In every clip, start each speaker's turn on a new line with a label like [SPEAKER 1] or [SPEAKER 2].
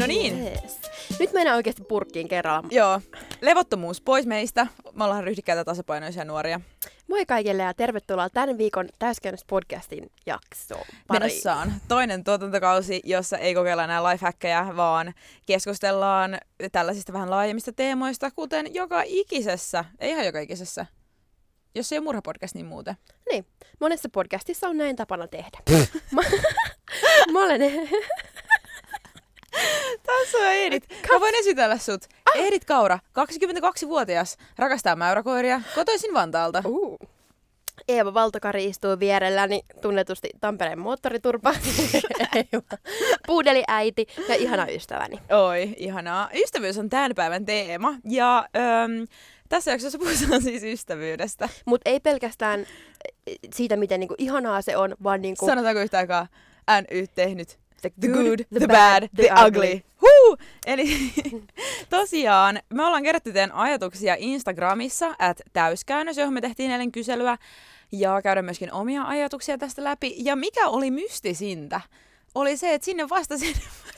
[SPEAKER 1] No niin.
[SPEAKER 2] Yes. Nyt mennään oikeasti purkkiin kerralla.
[SPEAKER 1] Joo. Levottomuus pois meistä. Me ollaan ryhdikkäitä tasapainoisia nuoria.
[SPEAKER 2] Moi kaikille ja tervetuloa tämän viikon täyskäännös podcastin jaksoon. pariin.
[SPEAKER 1] Menossaan toinen tuotantokausi, jossa ei kokeilla enää lifehackkejä, vaan keskustellaan tällaisista vähän laajemmista teemoista, kuten joka ikisessä, ei ihan joka ikisessä, jos ei ole murhapodcast, niin muuten.
[SPEAKER 2] Niin, monessa podcastissa on näin tapana tehdä. mä, mä olen...
[SPEAKER 1] Tässä on Eedit. Mä voin esitellä sut. Eedit Kaura, 22-vuotias, rakastaa mäyräkoiria, kotoisin Vantaalta.
[SPEAKER 2] Uh. Eeva Valtokari istuu vierelläni, tunnetusti Tampereen moottoriturpa, puudeliäiti ja ihana ystäväni.
[SPEAKER 1] Oi, ihanaa. Ystävyys on tämän päivän teema. Ja öm, tässä jaksossa puhutaan siis ystävyydestä.
[SPEAKER 2] Mutta ei pelkästään siitä, miten niinku ihanaa se on, vaan niinku...
[SPEAKER 1] Sanotaanko yhtä aikaa NY tehnyt? The good, the bad, the ugly. Huu! Eli tosiaan me ollaan kerätty teidän ajatuksia Instagramissa, at täyskäännös, johon me tehtiin eilen kyselyä. Ja käydä myöskin omia ajatuksia tästä läpi. Ja mikä oli mystisintä, oli se, että sinne vastasi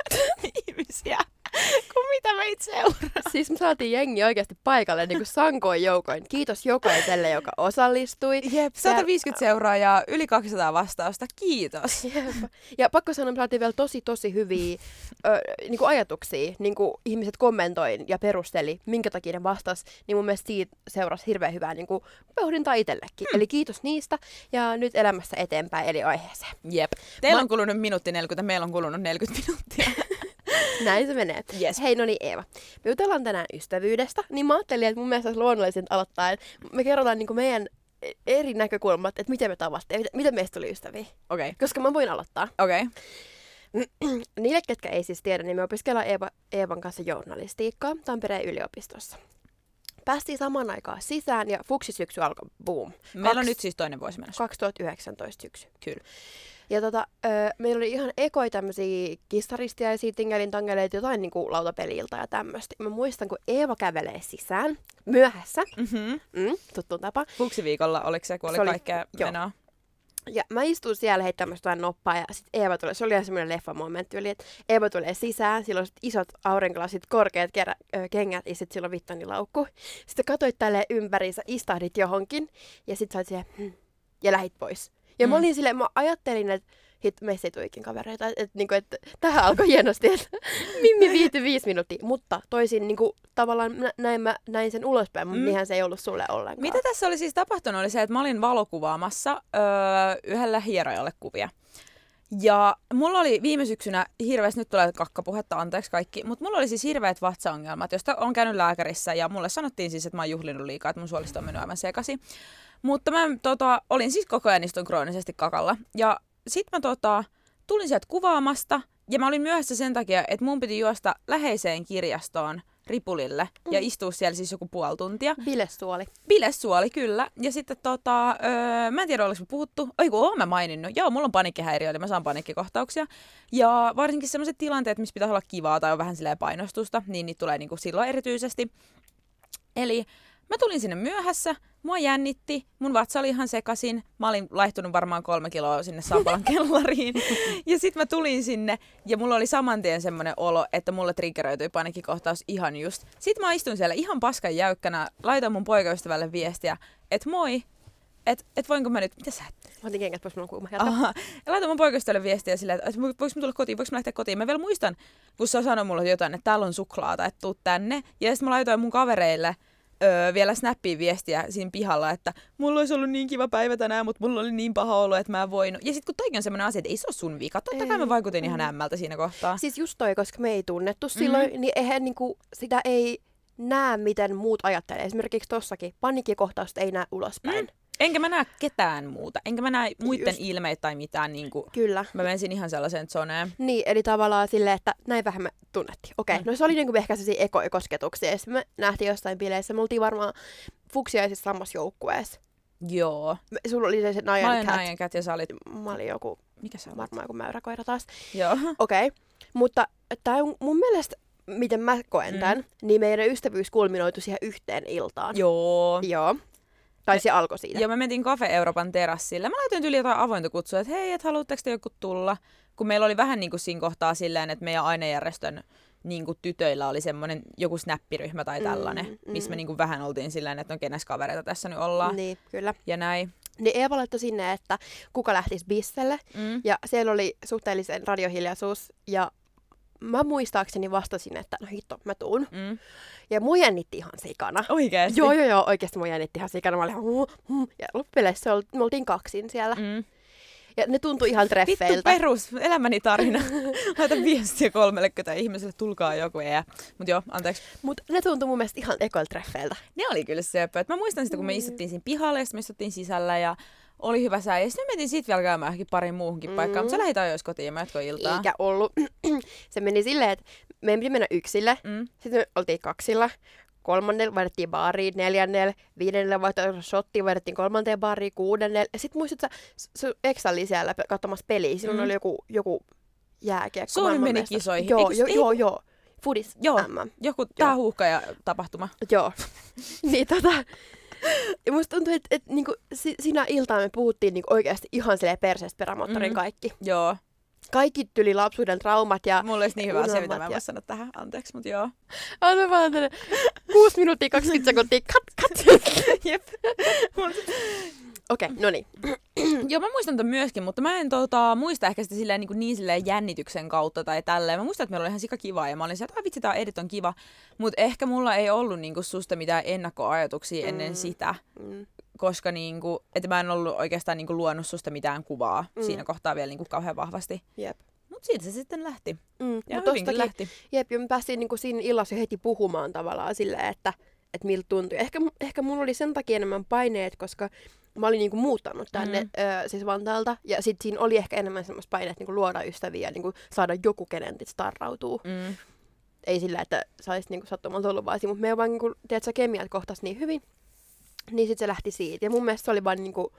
[SPEAKER 1] ihmisiä kuin mitä meitä seuraa.
[SPEAKER 2] Siis me saatiin jengi oikeasti paikalle niin kuin sankoin joukoin. Kiitos jokaiselle, joka osallistui.
[SPEAKER 1] Jep, 150 seuraajaa, yli 200 vastausta. Kiitos.
[SPEAKER 2] Jep. Ja pakko sanoa, me saatiin vielä tosi tosi hyviä ö, niin kuin ajatuksia. Niin kuin ihmiset kommentoi ja perusteli, minkä takia ne vastas. Niin mun mielestä siitä seurasi hirveän hyvää niin kuin pohdintaa itsellekin.
[SPEAKER 1] Hmm.
[SPEAKER 2] Eli kiitos niistä ja nyt elämässä eteenpäin eli aiheeseen.
[SPEAKER 1] Jep. Teillä
[SPEAKER 2] Mä-
[SPEAKER 1] on kulunut minuutti 40, meillä on kulunut 40 minuuttia.
[SPEAKER 2] Näin se menee.
[SPEAKER 1] Yes.
[SPEAKER 2] Hei, no niin Eeva. Me jutellaan tänään ystävyydestä, niin mä ajattelin, että mun mielestä olisi luonnollisinta aloittaa, että me kerrotaan niin meidän eri näkökulmat, että miten me tavattiin, miten, meistä tuli ystäviä.
[SPEAKER 1] Okei, okay.
[SPEAKER 2] Koska mä voin aloittaa.
[SPEAKER 1] okei.
[SPEAKER 2] Niille, ketkä ei siis tiedä, niin me opiskellaan Eeva, Eevan kanssa journalistiikkaa Tampereen yliopistossa. Päästiin samaan aikaan sisään ja fuksisyksy alkoi boom.
[SPEAKER 1] Meillä on
[SPEAKER 2] Kaks-
[SPEAKER 1] nyt siis toinen vuosi menossa.
[SPEAKER 2] 2019 syksy.
[SPEAKER 1] Kyllä.
[SPEAKER 2] Ja tota, ö, meillä oli ihan ekoi tämmöisiä kissaristiaisia, tingelin tangeleita, jotain niinku lautapeliltä ja tämmöistä. Mä muistan, kun Eeva kävelee sisään myöhässä,
[SPEAKER 1] Mm-hmm.
[SPEAKER 2] mm, tuttuun tapa.
[SPEAKER 1] Fuksiviikolla oliko se, kun oli,
[SPEAKER 2] Se oli-
[SPEAKER 1] kaikkea menoa?
[SPEAKER 2] Ja mä istun siellä heittämässä jotain noppaa ja sitten Eeva tulee, se oli ihan semmoinen leffamomentti, oli, että Eeva tulee sisään, sillä on sit isot aurinkolasit, korkeat kerä, ö, kengät ja sitten sillä on vittanilaukku. Sitten katsoit tälleen ympäriinsä, istahdit johonkin ja sitten sait siihen hmm, ja lähit pois. Ja mä
[SPEAKER 1] Mm.
[SPEAKER 2] olin silleen, mä ajattelin, että hit, meistä ei tule kavereita, että, että, niinku, että tähän alkoi hienosti, että Mimmi viihti viisi minuuttia, mutta toisin niinku, tavallaan nä- näin, mä, näin sen ulospäin, mutta
[SPEAKER 1] Mm.
[SPEAKER 2] niinhän se ei ollut sulle ollenkaan.
[SPEAKER 1] Mitä tässä oli siis tapahtunut oli se, että mä olin valokuvaamassa öö, yhdelle hierojalle kuvia. Ja mulla oli viime syksynä hirveästi, nyt tulee kakkapuhetta, anteeksi kaikki, mutta mulla oli siis hirveät vatsaongelmat, josta on käynyt lääkärissä ja mulle sanottiin siis, että mä oon juhlinut liikaa, että mun suolisto on mennyt aivan sekaisin. Mutta mä tota, olin siis koko ajan istun kroonisesti kakalla. Ja sit mä tota, tulin sieltä kuvaamasta ja mä olin myöhässä sen takia, että mun piti juosta läheiseen kirjastoon Ripulille ja istua siellä siis joku puoli tuntia.
[SPEAKER 2] Bilesuoli.
[SPEAKER 1] Bilessuoli, kyllä. Ja sitten tota, öö, mä en tiedä, oliko puhuttu. Oi kun oon mä maininnut. Joo, mulla on paniikkihäiriö, eli mä saan paniikkikohtauksia. Ja varsinkin sellaiset tilanteet, missä pitää olla kivaa tai on vähän silleen painostusta, niin niitä tulee niinku silloin erityisesti. Eli mä tulin sinne myöhässä, mua jännitti, mun vatsa oli ihan sekasin. Mä olin laihtunut varmaan kolme kiloa sinne Sampalan kellariin. ja sitten mä tulin sinne ja mulla oli saman tien semmoinen olo, että mulle triggeröityi paniikkikohtaus ihan just. Sitten mä istun siellä ihan paskan jäykkänä, laitan mun poikaystävälle viestiä, että moi, että et voinko mä nyt, mitä sä et
[SPEAKER 2] Mä otin kengät pois, mulla on kuuma.
[SPEAKER 1] Aha. Ja laitan mun poikaystävälle viestiä silleen, että voiko mä tulla kotiin, voiko mä lähteä kotiin. Mä vielä muistan, kun se sanoi mulle jotain, että täällä on suklaata, että tuu tänne. Ja sitten mä laitoin mun kavereille öö, vielä snappiin viestiä siinä pihalla, että mulla olisi ollut niin kiva päivä tänään, mutta mulla oli niin paha olo, että mä en voinut. Ja sitten kun toikin on semmoinen asia, että ei se ole sun vika. Totta kai
[SPEAKER 2] Ei.
[SPEAKER 1] mä vaikutin ihan ämmältä siinä kohtaa.
[SPEAKER 2] Siis just toi, koska me ei tunnettu silloin,
[SPEAKER 1] Mhm.
[SPEAKER 2] niin eihän niinku, sitä ei näe, miten muut ajattelee. Esimerkiksi tossakin paniikkikohtausta ei näe ulospäin.
[SPEAKER 1] Mm. Enkä mä näe ketään muuta. Enkä mä näe muiden
[SPEAKER 2] Just.
[SPEAKER 1] ilmeitä tai mitään. Niin kuin,
[SPEAKER 2] Kyllä.
[SPEAKER 1] mä mensin ihan sellaiseen zoneen.
[SPEAKER 2] Niin, eli tavallaan silleen, että näin vähän me tunnettiin. Okei,
[SPEAKER 1] Mm.
[SPEAKER 2] no se oli niinku ehkä sellaisia ekokosketuksia. Ja sitten me nähtiin jostain bileissä. Me oltiin varmaan fuksiaisissa samassa joukkueessa.
[SPEAKER 1] Joo.
[SPEAKER 2] Me- Sulla oli se, se
[SPEAKER 1] Mä
[SPEAKER 2] Najan
[SPEAKER 1] olin
[SPEAKER 2] Cat.
[SPEAKER 1] Najan Cat ja sä olit...
[SPEAKER 2] Mä olin joku,
[SPEAKER 1] Mikä sä olit?
[SPEAKER 2] varmaan joku mäyräkoira taas.
[SPEAKER 1] Joo.
[SPEAKER 2] Okei, okay. mutta tämä on mun mielestä, miten mä koen
[SPEAKER 1] Mm.
[SPEAKER 2] tämän, niin meidän ystävyys kulminoitui siihen yhteen iltaan.
[SPEAKER 1] Joo.
[SPEAKER 2] Joo. Tai se alkoi siitä.
[SPEAKER 1] Joo, me mentiin Cafe Euroopan terassille. Mä laitoin yli jotain avointa kutsua, että hei, et haluatteko te joku tulla? Kun meillä oli vähän niin kuin siinä kohtaa silleen, että meidän ainejärjestön niin kuin tytöillä oli semmoinen joku snappiryhmä tai
[SPEAKER 2] Mm,
[SPEAKER 1] tällainen, mm, missä me
[SPEAKER 2] mm.
[SPEAKER 1] niin kuin vähän oltiin silleen, että no kenes kavereita tässä nyt ollaan.
[SPEAKER 2] Niin, kyllä.
[SPEAKER 1] Ja näin.
[SPEAKER 2] Niin Eeva laittoi sinne, että kuka lähtisi bisselle.
[SPEAKER 1] Mm.
[SPEAKER 2] Ja siellä oli suhteellisen radiohiljaisuus. Ja mä muistaakseni vastasin, että no hitto, mä tuun.
[SPEAKER 1] Mm.
[SPEAKER 2] Ja mua jännitti ihan sikana.
[SPEAKER 1] Oikeesti?
[SPEAKER 2] Joo, joo, joo, oikeasti mua jännitti ihan sikana. Mä olin, huh, huh. ja loppupeleissä ol- me oltiin kaksin siellä.
[SPEAKER 1] Mm.
[SPEAKER 2] Ja ne tuntui ihan
[SPEAKER 1] Vittu
[SPEAKER 2] treffeiltä.
[SPEAKER 1] perus, elämäni tarina. Laita viestiä 30 ihmiselle, tulkaa joku ei. Mut joo, anteeksi.
[SPEAKER 2] Mutta ne tuntui mun mielestä ihan ekoilta treffeiltä.
[SPEAKER 1] Ne oli kyllä söpöt. Mä muistan sitä, kun me
[SPEAKER 2] Mm.
[SPEAKER 1] istuttiin siinä pihalla ja me istuttiin sisällä ja oli hyvä sää. Ja sitten me mentiin siitä vielä käymään johonkin pariin muuhunkin
[SPEAKER 2] Mm.
[SPEAKER 1] paikkaan. Mutta sä lähit ajoissa kotiin ja mä jatkoi iltaa.
[SPEAKER 2] Eikä ollut. se meni silleen, että meidän piti mennä yksille.
[SPEAKER 1] Mm.
[SPEAKER 2] Sitten me oltiin kaksilla. Kolmannella vaihdettiin baariin, neljännellä, viidennellä vaihdettiin shottiin, vaihdettiin kolmanteen baariin, kuudennella. Ja sit muistat sä, s- sun ex oli siellä katsomassa peliä. Silloin
[SPEAKER 1] Mm.
[SPEAKER 2] oli joku, joku jääkiekko.
[SPEAKER 1] Suomi meni
[SPEAKER 2] maailmanmestaruus.
[SPEAKER 1] kisoihin.
[SPEAKER 2] Joo, joo, joo, joo. Fudis
[SPEAKER 1] Joo.
[SPEAKER 2] MM.
[SPEAKER 1] Joku tää huuhka ja tapahtuma.
[SPEAKER 2] Joo. niin tota... Ja musta tuntuu, että et, niinku, si- sinä iltaan me puhuttiin niinku oikeasti ihan silleen perseestä perämoottorin
[SPEAKER 1] Mm.
[SPEAKER 2] kaikki.
[SPEAKER 1] Joo.
[SPEAKER 2] Kaikki tyli lapsuuden traumat ja...
[SPEAKER 1] Mulla olisi niin hyvä asia, mitä mä en
[SPEAKER 2] ja-
[SPEAKER 1] voi sanoa tähän. Anteeksi, mutta joo.
[SPEAKER 2] Anna vaan tänne 6 minuuttia 20 sekuntia. Kat, kat.
[SPEAKER 1] Jep.
[SPEAKER 2] Okei, okay, no niin.
[SPEAKER 1] Joo, mä muistan ton myöskin, mutta mä en tota, muista ehkä sitä silleen, niin, kuin niin silleen jännityksen kautta tai tälleen. Mä muistan, että meillä oli ihan sika kiva ja mä olin se, että "Ah, vitsi, tää edit on kiva. Mutta ehkä mulla ei ollut niin kuin, susta mitään ennakkoajatuksia ennen
[SPEAKER 2] Mm.
[SPEAKER 1] sitä,
[SPEAKER 2] Mm.
[SPEAKER 1] koska niin kuin, että mä en ollut oikeastaan niin kuin, luonut susta mitään kuvaa
[SPEAKER 2] Mm.
[SPEAKER 1] siinä kohtaa vielä niin kuin, kauhean vahvasti.
[SPEAKER 2] Jep.
[SPEAKER 1] Mutta siitä se sitten lähti.
[SPEAKER 2] Mm.
[SPEAKER 1] Ja
[SPEAKER 2] Mut tostakin,
[SPEAKER 1] lähti.
[SPEAKER 2] jep, ja me päästiin niinku siinä illassa jo heti puhumaan tavallaan silleen, että, että miltä tuntui. Ehkä, ehkä mulla oli sen takia enemmän paineet, koska mä olin niinku muuttanut tänne
[SPEAKER 1] Mm.
[SPEAKER 2] ö, siis Vantaalta. Ja sit siinä oli ehkä enemmän semmoista paineet niinku luoda ystäviä ja niinku saada joku, kenen starrautuu.
[SPEAKER 1] Mm.
[SPEAKER 2] Ei sillä, että saisit niinku sattumalta ollut vaan mutta me vaan niinku, tiedätkö, kemiat kohtas niin hyvin. Niin sit se lähti siitä. Ja mun mielestä se oli vaan niinku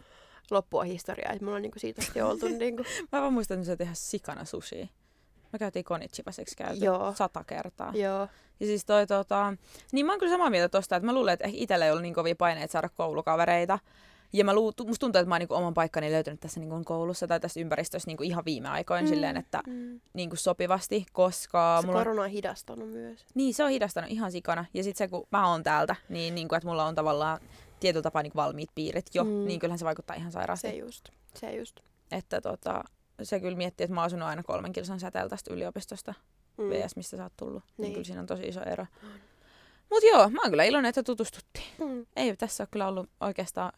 [SPEAKER 2] loppua historiaa, että mulla on niinku siitä asti oltu niinku.
[SPEAKER 1] Mä vaan muistan, että me tehdä sikana sushi. Me käytiin Konichivaseksi käyty
[SPEAKER 2] Joo.
[SPEAKER 1] sata kertaa.
[SPEAKER 2] Joo.
[SPEAKER 1] Ja siis toi tota... Niin mä oon kyllä samaa mieltä tosta, että mä luulen, että ehkä itsellä ei ollut niin kovia paineita saada koulukavereita. Ja mä luu, musta tuntuu, että mä oon niinku oman paikkani löytänyt tässä niinku koulussa tai tässä ympäristössä niinku ihan viime aikoina mm. silleen, että
[SPEAKER 2] Mm.
[SPEAKER 1] niinku sopivasti, koska
[SPEAKER 2] Se
[SPEAKER 1] mulla on,
[SPEAKER 2] korona on hidastanut myös.
[SPEAKER 1] niin, se on hidastanut ihan sikana. Ja sitten se, kun mä oon täältä, niin niinku, että mulla on tavallaan tietyllä tapaa niinku valmiit piirit jo,
[SPEAKER 2] Mm.
[SPEAKER 1] niin kyllähän se vaikuttaa ihan sairaasti.
[SPEAKER 2] Se just. Se just.
[SPEAKER 1] Että tota, se kyllä miettii, että mä oon asunut aina kolmen kilsan säteellä tästä yliopistosta,
[SPEAKER 2] Mm.
[SPEAKER 1] VS, mistä sä oot tullut. Niin.
[SPEAKER 2] Niin.
[SPEAKER 1] niin kyllä siinä on tosi iso ero. Mut joo, mä oon kyllä iloinen, että tutustuttiin.
[SPEAKER 2] Mm.
[SPEAKER 1] Ei tässä ole kyllä ollut oikeastaan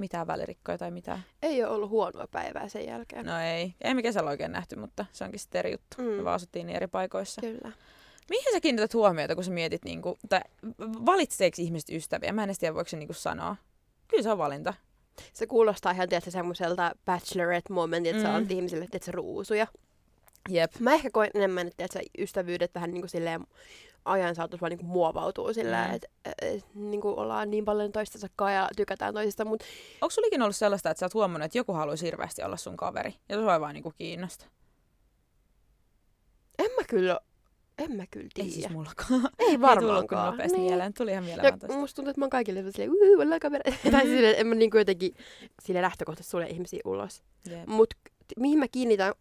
[SPEAKER 1] mitään välirikkoja tai mitään.
[SPEAKER 2] Ei ole ollut huonoa päivää sen jälkeen.
[SPEAKER 1] No ei, ei me kesällä oikein nähty, mutta se onkin sitten eri juttu.
[SPEAKER 2] Mm.
[SPEAKER 1] Me vaan asuttiin niin eri paikoissa.
[SPEAKER 2] Kyllä.
[SPEAKER 1] Mihin sä kiinnität huomiota, kun sä mietit, niinku, tai valitseeko ihmiset ystäviä? Mä en edes tiedä, voiko se niinku sanoa. Kyllä se on valinta.
[SPEAKER 2] Se kuulostaa ihan tietysti semmoiselta bachelorette-momentilta, että
[SPEAKER 1] Mm.
[SPEAKER 2] sä annat ihmisille ruusuja.
[SPEAKER 1] Jep.
[SPEAKER 2] Mä ehkä koen enemmän, että ystävyydet vähän niin kuin silleen ajan saatossa vaan niin kuin muovautuu silleen,
[SPEAKER 1] Mm.
[SPEAKER 2] että et, niin kuin ollaan niin paljon toistensa kanssa ja tykätään toisista, mutta
[SPEAKER 1] Onko sulla ikinä ollut sellaista, että sä oot huomannut, että joku haluaisi hirveästi olla sun kaveri? Ja se vaan niinku kiinnosta.
[SPEAKER 2] en mä kyllä, en mä kyllä tiedä.
[SPEAKER 1] Ei siis mullakaan.
[SPEAKER 2] Ei
[SPEAKER 1] Ei
[SPEAKER 2] varmaankaan.
[SPEAKER 1] nopeasti niin. mieleen. Tuli ihan tosta.
[SPEAKER 2] musta tuntuu, että mä oon kaikille silleen, uhu, ollaan kaveri. Mm-hmm. tai silleen, en mä niinku jotenkin sille lähtökohtaisesti sulle ihmisiä ulos.
[SPEAKER 1] Jep.
[SPEAKER 2] Mut mihin mä kiinnitän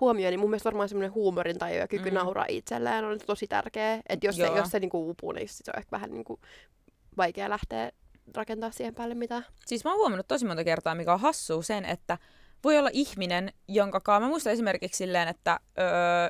[SPEAKER 2] huomioon, niin mun mielestä varmaan semmoinen huumorin tai ja kyky
[SPEAKER 1] Mm.
[SPEAKER 2] nauraa itselleen on tosi tärkeä. Että jos, se, jos se niinku uupuu, niin se on ehkä vähän niinku vaikea lähteä rakentaa siihen päälle mitään.
[SPEAKER 1] Siis mä oon huomannut tosi monta kertaa, mikä on hassua sen, että voi olla ihminen, jonka kaa, mä muistan esimerkiksi silleen, että öö,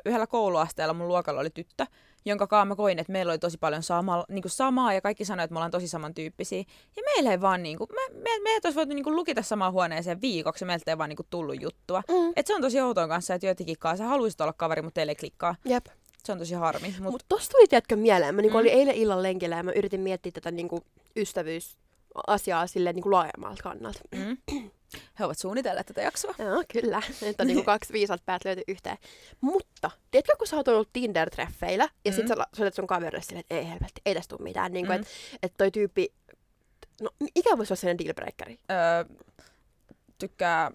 [SPEAKER 1] yhdellä kouluasteella mun luokalla oli tyttö, jonka kaa mä koin, että meillä oli tosi paljon sama, niin kuin samaa ja kaikki sanoivat, että me ollaan tosi samantyyppisiä. Ja meillä ei vaan, niin kuin, me, me, meidät olisi voitu niin kuin, lukita samaan huoneeseen viikoksi ja meiltä ei vaan niin kuin, tullut juttua.
[SPEAKER 2] Mm.
[SPEAKER 1] Et se on tosi outoa kanssa, että joitakin kanssa sä haluaisit olla kaveri, mutta teille ei klikkaa.
[SPEAKER 2] Jep.
[SPEAKER 1] Se on tosi harmi. Mut,
[SPEAKER 2] Mutta Mut tosta tuli tiedätkö mieleen. Mä niinku
[SPEAKER 1] Mm.
[SPEAKER 2] olin eilen illan lenkillä ja mä yritin miettiä tätä niinku ystävyysasiaa silleen niinku laajemmalta kannalta.
[SPEAKER 1] mm, he ovat suunnitelleet tätä jaksoa.
[SPEAKER 2] Joo, kyllä. Että niinku kaksi viisaat päät löytyi yhteen. Mutta, tiedätkö, kun sä oot ollut Tinder-treffeillä ja sit
[SPEAKER 1] Mm.
[SPEAKER 2] sä la- soitat sun kaverille silleen, että ei helvetti, ei tästä tule mitään. Niinku,
[SPEAKER 1] Mm.
[SPEAKER 2] että et toi tyyppi, no mikä voisi olla sellainen dealbreakeri?
[SPEAKER 1] Öö, tykkää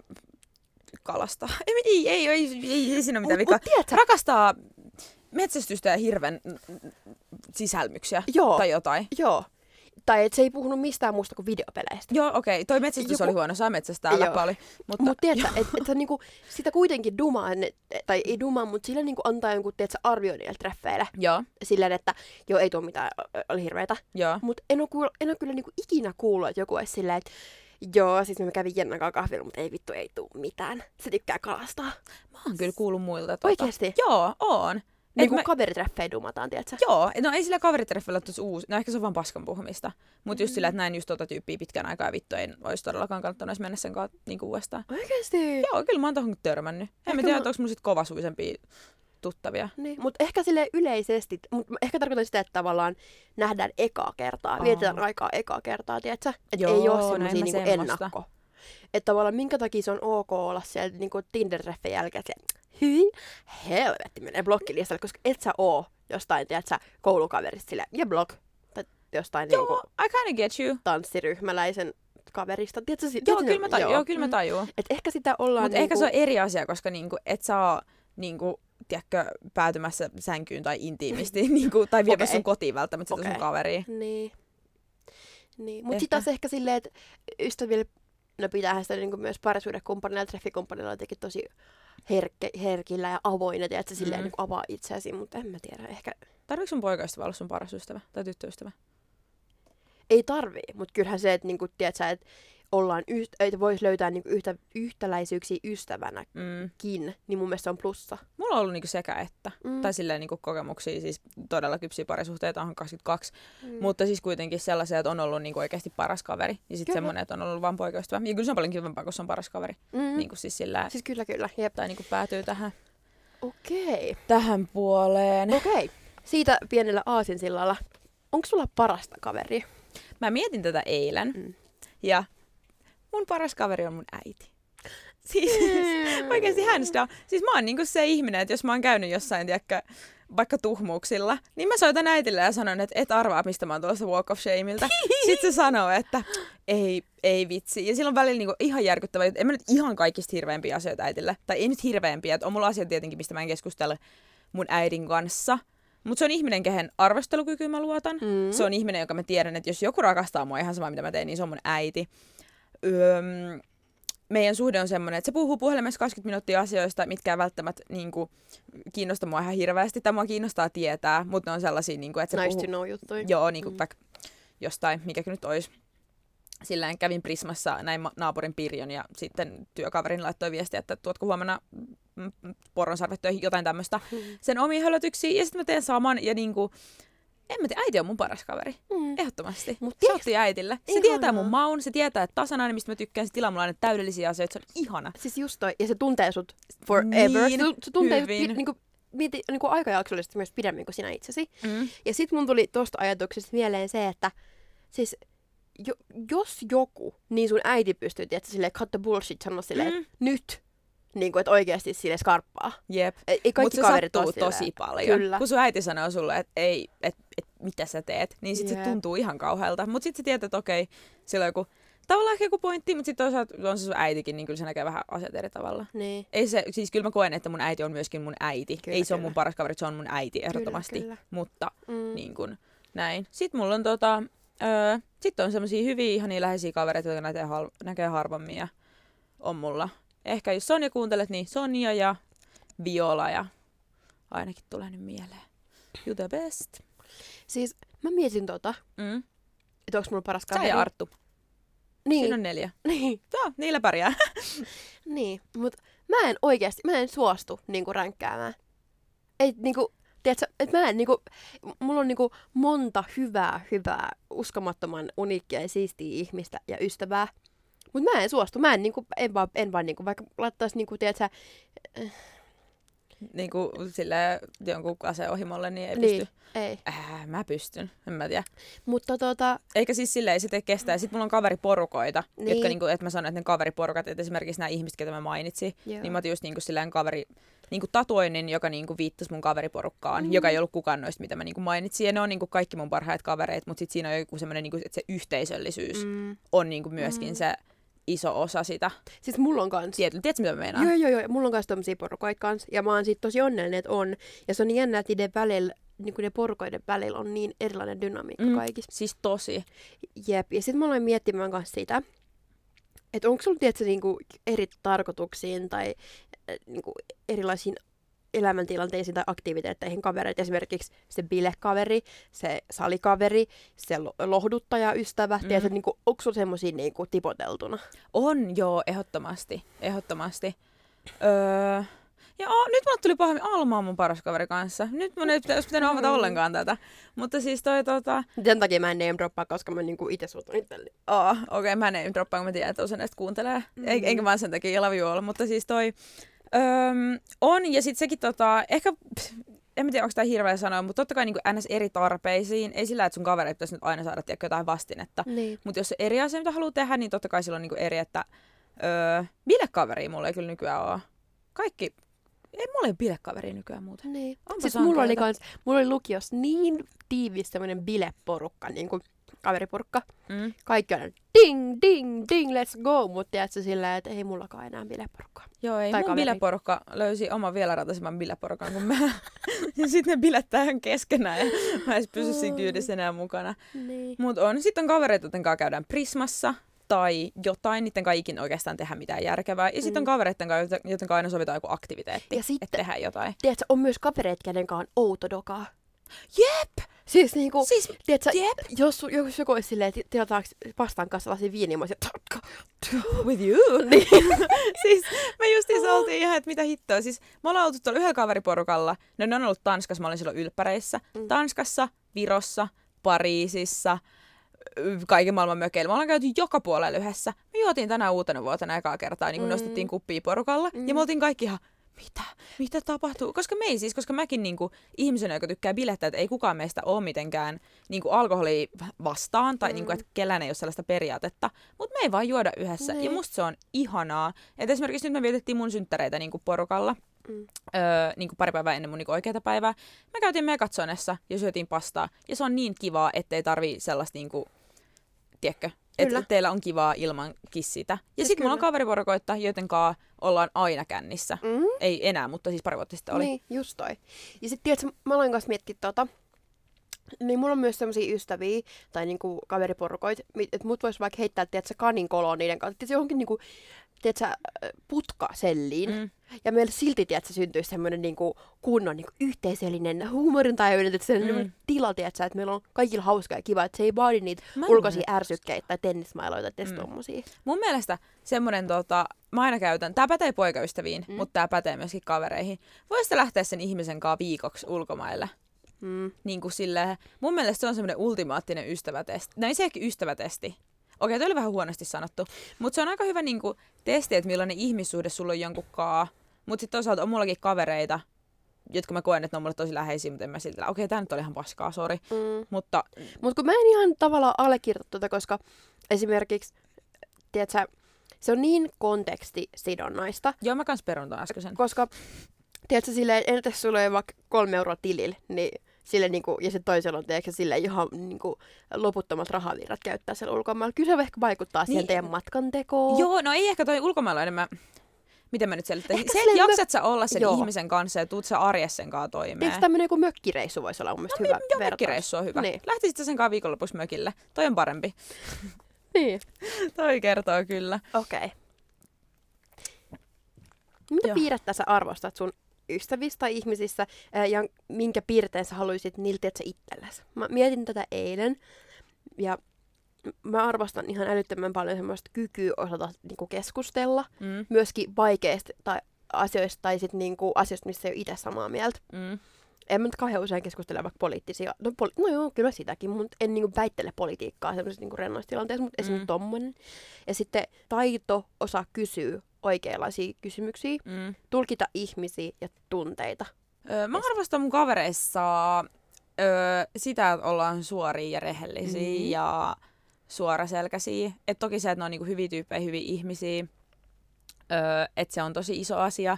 [SPEAKER 1] kalastaa. Ei, ei, ei, ei, ei, ei siinä ole mitään vikaa.
[SPEAKER 2] Mut tiedätkö, Tai että se ei puhunut mistään muusta kuin videopeleistä.
[SPEAKER 1] Joo, okei. Okay. Toi metsästys
[SPEAKER 2] Joku-
[SPEAKER 1] oli huono. Saa metsästää
[SPEAKER 2] Joo.
[SPEAKER 1] läppä oli. Mutta
[SPEAKER 2] Mutta tiedätkö, että et, sä niinku, sitä kuitenkin dumaa, tai ei dumaa, mutta sillä niinku antaa jonkun, tiedätkö, arvio niille treffeille.
[SPEAKER 1] joo,
[SPEAKER 2] Silleen, että joo, ei tuo mitään, oli hirveetä.
[SPEAKER 1] joo.
[SPEAKER 2] Mutta en ole, kuul- en ole kyllä niinku ikinä kuullut, että joku olisi silleen, että joo, siis mä kävin Jennan kanssa kahvilla, mutta ei vittu, ei tuu mitään. Se tykkää kalastaa.
[SPEAKER 1] Mä oon kyllä kuullut muilta. Tuota.
[SPEAKER 2] Oikeesti?
[SPEAKER 1] Joo, oon.
[SPEAKER 2] Niin kuin
[SPEAKER 1] mä-
[SPEAKER 2] kaveritreffejä dumataan, tiedätkö?
[SPEAKER 1] Joo, no ei sillä kaveritreffillä tuossa uusi, no ehkä se on vaan paskan puhumista. Mutta just sillä, että näin just tota tyyppiä pitkän aikaa ja vittu ei olisi todellakaan kannattanut edes mennä sen kanssa niinku uudestaan.
[SPEAKER 2] Oikeesti?
[SPEAKER 1] Joo, kyllä mä oon tohon törmännyt. En mä tiedä,
[SPEAKER 2] mä-
[SPEAKER 1] onko mulla sit kovasuisempia tuttavia.
[SPEAKER 2] Niin, mutta ehkä sille yleisesti, mutta ehkä tarkoitan sitä, että tavallaan nähdään ekaa kertaa,
[SPEAKER 1] Aa.
[SPEAKER 2] vietetään aikaa ekaa kertaa, tiedätkö? Että ei ole semmoisia niinku ennakko. Että tavallaan minkä takia se on ok olla siellä niinku Tinder-treffin jälkeen, että hyi, helvetti menee blokkilistalle, koska et sä oo jostain, tiedätkö, koulukaverista sille ja blog, tai jostain
[SPEAKER 1] Joo,
[SPEAKER 2] niinku
[SPEAKER 1] I kinda get you.
[SPEAKER 2] tanssiryhmäläisen kaverista. Tiedätkö, si-
[SPEAKER 1] Joo, kyllä mä, taju, joo. kyllä mä
[SPEAKER 2] Mm.
[SPEAKER 1] tajuun.
[SPEAKER 2] Et ehkä sitä ollaan
[SPEAKER 1] Mutta
[SPEAKER 2] niinku...
[SPEAKER 1] ehkä se on eri asia, koska niinku, et saa niinku, tiedätkö, päätymässä sänkyyn tai intiimisti, niinku, tai viemässä
[SPEAKER 2] Okei.
[SPEAKER 1] sun kotiin välttämättä sitä
[SPEAKER 2] Okei.
[SPEAKER 1] sun kaveria.
[SPEAKER 2] Niin. niin. Mutta sitten taas ehkä silleen, että ystäville, no pitäähän sitä niinku myös parisuudekumppanilla ja treffikumppanilla jotenkin tosi herkke, herkillä ja avoin, että se silleen
[SPEAKER 1] Mm.
[SPEAKER 2] niinku avaa itseäsi, mutta en mä tiedä, ehkä
[SPEAKER 1] Tarviiko sun poikaystävä olla sun paras ystävä tai tyttöystävä?
[SPEAKER 2] ei tarvii, mutta kyllähän se, että niinku, tiedät sä, että ollaan yht, että voisi löytää niinku yhtä, yhtäläisyyksiä ystävänäkin,
[SPEAKER 1] Mm.
[SPEAKER 2] niin mun mielestä se on plussa.
[SPEAKER 1] Mulla on ollut niinku sekä että.
[SPEAKER 2] Mm.
[SPEAKER 1] Tai silleen niinku kokemuksia, siis todella kypsiä parisuhteita, on 22.
[SPEAKER 2] Mm.
[SPEAKER 1] Mutta siis kuitenkin sellaisia, että on ollut niinku oikeasti paras kaveri. Ja sitten semmoinen, että on ollut vain poikaystävä. Ja kyllä se on paljon kivempaa, kun se on paras kaveri.
[SPEAKER 2] mm.
[SPEAKER 1] Niinku siis sillä,
[SPEAKER 2] Siis kyllä, kyllä. Jep.
[SPEAKER 1] tai niinku päätyy tähän,
[SPEAKER 2] Okei.
[SPEAKER 1] tähän puoleen.
[SPEAKER 2] Okei. Siitä pienellä aasinsillalla. Onko sulla parasta kaveria?
[SPEAKER 1] Mä mietin tätä eilen.
[SPEAKER 2] Mm.
[SPEAKER 1] Ja mun paras kaveri on mun äiti. Siis oikeasti hands down. Siis mä oon niinku se ihminen, että jos mä oon käynyt jossain, tiedäkö, vaikka tuhmuuksilla, niin mä soitan äitille ja sanon, että et arvaa, mistä mä oon tulossa walk of shameilta. Sitten se sanoo, että ei, ei vitsi. Ja silloin välillä niinku ihan järkyttävä, että en mä nyt ihan kaikista hirveämpiä asioita äitille. Tai ei nyt hirveämpiä, että on mulla asioita tietenkin, mistä mä en keskustele mun äidin kanssa. Mutta se on ihminen, kehen arvostelukykyyn mä luotan.
[SPEAKER 2] Mm.
[SPEAKER 1] Se on ihminen, joka mä tiedän, että jos joku rakastaa mua ihan sama, mitä mä teen, niin se on mun äiti. Öm, meidän suhde on semmoinen, että se puhuu puhelimessa 20 minuuttia asioista, mitkä ei välttämättä niin kuin, kiinnosta mua ihan hirveästi, tai mua kiinnostaa tietää, mutta ne on sellaisia, niin kuin, että se
[SPEAKER 2] nice
[SPEAKER 1] puhuu...
[SPEAKER 2] know juttuja.
[SPEAKER 1] Joo, niin kuin
[SPEAKER 2] Mm.
[SPEAKER 1] vaikka jostain, mikä nyt olisi. Silleen kävin Prismassa näin naapurin Pirjon ja sitten työkaverin laittoi viestiä, että tuotko huomenna mm, mm, poronsarvet jotain tämmöistä.
[SPEAKER 2] Mm.
[SPEAKER 1] Sen omiin hölötyksiä ja sitten mä teen saman ja niinku, en mä tiedä, äiti on mun paras kaveri.
[SPEAKER 2] Mm.
[SPEAKER 1] Ehdottomasti.
[SPEAKER 2] Mut
[SPEAKER 1] se otti äitille. Se
[SPEAKER 2] Ihanaa.
[SPEAKER 1] tietää mun maun, se tietää, että tasanainen, mistä mä tykkään, se tilaa mulle aina täydellisiä asioita, se on ihana.
[SPEAKER 2] Siis just toi, ja se tuntee sut forever.
[SPEAKER 1] Niin,
[SPEAKER 2] se, se tuntee sut
[SPEAKER 1] hyvin.
[SPEAKER 2] pi, niinku, mieti, niinku aikajaksollisesti myös pidemmin kuin sinä itsesi.
[SPEAKER 1] Mm.
[SPEAKER 2] Ja sit mun tuli tosta ajatuksesta mieleen se, että siis jo, jos joku, niin sun äiti pystyy, että silleen cut the bullshit, sanoa silleen,
[SPEAKER 1] Mm.
[SPEAKER 2] nyt, niin kuin, että oikeasti sille skarppaa.
[SPEAKER 1] Jep.
[SPEAKER 2] Ei, kaikki
[SPEAKER 1] se
[SPEAKER 2] kaverit
[SPEAKER 1] sattuu
[SPEAKER 2] ole
[SPEAKER 1] tosi paljon.
[SPEAKER 2] Kyllä.
[SPEAKER 1] Kun sun äiti sanoo sulle, että ei, et, et, mitä sä teet, niin sit
[SPEAKER 2] Jep.
[SPEAKER 1] se tuntuu ihan kauhealta. Mutta sitten sä tiedät, että okei, sillä on joku, tavallaan ehkä joku pointti, mutta sitten toisaalta on se sun äitikin, niin kyllä se näkee vähän asiat eri tavalla.
[SPEAKER 2] Niin.
[SPEAKER 1] Ei se, siis kyllä mä koen, että mun äiti on myöskin mun äiti.
[SPEAKER 2] Kyllä,
[SPEAKER 1] ei se ole
[SPEAKER 2] kyllä.
[SPEAKER 1] mun paras kaveri, se on mun äiti ehdottomasti.
[SPEAKER 2] kyllä.
[SPEAKER 1] Mutta
[SPEAKER 2] Mm.
[SPEAKER 1] niin kuin, näin. Sitten mulla on tota, öö, sitten on semmosia hyviä ihania läheisiä kavereita, joita näkee, hal- näkee harvemmin ja on mulla. Ehkä jos Sonja kuuntelet, niin Sonja ja Viola ja ainakin tulee nyt mieleen. You the best.
[SPEAKER 2] Siis mä mietin tota,
[SPEAKER 1] Mm.
[SPEAKER 2] että onko mulla paras
[SPEAKER 1] Sä
[SPEAKER 2] kaveri.
[SPEAKER 1] ja Arttu.
[SPEAKER 2] Niin,
[SPEAKER 1] Siinä on neljä.
[SPEAKER 2] niin,
[SPEAKER 1] Joo, niillä pärjää.
[SPEAKER 2] niin. Mut mä en oikeasti, mä en suostu niinku ränkkäämään. Ei niinku, tiedätkö, että mä en niinku, mulla on niinku monta hyvää, hyvää, uskomattoman uniikkia ja siistiä ihmistä ja ystävää. Mut mä en suostu, mä en niinku, en vaan, en vaan niinku, vaikka laittaisi niinku, tiedätkö,
[SPEAKER 1] niin kuin sille jonkun aseohimolle, niin ei
[SPEAKER 2] niin,
[SPEAKER 1] pysty.
[SPEAKER 2] ei.
[SPEAKER 1] Äh, mä pystyn, en mä tiedä.
[SPEAKER 2] Mutta tota,
[SPEAKER 1] Eikä siis silleen sitä kestää. Sitten mulla on kaveriporukoita, niin. Jotka, niinku, että mä sanon, että ne kaveriporukat, että esimerkiksi nämä ihmiset, ketä mä mainitsin,
[SPEAKER 2] Joo.
[SPEAKER 1] niin mä otin just niinku silleen kaveri, niinku tatuoinnin, joka niinku viittasi mun kaveriporukkaan,
[SPEAKER 2] Mm.
[SPEAKER 1] joka ei ollut kukaan noista, mitä mä niinku mainitsin. Ja ne on niinku kaikki mun parhaat kavereet, mutta sitten siinä on joku semmoinen, niinku, että se yhteisöllisyys mm, on niinku myöskin
[SPEAKER 2] Mm.
[SPEAKER 1] se iso osa sitä.
[SPEAKER 2] siis mulla on kans.
[SPEAKER 1] Tiedätkö, tiedätkö mitä mä meinaan?
[SPEAKER 2] Joo, joo, joo. Mulla on myös tommosia porukoita kans. Ja mä oon siitä tosi onnellinen, että on. Ja se on jännä, että niiden välillä niin ne porukoiden välillä on niin erilainen dynamiikka
[SPEAKER 1] Mm.
[SPEAKER 2] kaikissa.
[SPEAKER 1] Siis tosi.
[SPEAKER 2] Jep, ja sitten mä aloin miettimään myös sitä, että onko sulla tietysti niinku eri tarkoituksiin tai äh, niinku erilaisiin elämäntilanteisiin tai aktiviteetteihin kavereita. Esimerkiksi se bilekaveri, se salikaveri, se lo- lohduttaja-ystävä.
[SPEAKER 1] Mm.
[SPEAKER 2] Tiedätkö, niinku, onko sulla semmoisia niinku tipoteltuna?
[SPEAKER 1] On joo, ehdottomasti. Ehdottomasti. Öö, ja oh, nyt mulle tuli pahemmin Alma on mun paras kaveri kanssa. Nyt mun ei pitäisi pitänyt avata
[SPEAKER 2] Mm.
[SPEAKER 1] ollenkaan tätä. Mutta siis toi tota...
[SPEAKER 2] Sen takia mä en name droppaa, koska mä niinku itse suutun itselleni.
[SPEAKER 1] Oh, okei, okay, mä en droppaa, kun mä tiedän, että osa näistä kuuntelee. Mm.
[SPEAKER 2] Mm.
[SPEAKER 1] Enkä vaan sen takia love you all. Mutta siis toi... Öm, on, ja sitten sekin tota... Ehkä... pff, En tiedä, onko tämä hirveä sanoa, mutta totta kai niin ns. eri tarpeisiin. Ei sillä, että sun kavereita pitäisi nyt aina saada tiedätkö, jotain vastinetta.
[SPEAKER 2] Niin.
[SPEAKER 1] Mutta jos se eri asia, mitä haluaa tehdä, niin totta kai silloin niinku eri, että öö, bilekaveria mulla ei kyllä nykyään ole. Kaikki, ei mulla ole bilekaveria nykyään muuten.
[SPEAKER 2] Niin.
[SPEAKER 1] Onpa
[SPEAKER 2] Siis mulla oli, kans, mulla oli lukiossa niin tiivis semmoinen bileporukka, niin kuin kaveriporukka.
[SPEAKER 1] Mm.
[SPEAKER 2] Kaikki on ding, ding, ding, let's go. Mutta tiedätkö silleen, että ei mullakaan enää bileporukkaa.
[SPEAKER 1] Joo, ei
[SPEAKER 2] Tai
[SPEAKER 1] mun
[SPEAKER 2] kaveri.
[SPEAKER 1] bileporukka löysi oman vielä rataisemman bileporukan kuin mä. ja sitten ne bilettää ihan keskenään ja mä en pysy siinä kyydissä enää mukana.
[SPEAKER 2] Niin.
[SPEAKER 1] Mut on, sitten on kavereita, joiden kanssa käydään Prismassa tai jotain, niiden kanssa ikinä oikeastaan tehdä mitään järkevää. Ja sitten on
[SPEAKER 2] Mm.
[SPEAKER 1] kavereiden kanssa, joiden kanssa aina sovitaan joku aktiviteetti,
[SPEAKER 2] Ja
[SPEAKER 1] että
[SPEAKER 2] sitten,
[SPEAKER 1] tehdään jotain.
[SPEAKER 2] tiedätkö, on myös kavereita, kenen kanssa on outo dokaa.
[SPEAKER 1] Jep!
[SPEAKER 2] Siis niinku,
[SPEAKER 1] Siis,
[SPEAKER 2] tiedätkö,
[SPEAKER 1] jep!
[SPEAKER 2] jos, jos joku olisi silleen, että tilataanko pastan kanssa sellaisia viiniä, mä olisin,
[SPEAKER 1] With you? Niin. siis me justiin oltiin ihan, että mitä hittoa. Siis me ollaan oltu tuolla yhdellä kaveriporukalla. No ne on ollut Tanskassa, mä olin silloin ylppäreissä.
[SPEAKER 2] Mm.
[SPEAKER 1] Tanskassa, Virossa, Pariisissa, kaiken maailman mökeillä. Me ollaan käyty joka puolella yhdessä. Me juotiin tänä uutena vuotena ekaa kertaa, niin kun
[SPEAKER 2] Mm.
[SPEAKER 1] nostettiin kuppia porukalla.
[SPEAKER 2] Mm.
[SPEAKER 1] Ja me oltiin kaikki ihan, mitä? Mitä tapahtuu? Koska me ei siis, koska mäkin niinku, ihmisenä, joka tykkää bilettää, että ei kukaan meistä ole mitenkään niinku, alkoholia vastaan, tai
[SPEAKER 2] Mm.
[SPEAKER 1] niinku, että kellään ei ole sellaista periaatetta. Mutta me ei vaan juoda yhdessä. Ja
[SPEAKER 2] Niin.
[SPEAKER 1] musta se on ihanaa. Et esimerkiksi nyt me vietettiin mun synttäreitä niinku, porukalla.
[SPEAKER 2] Mm.
[SPEAKER 1] Öö, niinku pari päivää ennen mun niinku, oikeata päivää. Me käytiin Megatsonessa ja syötiin pastaa. Ja se on niin kivaa, ettei tarvii sellaista, niinku, tiedätkö,
[SPEAKER 2] Kyllä.
[SPEAKER 1] Että teillä on kivaa ilman kissitä. Ja
[SPEAKER 2] Siis
[SPEAKER 1] sitten mulla on kaveriporukoita, joiden kanssa ollaan aina kännissä.
[SPEAKER 2] Mm.
[SPEAKER 1] Ei enää, mutta siis pari vuotta sitten oli.
[SPEAKER 2] Niin, just toi. Ja sitten tiedätkö, mä aloin kanssa miettiä tota, niin mulla on myös semmoisia ystäviä tai niinku kaveriporukoita, että mut vois vaikka heittää, tiedätkö, kanin koloon niiden kanssa, tiedätkö, johonkin niinku, tiedätkö, putkaselliin. Mm. Ja meillä silti, tiedätkö, syntyisi semmoinen niinku kunnon niinku yhteisöllinen huumorintajuinen,
[SPEAKER 1] Mm.
[SPEAKER 2] tila, tiedätkö, että meillä on kaikilla hauskaa ja kiva, että se ei vaadi niitä
[SPEAKER 1] Mä
[SPEAKER 2] ulkoisia
[SPEAKER 1] luulen,
[SPEAKER 2] ärsykkeitä tai tennismailoita tai
[SPEAKER 1] Mm.
[SPEAKER 2] tommosia.
[SPEAKER 1] Mun mielestä semmonen, tota, mä aina käytän, tää pätee poikaystäviin,
[SPEAKER 2] Mm.
[SPEAKER 1] mutta tää pätee myöskin kavereihin. Voisitte lähteä sen ihmisen kanssa viikoksi ulkomaille.
[SPEAKER 2] Mm.
[SPEAKER 1] Niin kuin silleen, mun mielestä se on semmoinen ultimaattinen ystävätesti. No ei se ehkä ystävätesti. Okei, toi oli vähän huonosti sanottu. Mutta se on aika hyvä niin kuin, testi, että millainen ihmissuhde sulla on jonkun kaa. Mutta sitten toisaalta on mullakin kavereita, jotka mä koen, että ne on mulle tosi läheisiä, mutta en mä siltä, okei, tää nyt oli ihan paskaa, sori.
[SPEAKER 2] Mm.
[SPEAKER 1] Mutta
[SPEAKER 2] Mutta kun mä en ihan tavallaan allekirjoita tuota, koska esimerkiksi, tiedätkö, se on niin kontekstisidonnaista,
[SPEAKER 1] joo, mä kans perun ton äskeisen.
[SPEAKER 2] koska, tiedätkö, silleen, entä jos sulla on vaikka kolme euroa tilillä, niin sille niinku, ja se toisella on tiedätkö, sille ihan niinku, loputtomat rahavirrat käyttää siellä ulkomailla. Kyllä se ehkä vaikuttaa siihen
[SPEAKER 1] Niin.
[SPEAKER 2] teidän matkan tekoon.
[SPEAKER 1] Joo, no ei ehkä toi ulkomailla enemmän, miten mä nyt selittäisin. Se, että jaksat sä olla sen
[SPEAKER 2] Joo.
[SPEAKER 1] ihmisen kanssa ja tuut sä arjessa sen kanssa toimeen.
[SPEAKER 2] Eikö tämmöinen joku mökkireissu voisi olla mun mielestä hyvä
[SPEAKER 1] Joo,
[SPEAKER 2] vertaus?
[SPEAKER 1] mökkireissu on hyvä.
[SPEAKER 2] Niin.
[SPEAKER 1] Lähtisit sä sen kanssa viikonlopuksi mökille. Toi on parempi.
[SPEAKER 2] Niin,
[SPEAKER 1] Toi kertoo kyllä.
[SPEAKER 2] okei. Okay. Mitä
[SPEAKER 1] Joo.
[SPEAKER 2] piirrettä sä arvostat sun ystävissä tai ihmisissä ja minkä piirteen sä haluaisit niiltä sä itsellesi? Mä mietin tätä eilen ja mä arvostan ihan älyttömän paljon semmoista kykyä osata niinku keskustella
[SPEAKER 1] Mm,
[SPEAKER 2] myöskin vaikeista tai asioista tai sit niinku asioista, missä ei ole itse samaa mieltä.
[SPEAKER 1] mm.
[SPEAKER 2] En mä nyt kauhean usein keskustele vaikka poliittisia, no, poli- no joo, kyllä sitäkin, mutta en niinku väittele politiikkaa semmoisessa niinku rennoissa tilanteessa, mutta
[SPEAKER 1] Mm.
[SPEAKER 2] esimerkiksi tommonen. Ja sitten taito osaa kysyä oikeanlaisia kysymyksiä,
[SPEAKER 1] Mm.
[SPEAKER 2] tulkita ihmisiä ja tunteita.
[SPEAKER 1] Öö, mä arvostan mun kavereissa öö, sitä, että ollaan suoria ja rehellisiä
[SPEAKER 2] Mhm.
[SPEAKER 1] ja suoraselkäisiä. Et toki se, että ne on niinku hyviä tyyppejä, hyviä ihmisiä, öö, että se on tosi iso asia.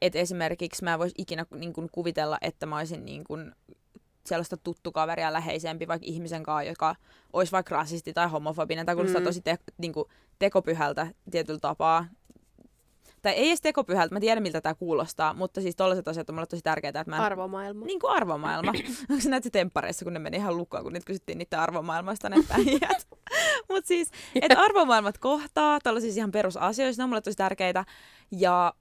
[SPEAKER 1] Että esimerkiksi mä en voisi ikinä niinku, kuvitella, että mä olisin niinku, sellaista tuttu kaveria läheisempi vaikka ihmisen kanssa, joka olisi vaikka rasisti tai homofobinen tai kuulostaa
[SPEAKER 2] Mm.
[SPEAKER 1] tosi te, niinku, tekopyhältä tietyllä tapaa. Tai ei edes tekopyhältä, mä tiedän miltä tämä kuulostaa, mutta siis tollaiset asiat on mulle tosi tärkeitä, että mä en...
[SPEAKER 2] Arvomaailma.
[SPEAKER 1] Niin kuin arvomaailma. Onko se näytti temppareissa, kun ne meni ihan lukkoon, kun niitä kysyttiin niiden arvomaailmasta ne päijät. Mutta siis, että arvomaailmat kohtaa tällaisissa ihan perusasioissa, ne on mulle tosi tärkeitä. Ja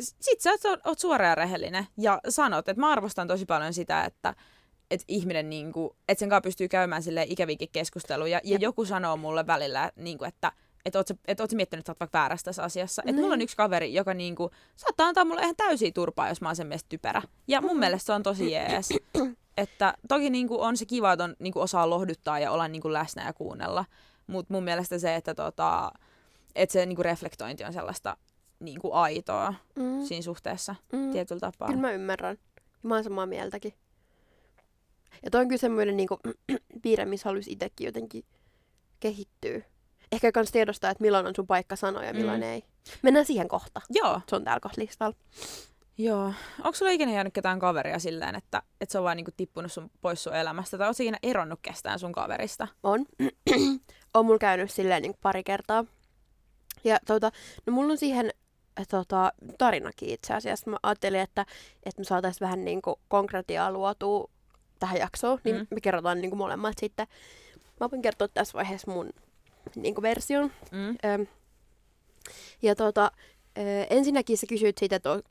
[SPEAKER 1] sit sä oot, oot suora ja rehellinen ja sanot, että mä arvostan tosi paljon sitä, että että ihminen, niin kuin, että sen kanssa pystyy käymään sille ikäviäkin keskusteluja. Ja, ja joku sanoo mulle välillä, niin kuin, että että oot, et oot miettinyt, että oot vaikka väärässä tässä asiassa. Että mulla on yksi kaveri, joka niinku, saattaa antaa mulle ihan täysiä turpaa, jos mä oon sen mielestä typerä. Ja mun mielestä se on tosi jees. että toki niinku on se kiva, että on, niinku osaa lohduttaa ja olla niinku läsnä ja kuunnella. Mutta mun mielestä se, että tota, et se niinku reflektointi on sellaista niinku aitoa mm. siinä suhteessa mm. tietyllä tapaa.
[SPEAKER 2] Kyllä mä ymmärrän. Mä oon samaa mieltäkin. Ja toi on kyllä semmoinen niinku, piirre, missä haluaisi itsekin jotenkin kehittyä. Ehkä kans tiedostaa, että milloin on sun paikka sanoa ja milloin mm. ei. Mennään siihen kohta.
[SPEAKER 1] Joo.
[SPEAKER 2] Se on täällä kohta listalla.
[SPEAKER 1] Joo. Onko sulla ikinä jäänyt ketään kaveria silleen, että, että se on vaan niinku tippunut sun pois sun elämästä? Tai ootko ikinä eronnut kestään sun kaverista?
[SPEAKER 2] On. on mulla käynyt silleen niin pari kertaa. Ja tota, no mulla on siihen tota, tarinakin itse asiassa. Mä ajattelin, että, että me saataisiin vähän niin kuin konkretiaa luotua tähän jaksoon, niin mm. me kerrotaan niin kuin molemmat sitten. Mä voin kertoa tässä vaiheessa mun niin kuin version. Mm. Ö, ja tota, ö, ensinnäkin sä kysyit siitä, että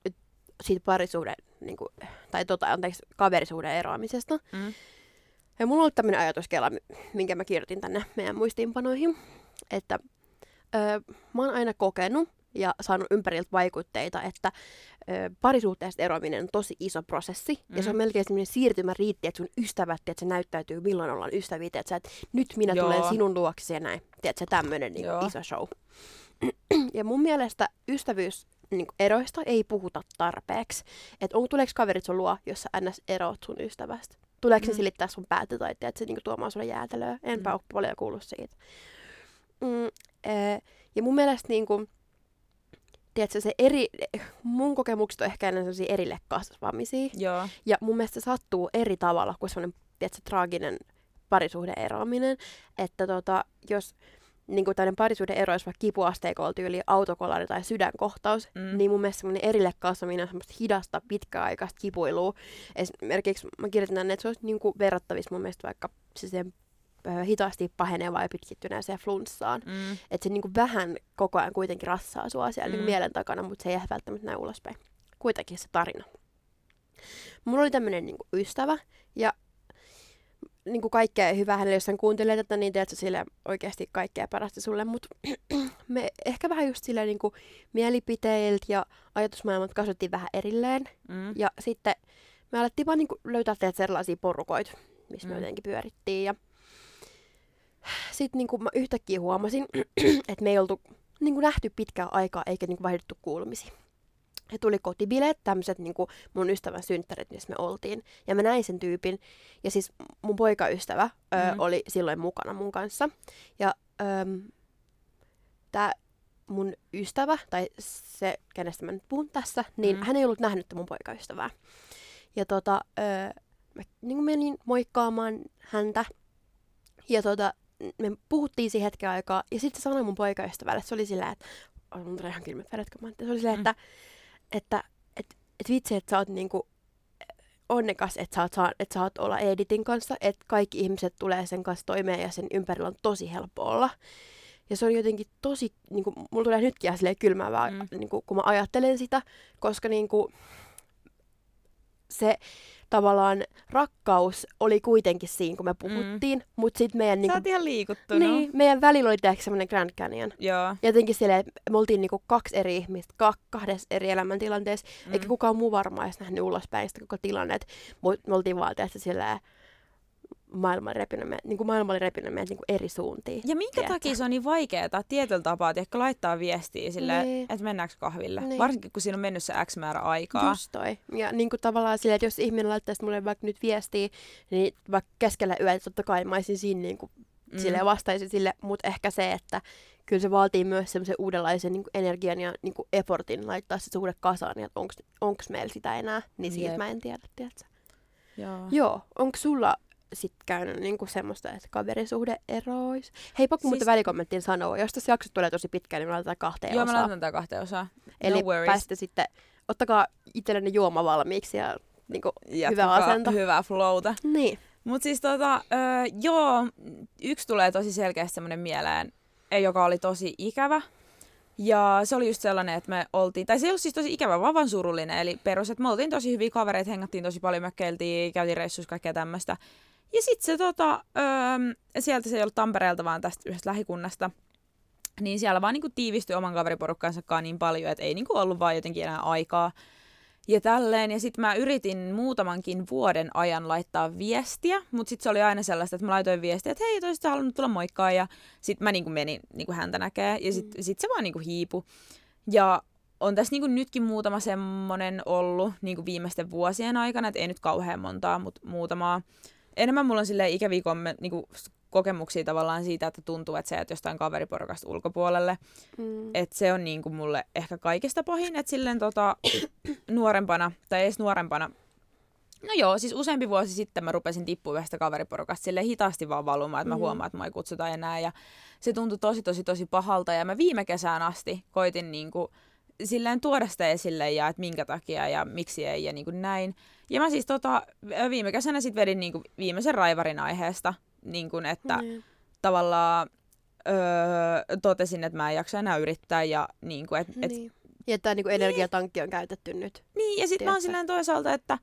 [SPEAKER 2] siitä parisuuden, niin kuin, tai tota, anteeksi, kaverisuuden eroamisesta. Mm. Ja mulla on ollut tämmöinen ajatuskela, minkä mä kirjoitin tänne meidän muistiinpanoihin, että ö, mä oon aina kokenut, ja saanut ympäriltä vaikutteita, että ö, parisuhteesta eroaminen on tosi iso prosessi. Mm. Ja se on mm. melkein semmoinen siirtymä riitti, että sun ystävät, että se näyttäytyy, milloin ollaan ystäviä, että, että nyt minä Joo. tulen sinun luokse ja näin. Tiedätkö, tämmöinen niin iso show. ja mun mielestä ystävyys niin eroista ei puhuta tarpeeksi. Että on, tuleeko kaverit sun luo, jos sä ns. eroat sun ystävästä? Tuleeko mm. se silittää sun päätä tai että se niin tuomaan sulle jäätelöä? Enpä mm. ole paljon kuullut siitä. Mm, ee, ja mun mielestä niin kuin, tiedätkö, se eri, mun kokemukset on ehkä enää sellaisia erille kasvamisia.
[SPEAKER 1] Joo.
[SPEAKER 2] Ja mun mielestä se sattuu eri tavalla kuin semmoinen, tiedätkö, traaginen parisuhde eroaminen. Että tota, jos niin kuin tämmöinen parisuhde ero, jos vaikka kipuasteikolla tyyli autokolari tai sydänkohtaus, mm. niin mun mielestä semmoinen erille kasvaminen on semmoista hidasta, pitkäaikaista kipuilua. Esimerkiksi mä kirjoitin tänne, että se olisi niin kuin verrattavissa mun mielestä vaikka siihen hitaasti pahenevaan ja pitkittyneeseen flunssaan. Mm. Että se niinku vähän koko ajan kuitenkin rassaa sua siellä niinku mm. niin mielen takana, mutta se ei ehkä välttämättä näy ulospäin. Kuitenkin se tarina. Mulla oli tämmöinen niinku ystävä ja niinku kaikkea hyvää hänelle, jos hän kuuntelee tätä, niin teet sille oikeasti kaikkea parasta sulle, mutta me ehkä vähän just silleen niinku mielipiteiltä ja ajatusmaailmat kasvattiin vähän erilleen. Mm. Ja sitten me alettiin vaan niinku löytää teet sellaisia porukoita, missä mm. me jotenkin pyörittiin. Ja sitten niin mä yhtäkkiä huomasin, että me ei oltu niin kuin nähty pitkään aikaa eikä niin kuin vaihdettu kuulumisia. Ja tuli kotibileet, tämmöiset niin mun ystävän synttärit, missä me oltiin. Ja mä näin sen tyypin. Ja siis mun poikaystävä ö, mm. oli silloin mukana mun kanssa. Ja tämä mun ystävä, tai se, kenestä mä nyt puhun tässä, niin mm. hän ei ollut nähnyt mun poikaystävää. Ja tota, ö, mä niin menin moikkaamaan häntä. Ja tota, me puhuttiin siihen hetken aikaa, ja sitten sanoi mun poikaystävälle, se oli silleen, että on mun ihan kylmät väret, kun mä se oli silleen, mm. että, että että että vitsi, että sä oot niinku onnekas, että sä, oot, että sä oot olla Editin kanssa, että kaikki ihmiset tulee sen kanssa toimeen ja sen ympärillä on tosi helppo olla. Ja se on jotenkin tosi, niin kuin, mulla tulee nytkin ihan kylmäävää, mm. niin kuin, kun mä ajattelen sitä, koska niin kuin, se, tavallaan rakkaus oli kuitenkin siinä, kun me mm. puhuttiin, mm. mutta sitten meidän... Niinku,
[SPEAKER 1] Sä oot ihan liikuttunut.
[SPEAKER 2] Niin, meidän välillä oli tehty semmoinen Grand Canyon.
[SPEAKER 1] Joo.
[SPEAKER 2] Jotenkin silleen, me oltiin niinku kaksi eri ihmistä, ka- kahdessa eri elämäntilanteessa, mm. eikä kukaan muu varmaan edes nähnyt ulospäin sitä koko tilannet. Me oltiin vaan tehty silleen, maailma, repinyt meidät, niin kuin maailma oli repinyt meidät niin kuin eri suuntiin.
[SPEAKER 1] Ja minkä tiedätkö? takia se on niin vaikeaa tietyllä tapaa, että ehkä laittaa viestiä sille, niin. että mennäänkö kahville. Niin. Varsinkin kun siinä on mennyt se X määrä aikaa.
[SPEAKER 2] Just toi. Ja niin kuin tavallaan silleen, että jos ihminen laittaisi mulle vaikka nyt viestiä, niin vaikka keskellä yötä totta kai mä olisin siinä niin kuin, mm. silleen vastaisin sille, mutta ehkä se, että kyllä se vaatii myös semmoisen uudenlaisen niin energian ja niin kuin effortin laittaa se suhde kasaan, ja onko meillä sitä enää, niin siitä Jep. mä en tiedä, tiedätkö? Joo. Joo. Onko sulla sitten käynyt niinku semmoista, että kaverisuhde erois. Hei, pakko siis... muuten välikommenttiin sanoa. Jos tässä jakso tulee tosi pitkä, niin me laitetaan kahteen
[SPEAKER 1] Joo,
[SPEAKER 2] osaan.
[SPEAKER 1] me laitetaan kahteen osaan.
[SPEAKER 2] Eli
[SPEAKER 1] worries.
[SPEAKER 2] pääsitte sitten, ottakaa itsellenne juoma valmiiksi ja niinku, hyvä asento.
[SPEAKER 1] Hyvää flowta.
[SPEAKER 2] Niin.
[SPEAKER 1] Mutta siis tota, öö, joo, yksi tulee tosi selkeästi semmoinen mieleen, eh, joka oli tosi ikävä. Ja se oli just sellainen, että me oltiin, tai se ei ollut siis tosi ikävä, vaan vaan surullinen. Eli perus, että me oltiin tosi hyviä kavereita, hengattiin tosi paljon, mökkeiltiin, käytiin reissuissa, kaikkea tämmöistä. Ja sitten se tota, öö, sieltä se ei ollut Tampereelta, vaan tästä yhdestä lähikunnasta. Niin siellä vaan niinku tiivistyi oman kaveriporukkansa kanssa niin paljon, että ei niinku ollut vaan jotenkin enää aikaa. Ja tälleen, ja sitten mä yritin muutamankin vuoden ajan laittaa viestiä, mutta sitten se oli aina sellaista, että mä laitoin viestiä, että hei, toisit halunnut tulla moikkaa, ja sitten mä niinku menin niinku häntä näkee, ja sitten sit se vaan niinku hiipu. Ja on tässä niinku nytkin muutama semmonen ollut niinku viimeisten vuosien aikana, että ei nyt kauhean montaa, mutta muutamaa. Enemmän mulla on silleen ikäviä komme, niinku, kokemuksia tavallaan siitä, että tuntuu, että sä et jostain kaveriporukasta ulkopuolelle.
[SPEAKER 2] Mm.
[SPEAKER 1] Et se on niinku mulle ehkä kaikista pahin, että silleen tota, nuorempana, tai edes nuorempana, no joo, siis useampi vuosi sitten mä rupesin tippua yhdestä kaveriporukasta sille hitaasti vaan valumaan, että mä
[SPEAKER 2] Mm.
[SPEAKER 1] huomaan, että mä ei kutsuta enää. Ja se tuntui tosi, tosi, tosi pahalta. Ja mä viime kesään asti koitin niinku, silleen tuoda sitä esille ja että minkä takia ja miksi ei ja niinku näin. Ja mä siis tota, viime kesänä sitten vedin niinku viimeisen raivarin aiheesta, niinku, että
[SPEAKER 2] Niin.
[SPEAKER 1] tavallaan öö, totesin, että mä en jaksa enää yrittää ja niin kuin, et, et,
[SPEAKER 2] Niin. Ja tämä niinku energiatankki on käytetty nyt.
[SPEAKER 1] niin, ja sitten mä oon silleen toisaalta, että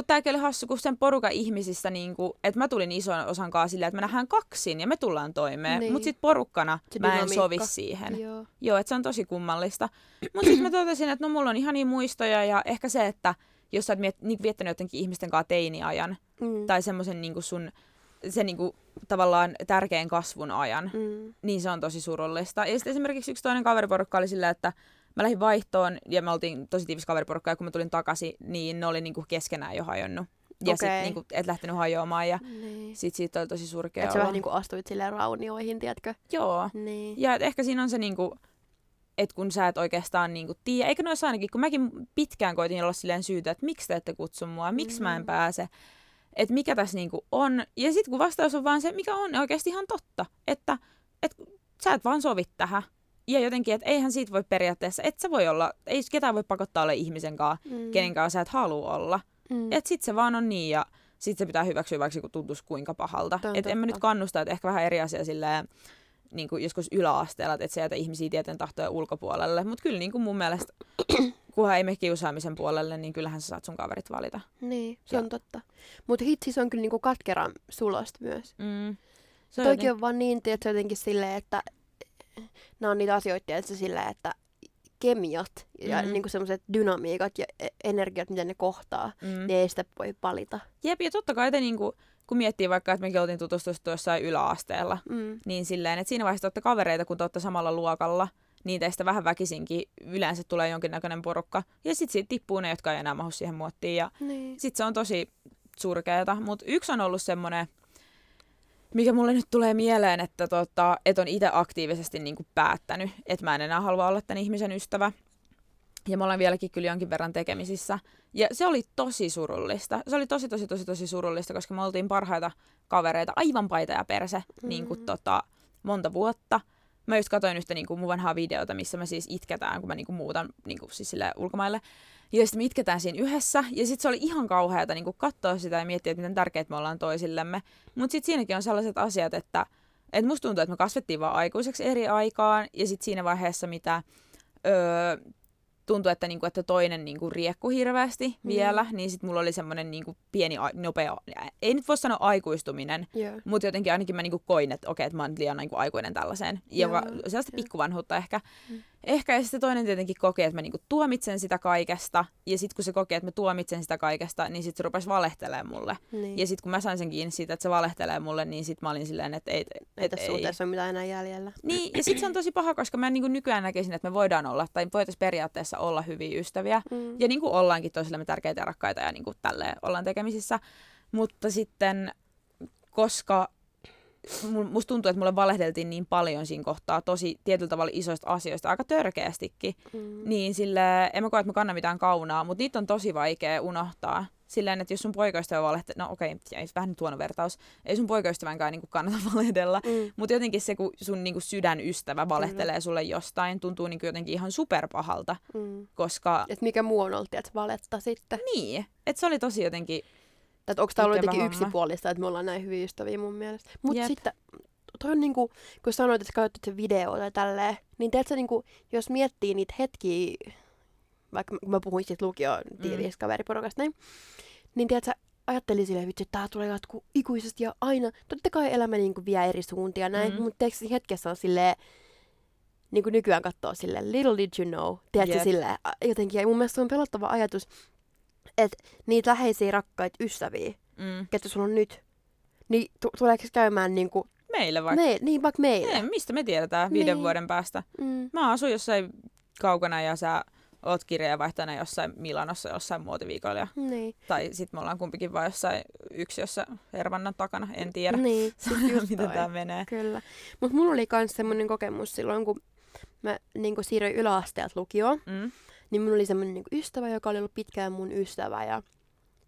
[SPEAKER 1] kun tääkin oli hassu, kun sen porukan ihmisistä, niin kuin, että mä tulin ison osan kanssa silleen, että me nähdään kaksin ja me tullaan toimeen,
[SPEAKER 2] Niin.
[SPEAKER 1] mutta sitten porukkana
[SPEAKER 2] Se
[SPEAKER 1] mä en sovi siihen.
[SPEAKER 2] Joo.
[SPEAKER 1] Joo, että se on tosi kummallista. Mutta sitten mä totesin, että no mulla on ihan niin muistoja ja ehkä se, että jos sä oot miet, niin viettänyt jotenkin ihmisten kanssa teiniajan
[SPEAKER 2] Mm.
[SPEAKER 1] tai semmoisen niin sun se niin kuin, tavallaan tärkeän kasvun ajan,
[SPEAKER 2] Mm.
[SPEAKER 1] niin se on tosi surullista. Ja sitten esimerkiksi yksi toinen kaveriporukka oli silleen, että mä lähdin vaihtoon ja me oltiin tosi tiivis kaveriporukka ja kun mä tulin takaisin, niin ne oli niinku keskenään jo hajonnut. Ja
[SPEAKER 2] Okei.
[SPEAKER 1] sitten niinku, et lähtenyt hajoamaan ja
[SPEAKER 2] Niin.
[SPEAKER 1] sit siitä oli tosi surkea
[SPEAKER 2] Että sä vähän niinku astuit silleen raunioihin, tiedätkö?
[SPEAKER 1] Joo.
[SPEAKER 2] Niin.
[SPEAKER 1] Ja et ehkä siinä on se niinku, että kun sä et oikeastaan niinku tiedä, eikö noissa ainakin, kun mäkin pitkään koitin olla silleen syytä, että miksi te ette kutsu mua, miksi mä en
[SPEAKER 2] Mm.
[SPEAKER 1] pääse, että mikä tässä niinku on. Ja sitten kun vastaus on vaan se, mikä on oikeasti ihan totta, että et sä et vaan sovi tähän. Ja jotenkin, että eihän siitä voi periaatteessa, et sä voi olla, ei ketään voi pakottaa olla ihmisen kanssa,
[SPEAKER 2] Mm.
[SPEAKER 1] kenen kanssa sä et halua olla.
[SPEAKER 2] Mm.
[SPEAKER 1] Että sit se vaan on niin ja sit se pitää hyväksyä, vaikka se tuntuisi kuinka pahalta.
[SPEAKER 2] Toi on
[SPEAKER 1] Et en mä nyt kannusta, että ehkä vähän eri asia silleen, niin kuin joskus yläasteella, että et se jätä ihmisiä tieten tahtoja ulkopuolelle. Mutta kyllä niin kuin mun mielestä, kunhan ei mene kiusaamisen puolelle, niin kyllähän sä saat sun kaverit valita.
[SPEAKER 2] Niin, se
[SPEAKER 1] Ja-
[SPEAKER 2] on totta. Mutta hitsi se on kyllä niinku katkeran sulosta myös.
[SPEAKER 1] Mm. Se
[SPEAKER 2] Toikin
[SPEAKER 1] joten-
[SPEAKER 2] on vaan niin, että jotenkin silleen, että nämä on niitä asioita, että silleen, että kemiat ja
[SPEAKER 1] Mm.
[SPEAKER 2] niinku semmoiset dynamiikat ja e- energiat, miten ne kohtaa,
[SPEAKER 1] Mm.
[SPEAKER 2] niin ei sitä voi valita.
[SPEAKER 1] Jep, ja totta kai te niinku, kun miettii vaikka, että mekin oltiin tutustettu jossain yläasteella,
[SPEAKER 2] Mm.
[SPEAKER 1] niin silleen, että siinä vaiheessa te olette kavereita, kun te olette samalla luokalla, niin teistä vähän väkisinkin yleensä tulee jonkinnäköinen porukka. Ja sitten siitä tippuu ne, jotka ei enää mahu siihen muottiin. Ja
[SPEAKER 2] Niin.
[SPEAKER 1] sitten se on tosi surkeeta. Mutta yksi on ollut semmoinen, mikä mulle nyt tulee mieleen, että tota, et on itse aktiivisesti niinku päättänyt, että mä en enää halua olla tämän ihmisen ystävä. Ja mä olen vieläkin kyllä jonkin verran tekemisissä. Ja se oli tosi surullista. Se oli tosi, tosi, tosi, tosi surullista, koska me oltiin parhaita kavereita, aivan paita ja perse, mm. niin kuin, tota, monta vuotta. Mä just katsoin yhtä niin kuin mun vanhaa videota, missä me siis itketään, kun mä niin kuin muutan niin kuin, siis sille ulkomaille. Ja sitten me itketään siinä yhdessä. Ja sitten se oli ihan kauheata niin katsoa sitä ja miettiä, että miten tärkeät me ollaan toisillemme. Mutta sitten siinäkin on sellaiset asiat, että et musta tuntuu, että me kasvettiin vaan aikuiseksi eri aikaan. Ja sitten siinä vaiheessa, mitä öö, tuntui, että, niinku, että toinen niinku, riekku hirveästi
[SPEAKER 2] Mm.
[SPEAKER 1] vielä, niin sitten mulla oli semmoinen niinku, pieni, nopea, ei nyt voi sanoa aikuistuminen,
[SPEAKER 2] Joo.
[SPEAKER 1] mutta jotenkin ainakin mä niinku koin, että okei, että mä oon liian niinku aikuinen tällaiseen. Joka,
[SPEAKER 2] Joo,
[SPEAKER 1] sellaista
[SPEAKER 2] joo.
[SPEAKER 1] pikkuvanhuutta ehkä.
[SPEAKER 2] Mm.
[SPEAKER 1] Ehkä ja sitten toinen tietenkin koki, että mä niinku tuomitsen sitä kaikesta. Ja sitten kun se koki, että mä tuomitsen sitä kaikesta, niin sitten se rupesi valehtelemaan mulle.
[SPEAKER 2] Niin.
[SPEAKER 1] Ja sitten kun mä sain sen kiinni siitä, että se valehtelee mulle, niin sitten mä olin silleen, että ei,
[SPEAKER 2] ei
[SPEAKER 1] et,
[SPEAKER 2] tässä
[SPEAKER 1] ei.
[SPEAKER 2] suhteessa ole mitään enää jäljellä.
[SPEAKER 1] Niin, ja sitten se on tosi paha, koska mä niin nykyään näkisin, että me voidaan olla, tai voitaisiin periaatteessa olla hyviä ystäviä.
[SPEAKER 2] Mm.
[SPEAKER 1] Ja niin kuin ollaankin toisillemme tärkeitä ja rakkaita ja niin kuin tälleen ollaan tekemisissä. Mutta sitten, koska musta tuntuu, että mulle valehdeltiin niin paljon siinä kohtaa tosi tietyllä tavalla isoista asioista, aika törkeästikin,
[SPEAKER 2] Mm.
[SPEAKER 1] niin sille en mä koe, että mä kannan mitään kaunaa, mutta niitä on tosi vaikea unohtaa. silleen, että jos sun poikaystävä valehtelee, no okei, okay, vähän nyt huono vertaus, ei sun poikaystävänkään niin kannata valehdella,
[SPEAKER 2] Mm.
[SPEAKER 1] mutta jotenkin se, kun sun niin kuin sydänystävä valehtelee
[SPEAKER 2] Kyllä.
[SPEAKER 1] sulle jostain, tuntuu niin kuin jotenkin ihan superpahalta,
[SPEAKER 2] Mm.
[SPEAKER 1] koska
[SPEAKER 2] Et mikä muu on ollut, että valetta sitten.
[SPEAKER 1] niin, että se oli tosi jotenkin,
[SPEAKER 2] Tai onko tämä ollut jotenkin
[SPEAKER 1] homma.
[SPEAKER 2] yksipuolista, että me ollaan näin hyviä ystäviä mun mielestä. Mutta sitten, toi on niinku, kun sanoit, että käytät se video tai tälleen, niin tiedätkö, niinku, jos miettii niitä hetkiä, vaikka kun mä puhuin siitä lukio tiiviistä mm. kaveriporukasta näin, niin tiedätkö, ajattelin silleen, vitsi, että tää tulee jatkuu ikuisesti ja aina. Totta kai elämä niinku vie eri suuntia näin,
[SPEAKER 1] Mm.
[SPEAKER 2] mutta hetkessä on silleen, niin kuin nykyään katsoo silleen, little did you know, tiedätkö,
[SPEAKER 1] Jep.
[SPEAKER 2] silleen, jotenkin, ja mun mielestä se on pelottava ajatus, että niitä läheisiä rakkaita ystäviä,
[SPEAKER 1] mm,
[SPEAKER 2] ketä sulla on nyt, niin tu- tuleeko se käymään niin kuin,
[SPEAKER 1] meille vaikka.
[SPEAKER 2] me, niin vaikka meille?
[SPEAKER 1] Ei, mistä me tiedetään viiden
[SPEAKER 2] Niin.
[SPEAKER 1] vuoden päästä?
[SPEAKER 2] Mm.
[SPEAKER 1] Mä asun jossain kaukana ja sä oot kirjeenvaihtajana jossain Milanossa jossain muotiviikoilla.
[SPEAKER 2] Niin.
[SPEAKER 1] Tai sit me ollaan kumpikin vaan jossain yksiössä Hervannan takana, en tiedä.
[SPEAKER 2] Niin, siis
[SPEAKER 1] miten tää menee.
[SPEAKER 2] Kyllä. Mutta mulla oli myös semmoinen kokemus silloin, kun mä niin kuin siirryin yläasteelta lukioon,
[SPEAKER 1] Mm.
[SPEAKER 2] Niin mulla oli semmoinen niin ystävä, joka oli ollut pitkään mun ystävä ja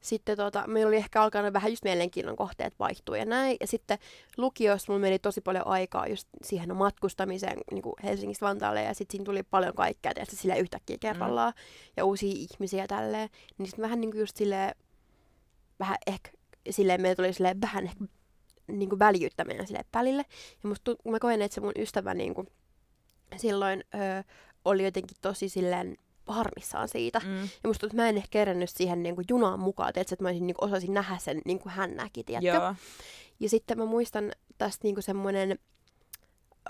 [SPEAKER 2] sitten tota, meillä oli ehkä alkanut vähän just mielenkiinnon kohteet vaihtua ja näin. Ja sitten lukiossa mulla meni tosi paljon aikaa just siihen matkustamiseen niin kuin Helsingistä Vantaalle ja sitten siinä tuli paljon kaikkea, tietysti sille yhtäkkiä kerrallaan ja uusia ihmisiä tälleen. Niin sitten vähän niin kuin just silleen, vähän ehkä silleen meillä tuli silleen vähän ehkä niin kuin väljyyttä meidän sille välille. Ja musta mä koen, että se mun ystävä niin kuin, silloin ö, oli jotenkin tosi silleen harmissaan siitä.
[SPEAKER 1] Mm.
[SPEAKER 2] Ja musta tuntuu, että mä en ehkä kerännyt siihen niin kuin junaan mukaan, tiedätkö, että mä olisin, niin kuin, osasin nähdä sen niin kuin hän näki, tiedätkö?
[SPEAKER 1] Joo.
[SPEAKER 2] Ja sitten mä muistan tästä niin kuin semmoinen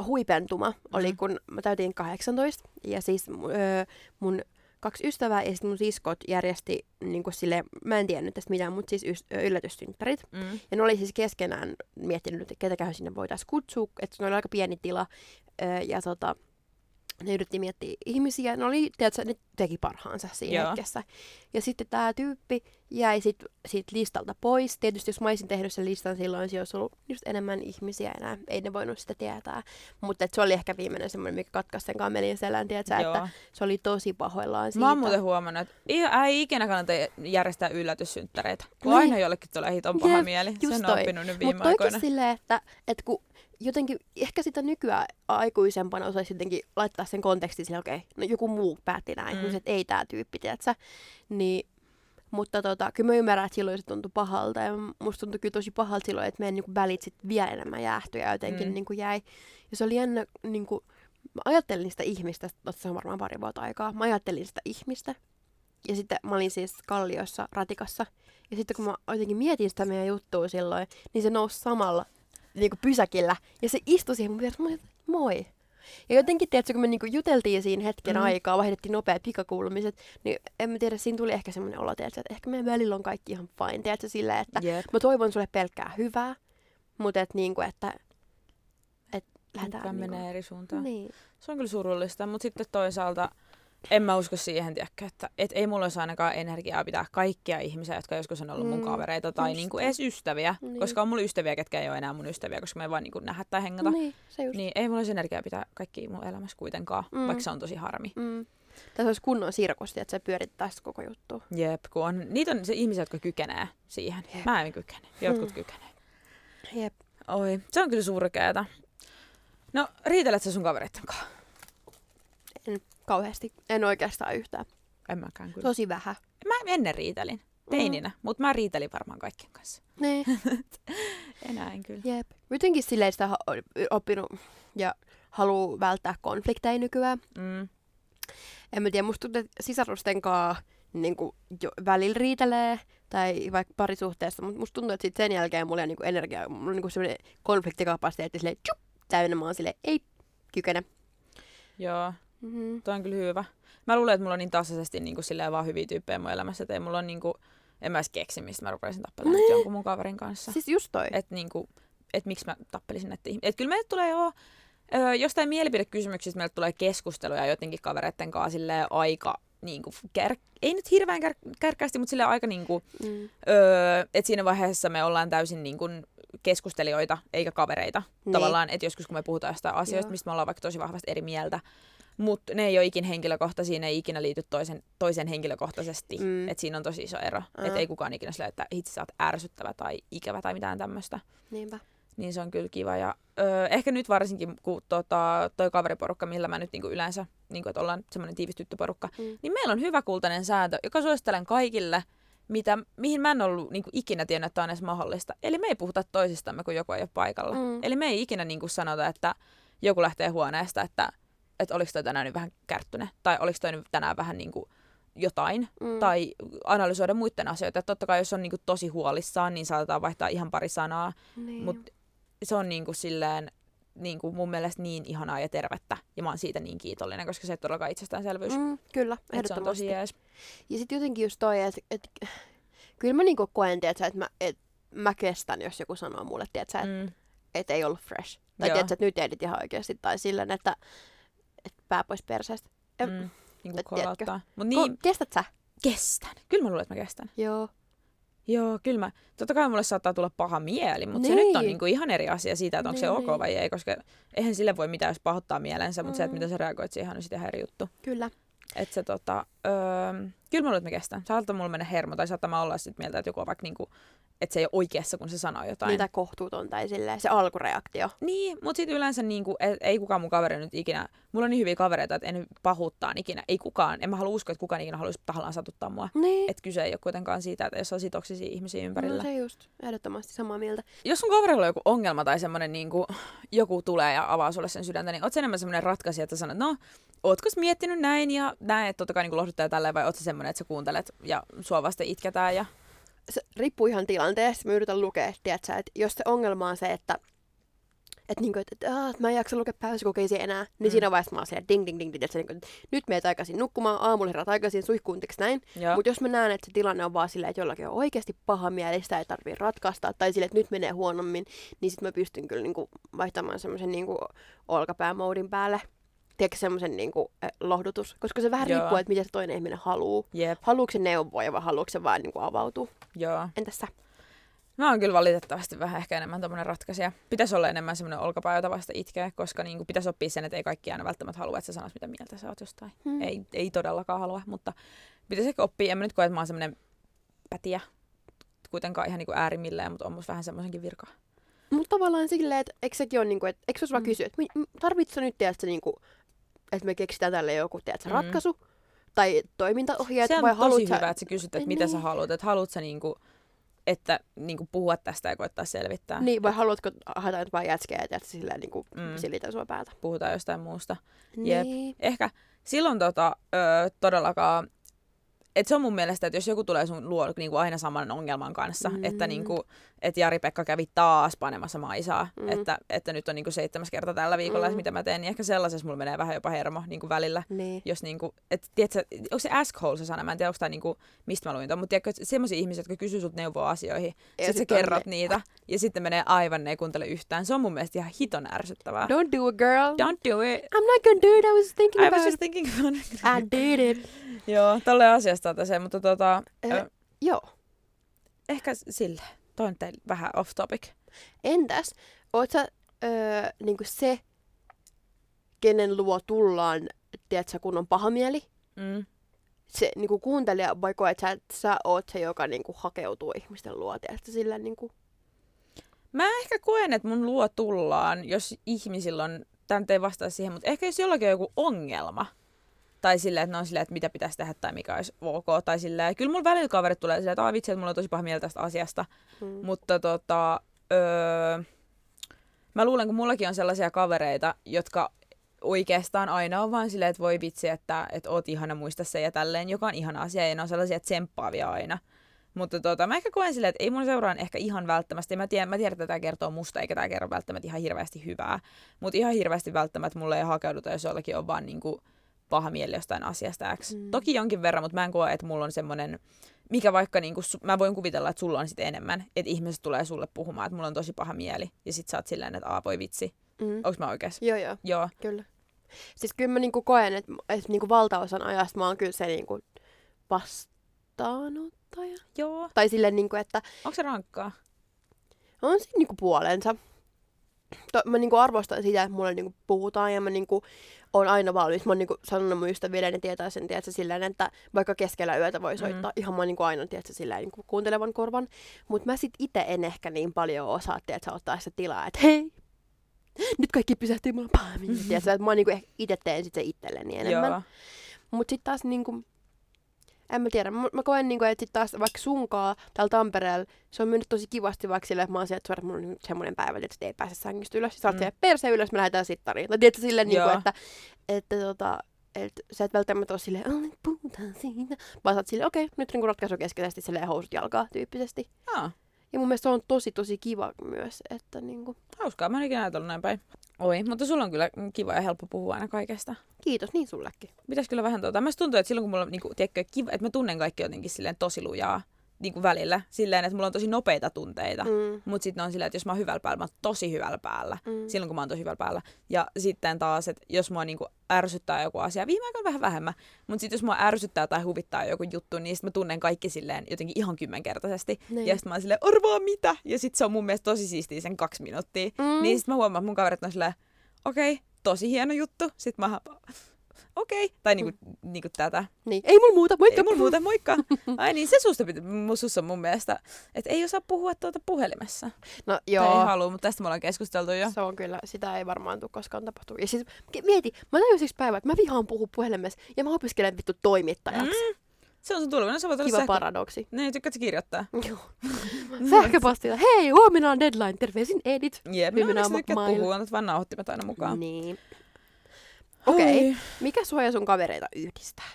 [SPEAKER 2] huipentuma oli,
[SPEAKER 1] Mhm.
[SPEAKER 2] kun mä täytin 18. Ja siis öö, mun kaksi ystävää ja sitten mun siskot järjesti, niin kuin sille, mä en tiennyt tästä mitään, mutta siis yllätyssynttärit.
[SPEAKER 1] Mm.
[SPEAKER 2] Ja ne oli siis keskenään miettinyt, että ketäköhän sinne voitaisiin kutsua, että ne oli aika pieni tila. Öö, ja tota, ne yritti miettiä ihmisiä. Ne oli, tiedätkö, ne teki parhaansa siinä
[SPEAKER 1] Joo.
[SPEAKER 2] hetkessä. Ja sitten tämä tyyppi jäi sit, siitä listalta pois. Tietysti jos mä olisin tehnyt sen listan silloin, siinä olisi ollut just enemmän ihmisiä enää. Ei ne voinut sitä tietää. Mutta se oli ehkä viimeinen semmoinen, mikä katkaisi sen kamelin selän, tiedätkö, että se oli tosi pahoillaan siitä.
[SPEAKER 1] Mä oon muuten huomannut, että ei, ikinä kannata järjestää yllätyssynttäreitä. Kun
[SPEAKER 2] Niin.
[SPEAKER 1] aina jollekin tulee hiton paha
[SPEAKER 2] Jep,
[SPEAKER 1] mieli.
[SPEAKER 2] just
[SPEAKER 1] Sen on oppinut nyt viime
[SPEAKER 2] oikein
[SPEAKER 1] aikoina.
[SPEAKER 2] silleen, että, että kun jotenkin, ehkä sitä nykyään aikuisempana osaisi jotenkin laittaa sen kontekstin sille, okei, okay, no joku muu päätti näin,
[SPEAKER 1] mm.
[SPEAKER 2] että ei tämä tyyppi, tiedätkö? Niin, mutta tota, kyllä mä ymmärrän, että silloin se tuntui pahalta ja musta tuntui kyllä tosi pahalta silloin, että meidän niinku välit sit vielä enemmän jäähtyi ja jotenkin
[SPEAKER 1] Mm.
[SPEAKER 2] niinku jäi. Ja se oli jännä, niinku, mä ajattelin sitä ihmistä, se on varmaan pari vuotta aikaa, mä ajattelin sitä ihmistä. Ja sitten mä olin siis Kalliossa ratikassa. Ja sitten kun mä jotenkin mietin sitä meidän juttua silloin, niin se nousi samalla niin kuin pysäkillä. Ja se istui siihen mun vieressä. Mä olin, moi. Ja jotenkin, tiedätkö, kun me niinku juteltiin siinä hetken
[SPEAKER 1] Mm.
[SPEAKER 2] aikaa, vaihdettiin nopeat pikakuulumiset, niin en mä tiedä, siinä tuli ehkä semmoinen olo, tiedätkö, että ehkä meidän välillä on kaikki ihan fine, tiedätkö, silleen, että
[SPEAKER 1] Jep.
[SPEAKER 2] mä toivon sulle pelkkää hyvää, mutta et niinku, että et lähdetään
[SPEAKER 1] Lähdetään
[SPEAKER 2] niinku,
[SPEAKER 1] menee eri suuntaan.
[SPEAKER 2] Niin.
[SPEAKER 1] Se on kyllä surullista, mutta sitten toisaalta en mä usko siihen, tiedäkö, että et ei mulla olisi ainakaan energiaa pitää kaikkia ihmisiä, jotka joskus on ollut mun
[SPEAKER 2] Mm,
[SPEAKER 1] kavereita tai
[SPEAKER 2] just
[SPEAKER 1] niinku
[SPEAKER 2] niin.
[SPEAKER 1] edes ystäviä,
[SPEAKER 2] Niin.
[SPEAKER 1] koska on mulla ystäviä, ketkä ei ole enää mun ystäviä, koska me ei vaan niinku nähdä tai hengata. Niin.
[SPEAKER 2] Se just.
[SPEAKER 1] niin ei mulla olisi energiaa pitää kaikki mun elämässä kuitenkaan, mm. Vaikka se on tosi harmi.
[SPEAKER 2] Mm. Tässä olisi kunnon sirkus, että se pyörittäisi koko juttu.
[SPEAKER 1] Jep, kun on, niitä on se ihmisiä, jotka kykenee siihen.
[SPEAKER 2] Jep.
[SPEAKER 1] Mä en kykene, jotkut
[SPEAKER 2] Mm.
[SPEAKER 1] kykenee.
[SPEAKER 2] Jep.
[SPEAKER 1] Oi, se on kyllä surkeeta. No, riitelet sä sun kavereitten kanssa?
[SPEAKER 2] En kauheasti. En oikeastaan yhtään.
[SPEAKER 1] En mäkään kyllä.
[SPEAKER 2] Tosi vähän.
[SPEAKER 1] Mä ennen riitelin, teininä, mm. mutta mä riitelin varmaan kaikkien kanssa.
[SPEAKER 2] Niin.
[SPEAKER 1] Enää en kyllä.
[SPEAKER 2] Jep. Jotenkin silleen sitä oppinut ja haluaa välttää konflikteja nykyään.
[SPEAKER 1] Mm.
[SPEAKER 2] En mä tiedä, musta tuntuu, että sisarusten kanssa niin jo välillä riitelee tai vaikka parisuhteessa, mutta musta tuntuu, että sit sen jälkeen mulla on niin energiaa, mulla on niin sellainen konfliktikapasiteetti silleen tjup, täynnä, mä oon silleen, ei kykene.
[SPEAKER 1] Joo,
[SPEAKER 2] Mm-hmm.
[SPEAKER 1] toi on kyllä hyvä. Mä luulen, että mulla on niin tasaisesti niin kuin silleen vaan hyviä tyyppejä mun elämässä, että ei mulla on niin kuin, en mä edes keksi, mistä mä rupaisin tappelemaan
[SPEAKER 2] Nee.
[SPEAKER 1] jonkun mun kaverin kanssa.
[SPEAKER 2] Siis just toi.
[SPEAKER 1] Että niinku, et miksi mä tappelisin näitä ihmisiä. Että kyllä meille tulee jo, ö, jostain mielipidekysymyksistä meille tulee keskusteluja jotenkin kavereiden kanssa silleen aika niinku, kär, ei nyt hirveän kär, kärkkäästi, mutta sille aika niinku,
[SPEAKER 2] Mm.
[SPEAKER 1] öö, että siinä vaiheessa me ollaan täysin niinku keskustelijoita eikä kavereita.
[SPEAKER 2] Niin.
[SPEAKER 1] Tavallaan, että joskus kun me puhutaan jostain asioista,
[SPEAKER 2] Joo.
[SPEAKER 1] mistä me ollaan vaikka tosi vahvasti eri mieltä, mutta ne ei ole ikin henkilökohtaisia, ne ei ikinä liity toisen, toisen henkilökohtaisesti.
[SPEAKER 2] Mm.
[SPEAKER 1] Mm. Et siinä on tosi iso ero.
[SPEAKER 2] Aa.
[SPEAKER 1] Että ei kukaan ikinä sillä, että itse sä oot ärsyttävä tai ikävä tai mitään tämmöistä.
[SPEAKER 2] Niinpä.
[SPEAKER 1] Niin se on kyllä kiva. Ja öö, ehkä nyt varsinkin, kun tota, toi kaveriporukka, millä mä nyt niinku yleensä, niinku, että ollaan semmoinen tiivis tyttöporukka,
[SPEAKER 2] Mm.
[SPEAKER 1] niin meillä on hyvä kultainen sääntö, joka suosittelen kaikille, mitä, mihin mä en ollut niinku, ikinä tiennyt, että on edes mahdollista. Eli me ei puhuta toisistamme, kun joku ei ole paikalla.
[SPEAKER 2] Mm.
[SPEAKER 1] Eli me ei ikinä niinku, sanota, että joku lähtee huoneesta, että, että oliko toi tänään nyt vähän kärttyne, tai oliko toi nyt tänään vähän niinku, jotain,
[SPEAKER 2] Mm.
[SPEAKER 1] tai analysoida muiden asioita. Et totta kai, jos on niinku, tosi huolissaan, niin saatetaan vaihtaa ihan pari sanaa,
[SPEAKER 2] Niin.
[SPEAKER 1] mutta se on niinku silleen niinku mun mielestä niin ihanaa ja tervettä. Ja mä oon siitä niin kiitollinen, koska se ei todellakaan itsestäänselvyys. Mm,
[SPEAKER 2] kyllä,
[SPEAKER 1] et se on
[SPEAKER 2] ehdottomasti.
[SPEAKER 1] tosi jees.
[SPEAKER 2] Ja sitten jotenkin just toi, että et, kyllä mä niinku koen, että mä, et, mä kestän, jos joku sanoo mulle, että
[SPEAKER 1] Mm,
[SPEAKER 2] et ei ollut fresh. Tai
[SPEAKER 1] Joo.
[SPEAKER 2] tiiätsä, että nyt edit ihan oikeasti. Tai silleen, että, että pää pois perseestä.
[SPEAKER 1] Mm, niinku
[SPEAKER 2] et tiedätkö?
[SPEAKER 1] kolauttaa. Mut
[SPEAKER 2] Niin.
[SPEAKER 1] niin,
[SPEAKER 2] kestät sä?
[SPEAKER 1] kestän. Kyllä mä luulen, että mä kestän.
[SPEAKER 2] Joo.
[SPEAKER 1] Joo, kyllä mä. Totta kai mulle saattaa tulla paha mieli, mutta se
[SPEAKER 2] Niin.
[SPEAKER 1] nyt on niinku ihan eri asia siitä, että onko se
[SPEAKER 2] Niin,
[SPEAKER 1] ok
[SPEAKER 2] niin.
[SPEAKER 1] vai ei, koska eihän sille voi mitään, jos pahoittaa mielensä, mutta se, että
[SPEAKER 2] Mm.
[SPEAKER 1] miten sä reagoit siihen, on sitten ihan eri juttu.
[SPEAKER 2] Kyllä.
[SPEAKER 1] Että se tota, öö, kyllä mä luulen, että mä kestän. Saattaa mulla mennä hermo, tai saattaa mä olla sit mieltä, että joku on vaikka niinku, että se ei ole oikeassa, kun se sanoo jotain.
[SPEAKER 2] Niitä kohtuuton tai silleen, se alkureaktio.
[SPEAKER 1] Niin, mutta sitten yleensä niinku, et, ei kukaan mun kaveri nyt ikinä, mulla on niin hyviä kavereita, että en pahuuttaa ikinä, ei kukaan, en mä halua uskoa, että kukaan ikinä haluaisi tahallaan satuttaa mua.
[SPEAKER 2] Niin.
[SPEAKER 1] Et kyse ei ole kuitenkaan siitä, että jos on toksisia ihmisiä ympärillä.
[SPEAKER 2] No se just, ehdottomasti samaa mieltä.
[SPEAKER 1] Jos sun kaverilla on joku ongelma tai semmoinen niinku, joku tulee ja avaa sulle sen sydäntä, niin oot enemmän semmoinen ratkaisija, että sanot, no, ootko miettinyt näin ja näin, että totta kai niinku lohduttaa tälleen, vai oot semmoinen, että sä kuuntelet ja sua vasta itketään ja
[SPEAKER 2] Se riippuu ihan tilanteesta. Mä yritän lukea, tiiätsä, että jos se ongelma on se, että että niinku, et, et, aah, et mä en jaksa lukea päiväkokeisia enää, niin
[SPEAKER 1] Mm.
[SPEAKER 2] siinä vaiheessa mä oon siellä ding ding ding, ding että niinku, et nyt meet aikaisin nukkumaan, aamulla herät aikaisin, suihkuuntiksi näin. Mutta jos mä näen, että se tilanne on vaan silleen, että jollakin on oikeasti paha mieli, sitä ei tarvii ratkaista, tai silleen, että nyt menee huonommin, niin sit mä pystyn kyllä niinku vaihtamaan semmoisen niinku olkapäämoodin päälle. Tiedätkö semmoisen niinku, eh, lohdutus? Koska se vähän
[SPEAKER 1] Joo.
[SPEAKER 2] riippuu, että mitä se toinen ihminen haluaa.
[SPEAKER 1] Jep,
[SPEAKER 2] Haluuko se neuvoa vai haluuko se vaan niinku avautua?
[SPEAKER 1] joo.
[SPEAKER 2] Entäs sä?
[SPEAKER 1] Mä oon kyllä valitettavasti vähän ehkä enemmän tommonen ratkaisija. Pitäisi olla enemmän semmoinen olkapää, jota vasta itkeä, koska niinku pitäisi oppia sen, että ei kaikki aina välttämättä halua, että sä sanot, mitä mieltä sä oot jostain.
[SPEAKER 2] Hmm.
[SPEAKER 1] Ei, ei todellakaan halua, mutta pitäisi ehkä oppia. En mä nyt koe, että mä oon semmoinen pätiä, kuitenkaan ihan niinku äärimmilleen, mutta on musta vähän semmoisenkin virka.
[SPEAKER 2] Mutta tavallaan silleen, että eikö sekin ole, niinku, että eikö se vaan
[SPEAKER 1] Mm.
[SPEAKER 2] kysyä, että tarvitsetko nyt, tiedätkö, niinku, että me keksitään tälle joku, tiedätkö,
[SPEAKER 1] Mm.
[SPEAKER 2] ratkaisu? Tai toimintaohjeet,
[SPEAKER 1] Se on
[SPEAKER 2] vai
[SPEAKER 1] tosi
[SPEAKER 2] haluat
[SPEAKER 1] hyvä,
[SPEAKER 2] sä...
[SPEAKER 1] että sä kysyt, että mitä sä
[SPEAKER 2] Niin.
[SPEAKER 1] haluat. Että haluat sä niinku, että niinku puhua tästä ja koittaa selvittää.
[SPEAKER 2] Niin, vai haluatko haeta nyt vaan jätkeä ja tiedätkö, silleen niinku
[SPEAKER 1] Mm.
[SPEAKER 2] silitä sua päätä?
[SPEAKER 1] Puhutaan jostain muusta. Jep.
[SPEAKER 2] Niin.
[SPEAKER 1] ehkä silloin tota, ö, todellakaan, että se on mun mielestä, että jos joku tulee sun luo niinku aina saman ongelman kanssa,
[SPEAKER 2] Mm.
[SPEAKER 1] mm. että niinku, et Jari-Pekka kävi taas panemassa maisaa,
[SPEAKER 2] Mm.
[SPEAKER 1] että, että nyt on niinku seitsemäs kerta tällä viikolla,
[SPEAKER 2] Mm.
[SPEAKER 1] että mitä mä teen, niin ehkä sellaisessa mulla menee vähän jopa hermo niinku välillä.
[SPEAKER 2] Niin.
[SPEAKER 1] Jos niinku, et, tiedätkö, onko se asshole se sana, mä en tiedä, onko tää niinku, mista mä luin ton, mutta tiedätkö, semmoisia ihmisiä, jotka kysyy sut neuvoa asioihin,
[SPEAKER 2] Ja
[SPEAKER 1] sit, sä
[SPEAKER 2] sit
[SPEAKER 1] kerrot
[SPEAKER 2] ne-
[SPEAKER 1] niitä, ja sitten menee aivan, ne ei kuuntele yhtään. Se on mun mielestä ihan hiton ärsyttävää.
[SPEAKER 2] Don't do it, girl.
[SPEAKER 1] Don't do it.
[SPEAKER 2] I'm not gonna do it, I was thinking
[SPEAKER 1] I
[SPEAKER 2] about
[SPEAKER 1] was just thinking about it.
[SPEAKER 2] I did it.
[SPEAKER 1] Joo, tolle asiasta se, mutta tota,
[SPEAKER 2] Ö,
[SPEAKER 1] ö,
[SPEAKER 2] Joo.
[SPEAKER 1] ehkä sille. Toi on teille vähän off topic.
[SPEAKER 2] Entäs, oot sä öö, niinku se, kenen luo tullaan, tiedätkö, kun on paha mieli?
[SPEAKER 1] Mm.
[SPEAKER 2] Se niinku kuuntelija, vai koet sä, että sä oot se, joka niinku hakeutuu ihmisten luo, tiedätkö, sillä niinku...
[SPEAKER 1] Mä ehkä koen, että mun luo tullaan, jos ihmisillä on, tämä ei vastaa siihen, mutta ehkä jos jollakin on joku ongelma, tai silleen, että ne on silleen, että mitä pitäisi tehdä tai mikä olisi ok, tai silleen, kyllä mulla välillä kaverit tulee silleen, että vitsi, että mulla on tosi paha mieltä tästä asiasta,
[SPEAKER 2] Mm.
[SPEAKER 1] mutta tota, öö, mä luulen, kun mullakin on sellaisia kavereita, jotka oikeastaan aina on vaan silleen, että voi vitsi, että, että oot ihana muista se ja tälleen, joka on ihana asia, ja ne on sellaisia tsemppaavia aina. Mutta tota, mä ehkä koen silleen, että ei mun seuraan ehkä ihan välttämättä. Mä tiedän, mä tiedän, että tämä kertoo musta, eikä tämä kerro välttämättä ihan hirveästi hyvää. Mutta ihan hirveästi välttämättä mulle ei hakeuduta, jos jollakin on vaan niinku paha mieli jostain asiasta X.
[SPEAKER 2] Mm.
[SPEAKER 1] Toki jonkin verran, mutta mä en koe, että mulla on semmoinen, mikä vaikka niinku, mä voin kuvitella, että sulla on sitten enemmän. Että ihmiset tulee sulle puhumaan, että mulla on tosi paha mieli. Ja sit sä oot silleen, että aa voi vitsi.
[SPEAKER 2] Mm.
[SPEAKER 1] Onks mä oikeassa?
[SPEAKER 2] Joo, joo,
[SPEAKER 1] Joo.
[SPEAKER 2] kyllä. Siis kyllä mä niinku koen, että, että niinku valtaosan ajasta mä oon kyllä se niinku vastaanottaja.
[SPEAKER 1] Joo.
[SPEAKER 2] Tai silleen, niinku, että
[SPEAKER 1] Onko se rankkaa?
[SPEAKER 2] on siinä niinku puolensa. to, mä niinku arvostan sitä, että mulle niinku puhutaan ja mä niinku on aina valmis. Mä oon niinku sanonut mun ystäville, ne tietää sen, tiedätkö, silleen, että vaikka keskellä yötä voi soittaa mm. ihan mä niinku aina, tiedätkö, silleen, niinku kuuntelevan korvan. Mutta mä sit itse en ehkä niin paljon osaa, tiedätkö, ottaa sitä tilaa, että hei, nyt kaikki pysähtyy mulla pahemmin. Mm-hmm. Tiedätkö, että mä niinku itse teen sit se itselleni enemmän. Mutta sitten taas niinku, en mä tiedä, mä, koen, niinku, että sit taas vaikka sunkaa täällä Tampereella, se on mennyt tosi kivasti vaikka silleen, että mä oon siellä, että suoraan, mulla on nyt semmoinen päivä, että ei pääse sängystä ylös. Sä oot mm. perse ylös, me lähdetään sittariin. Tai tiedätkö silleen, niinku, että, että tota, että sä et välttämättä ole silleen, että puhutaan siitä. Vaan sä oot silleen, okei, okay, nyt niinku ratkaisu keskeisesti silleen housut jalkaa tyyppisesti.
[SPEAKER 1] Aa.
[SPEAKER 2] Ja mun mielestä se on tosi tosi kiva myös, että niinku...
[SPEAKER 1] Hauskaa, mä en ikinä ajatellut näin päin. Oi, mutta sulla on kyllä kiva ja helppo puhua aina kaikesta.
[SPEAKER 2] Kiitos, niin sullekin.
[SPEAKER 1] Pitäis kyllä vähän tuota. Mä tuntuu, että silloin kun mulla on niinku, tiedätkö, kiva, että mä tunnen kaikki jotenkin silleen tosi lujaa niin kuin välillä silleen, että mulla on tosi nopeita tunteita, mm. mutta sitten on silleen, että jos mä oon hyvällä päällä, mä oon tosi hyvällä päällä, mm. silloin kun mä oon tosi hyvällä päällä. Ja sitten taas, että jos mua niin kuin ärsyttää joku asia, viime aikoina vähän vähemmän, mutta sitten jos mua ärsyttää tai huvittaa joku juttu, niin sitten mä tunnen kaikki silleen jotenkin ihan kymmenkertaisesti. Niin. Ja sitten mä oon silleen, arvaa mitä? Ja sitten se on mun mielestä tosi siistiä sen kaksi minuuttia. Mm. Niin sitten mä huomaan, että mun kaverit on silleen, okei, okay, tosi hieno juttu. Sitten mä okei. Okay. Tai niinku, mm. niinku tätä.
[SPEAKER 2] Niin. Ei mulla muuta, moikka.
[SPEAKER 1] Ei mulla muuta, moikka. Ai niin, se susta pitä, sussa mun mielestä, että ei osaa puhua tuota puhelimessa.
[SPEAKER 2] No joo.
[SPEAKER 1] Tai ei halua, mutta tästä me ollaan keskusteltu jo.
[SPEAKER 2] Se on kyllä, sitä ei varmaan tule koskaan tapahtua. Ja siis mieti, mä tajusin yksi päivä, että mä vihaan puhua puhelimessa ja mä opiskelen vittu toimittajaksi. Mm.
[SPEAKER 1] Se on sun tulevana. Se
[SPEAKER 2] Kiva sähkö... paradoksi.
[SPEAKER 1] Niin, tykkäätkö kirjoittaa?
[SPEAKER 2] Joo. Sähköpostilla. Hei, huomenna on deadline. Terveisin Edit.
[SPEAKER 1] Jep, no onneksi tykkäät puhua, vaan nauhoittimet aina mukaan.
[SPEAKER 2] Niin. Okei. Okay. Mikä sua ja sun kavereita yhdistää?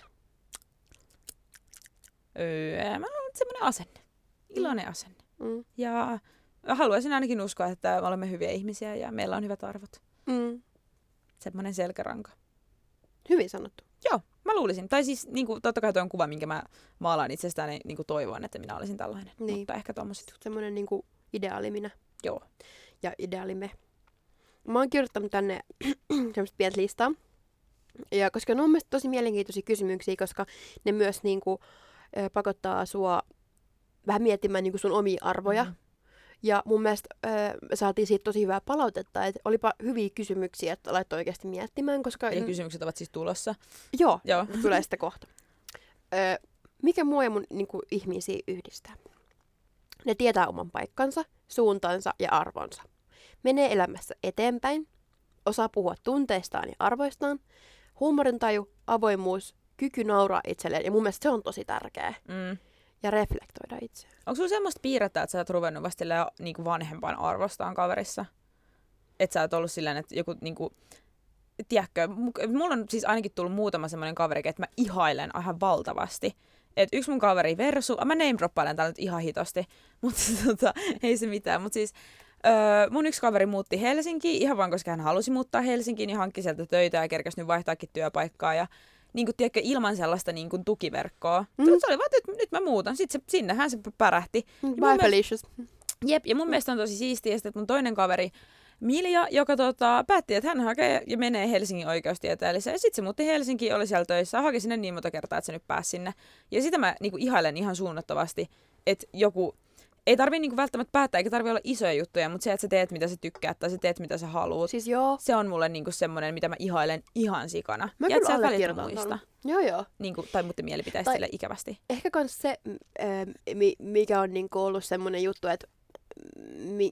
[SPEAKER 1] Öö, mä olen semmoinen asenne. Iloinen mm. asenne. Mm. Ja haluaisin ainakin uskoa, että me olemme hyviä ihmisiä ja meillä on hyvät arvot. Mm. Semmoinen selkäranka.
[SPEAKER 2] Hyvin sanottu.
[SPEAKER 1] Joo, mä luulisin. Tai siis niin kuin, totta kai tuo on kuva, minkä mä maalaan itsestään, niin kuin toivon, että minä olisin tällainen. Niin. Mutta ehkä tuommoiset
[SPEAKER 2] Semmoinen niin kuin ideaali minä.
[SPEAKER 1] Joo.
[SPEAKER 2] Ja ideaali me. Mä oon kirjoittanut tänne semmoista pientä listaa. Ja koska ne on mielestäni tosi mielenkiintoisia kysymyksiä, koska ne myös niin kuin, pakottaa sua vähän miettimään niin kuin sun omia arvoja. Mm. Ja mun mielestä äh, saatiin siitä tosi hyvää palautetta, että olipa hyviä kysymyksiä, että laittoi oikeasti miettimään, koska...
[SPEAKER 1] Eli kysymykset ovat siis tulossa.
[SPEAKER 2] Joo, Joo. tulee sitä kohta. Äh, mikä mua ja mun niin kuin, ihmisiä yhdistää? Ne tietää oman paikkansa, suuntansa ja arvonsa. Menee elämässä eteenpäin, osaa puhua tunteistaan ja arvoistaan, huumorintaju, avoimuus, kyky nauraa itselleen. Ja mun mielestä se on tosi tärkeä. Mm. Ja reflektoida itse.
[SPEAKER 1] Onko sulla semmoista piirrettä, että sä oot ruvennut vasta niin vanhempaan arvostaan kaverissa? Että sä oot ollut silleen, että joku niin kuin, tiedätkö, mulla on siis ainakin tullut muutama semmoinen kaveri, että mä ihailen ihan valtavasti. Et yksi mun kaveri Versu, mä name droppailen täällä nyt ihan hitosti, mutta tota, ei se mitään. Mutta siis Öö, mun yksi kaveri muutti Helsinkiin ihan vaan, koska hän halusi muuttaa Helsinkiin ja hankki sieltä töitä ja kerkäsi nyt vaihtaakin työpaikkaa. Ja niin kuin, tiedätkö, ilman sellaista niin kuin, tukiverkkoa. Mm. Se oli vaan, että nyt mä muutan. Sitten se, sinnehän se pärähti.
[SPEAKER 2] Bye Felicious.
[SPEAKER 1] Jep, ja mun mielestä on tosi siistiä, että mun toinen kaveri Milja, joka tota, päätti, että hän hakee ja menee Helsingin oikeustieteelliseen. Ja sitten se muutti Helsinkiin, oli siellä töissä, haki sinne niin monta kertaa, että se nyt pääsi sinne. Ja sitä mä niin kuin, ihailen ihan suunnattavasti, että joku ei tarvii niinku välttämättä päättää, eikä tarvii olla isoja juttuja, mutta se, että sä teet mitä sä tykkäät tai sä teet mitä sä haluat,
[SPEAKER 2] siis joo.
[SPEAKER 1] se on mulle niinku semmoinen, mitä mä ihailen ihan sikana. Mä ja sä muista.
[SPEAKER 2] Joo, joo.
[SPEAKER 1] Niinku, tai muuten mielipiteistä sille ikävästi.
[SPEAKER 2] Ehkä kans se, äh, mikä on niinku ollut semmoinen juttu, että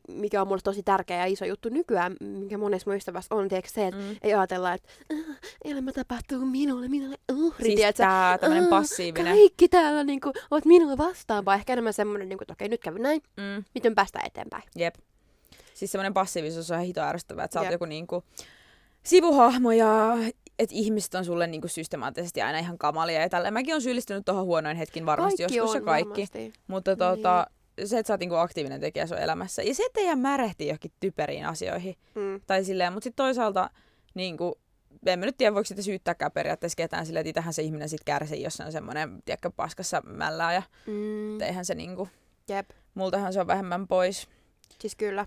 [SPEAKER 2] mikä on mulle tosi tärkeä ja iso juttu nykyään, mikä monessa ystävässä on, tiedätkö, se, että mm. ei ajatella, että äh, elämä tapahtuu minulle, minulle uhri.
[SPEAKER 1] Siis tiedätkö, tää tämmönen passiivinen.
[SPEAKER 2] Kaikki täällä niin kuin, oot minulle vastaan, vai ehkä enemmän semmoinen, niin kuin, että okei, nyt kävi näin, mm. miten päästään eteenpäin.
[SPEAKER 1] Jep. Siis semmoinen passiivisuus on hito ärsyttävää, että sä oot joku niin kuin, sivuhahmo ja että ihmiset on sulle niinku systemaattisesti aina ihan kamalia ja tällä. Mäkin on syyllistynyt tuohon huonoin hetkin varmasti kaikki joskus on, ja kaikki. Varmasti. Mutta tota, niin se, että sä oot niinku aktiivinen tekijä sun elämässä. Ja se, että ei märehti johonkin typeriin asioihin. Mm. Tai silleen, mutta sitten toisaalta niinku, en mä nyt tiedä, voiko sitä syyttääkään periaatteessa ketään silleen, että itähän se ihminen sitten kärsii, jos se on semmoinen, tiedätkö, paskassa mällää ja mm. eihän se niinku,
[SPEAKER 2] Jep.
[SPEAKER 1] multahan se on vähemmän pois.
[SPEAKER 2] Siis kyllä.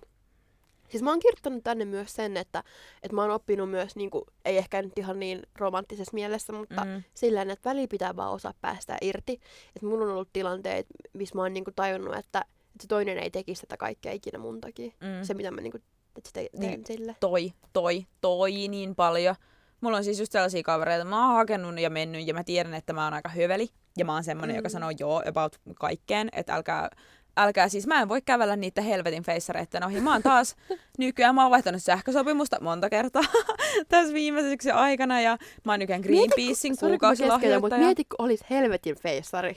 [SPEAKER 2] Siis mä oon kirjoittanut tänne myös sen, että, että mä oon oppinut myös, niin kuin, ei ehkä nyt ihan niin romanttisessa mielessä, mutta mm. sillä että väli pitää vaan osaa päästä irti. Että mulla on ollut tilanteet, missä mä oon niin kuin, tajunnut, että, että se toinen ei tekisi tätä kaikkea ikinä mun takia. Mm. Se, mitä mä niin kuin, että sitä teen
[SPEAKER 1] Niin.
[SPEAKER 2] sille.
[SPEAKER 1] toi, toi, toi niin paljon. Mulla on siis just sellaisia kavereita, mä oon hakenut ja mennyt ja mä tiedän, että mä oon aika hyveli. Ja mä oon semmonen, mm. joka sanoo joo about kaikkeen, että älkää, älkää siis, mä en voi kävellä niitä helvetin feissareitten ohi. Mä oon taas nykyään, mä oon vaihtanut sähkösopimusta monta kertaa tässä viimeisen syksyn aikana ja mä oon nykyään Greenpeacein
[SPEAKER 2] mä keskeytän, mutta
[SPEAKER 1] kuukausilahjoittaja.
[SPEAKER 2] mieti, kun olis helvetin feissari.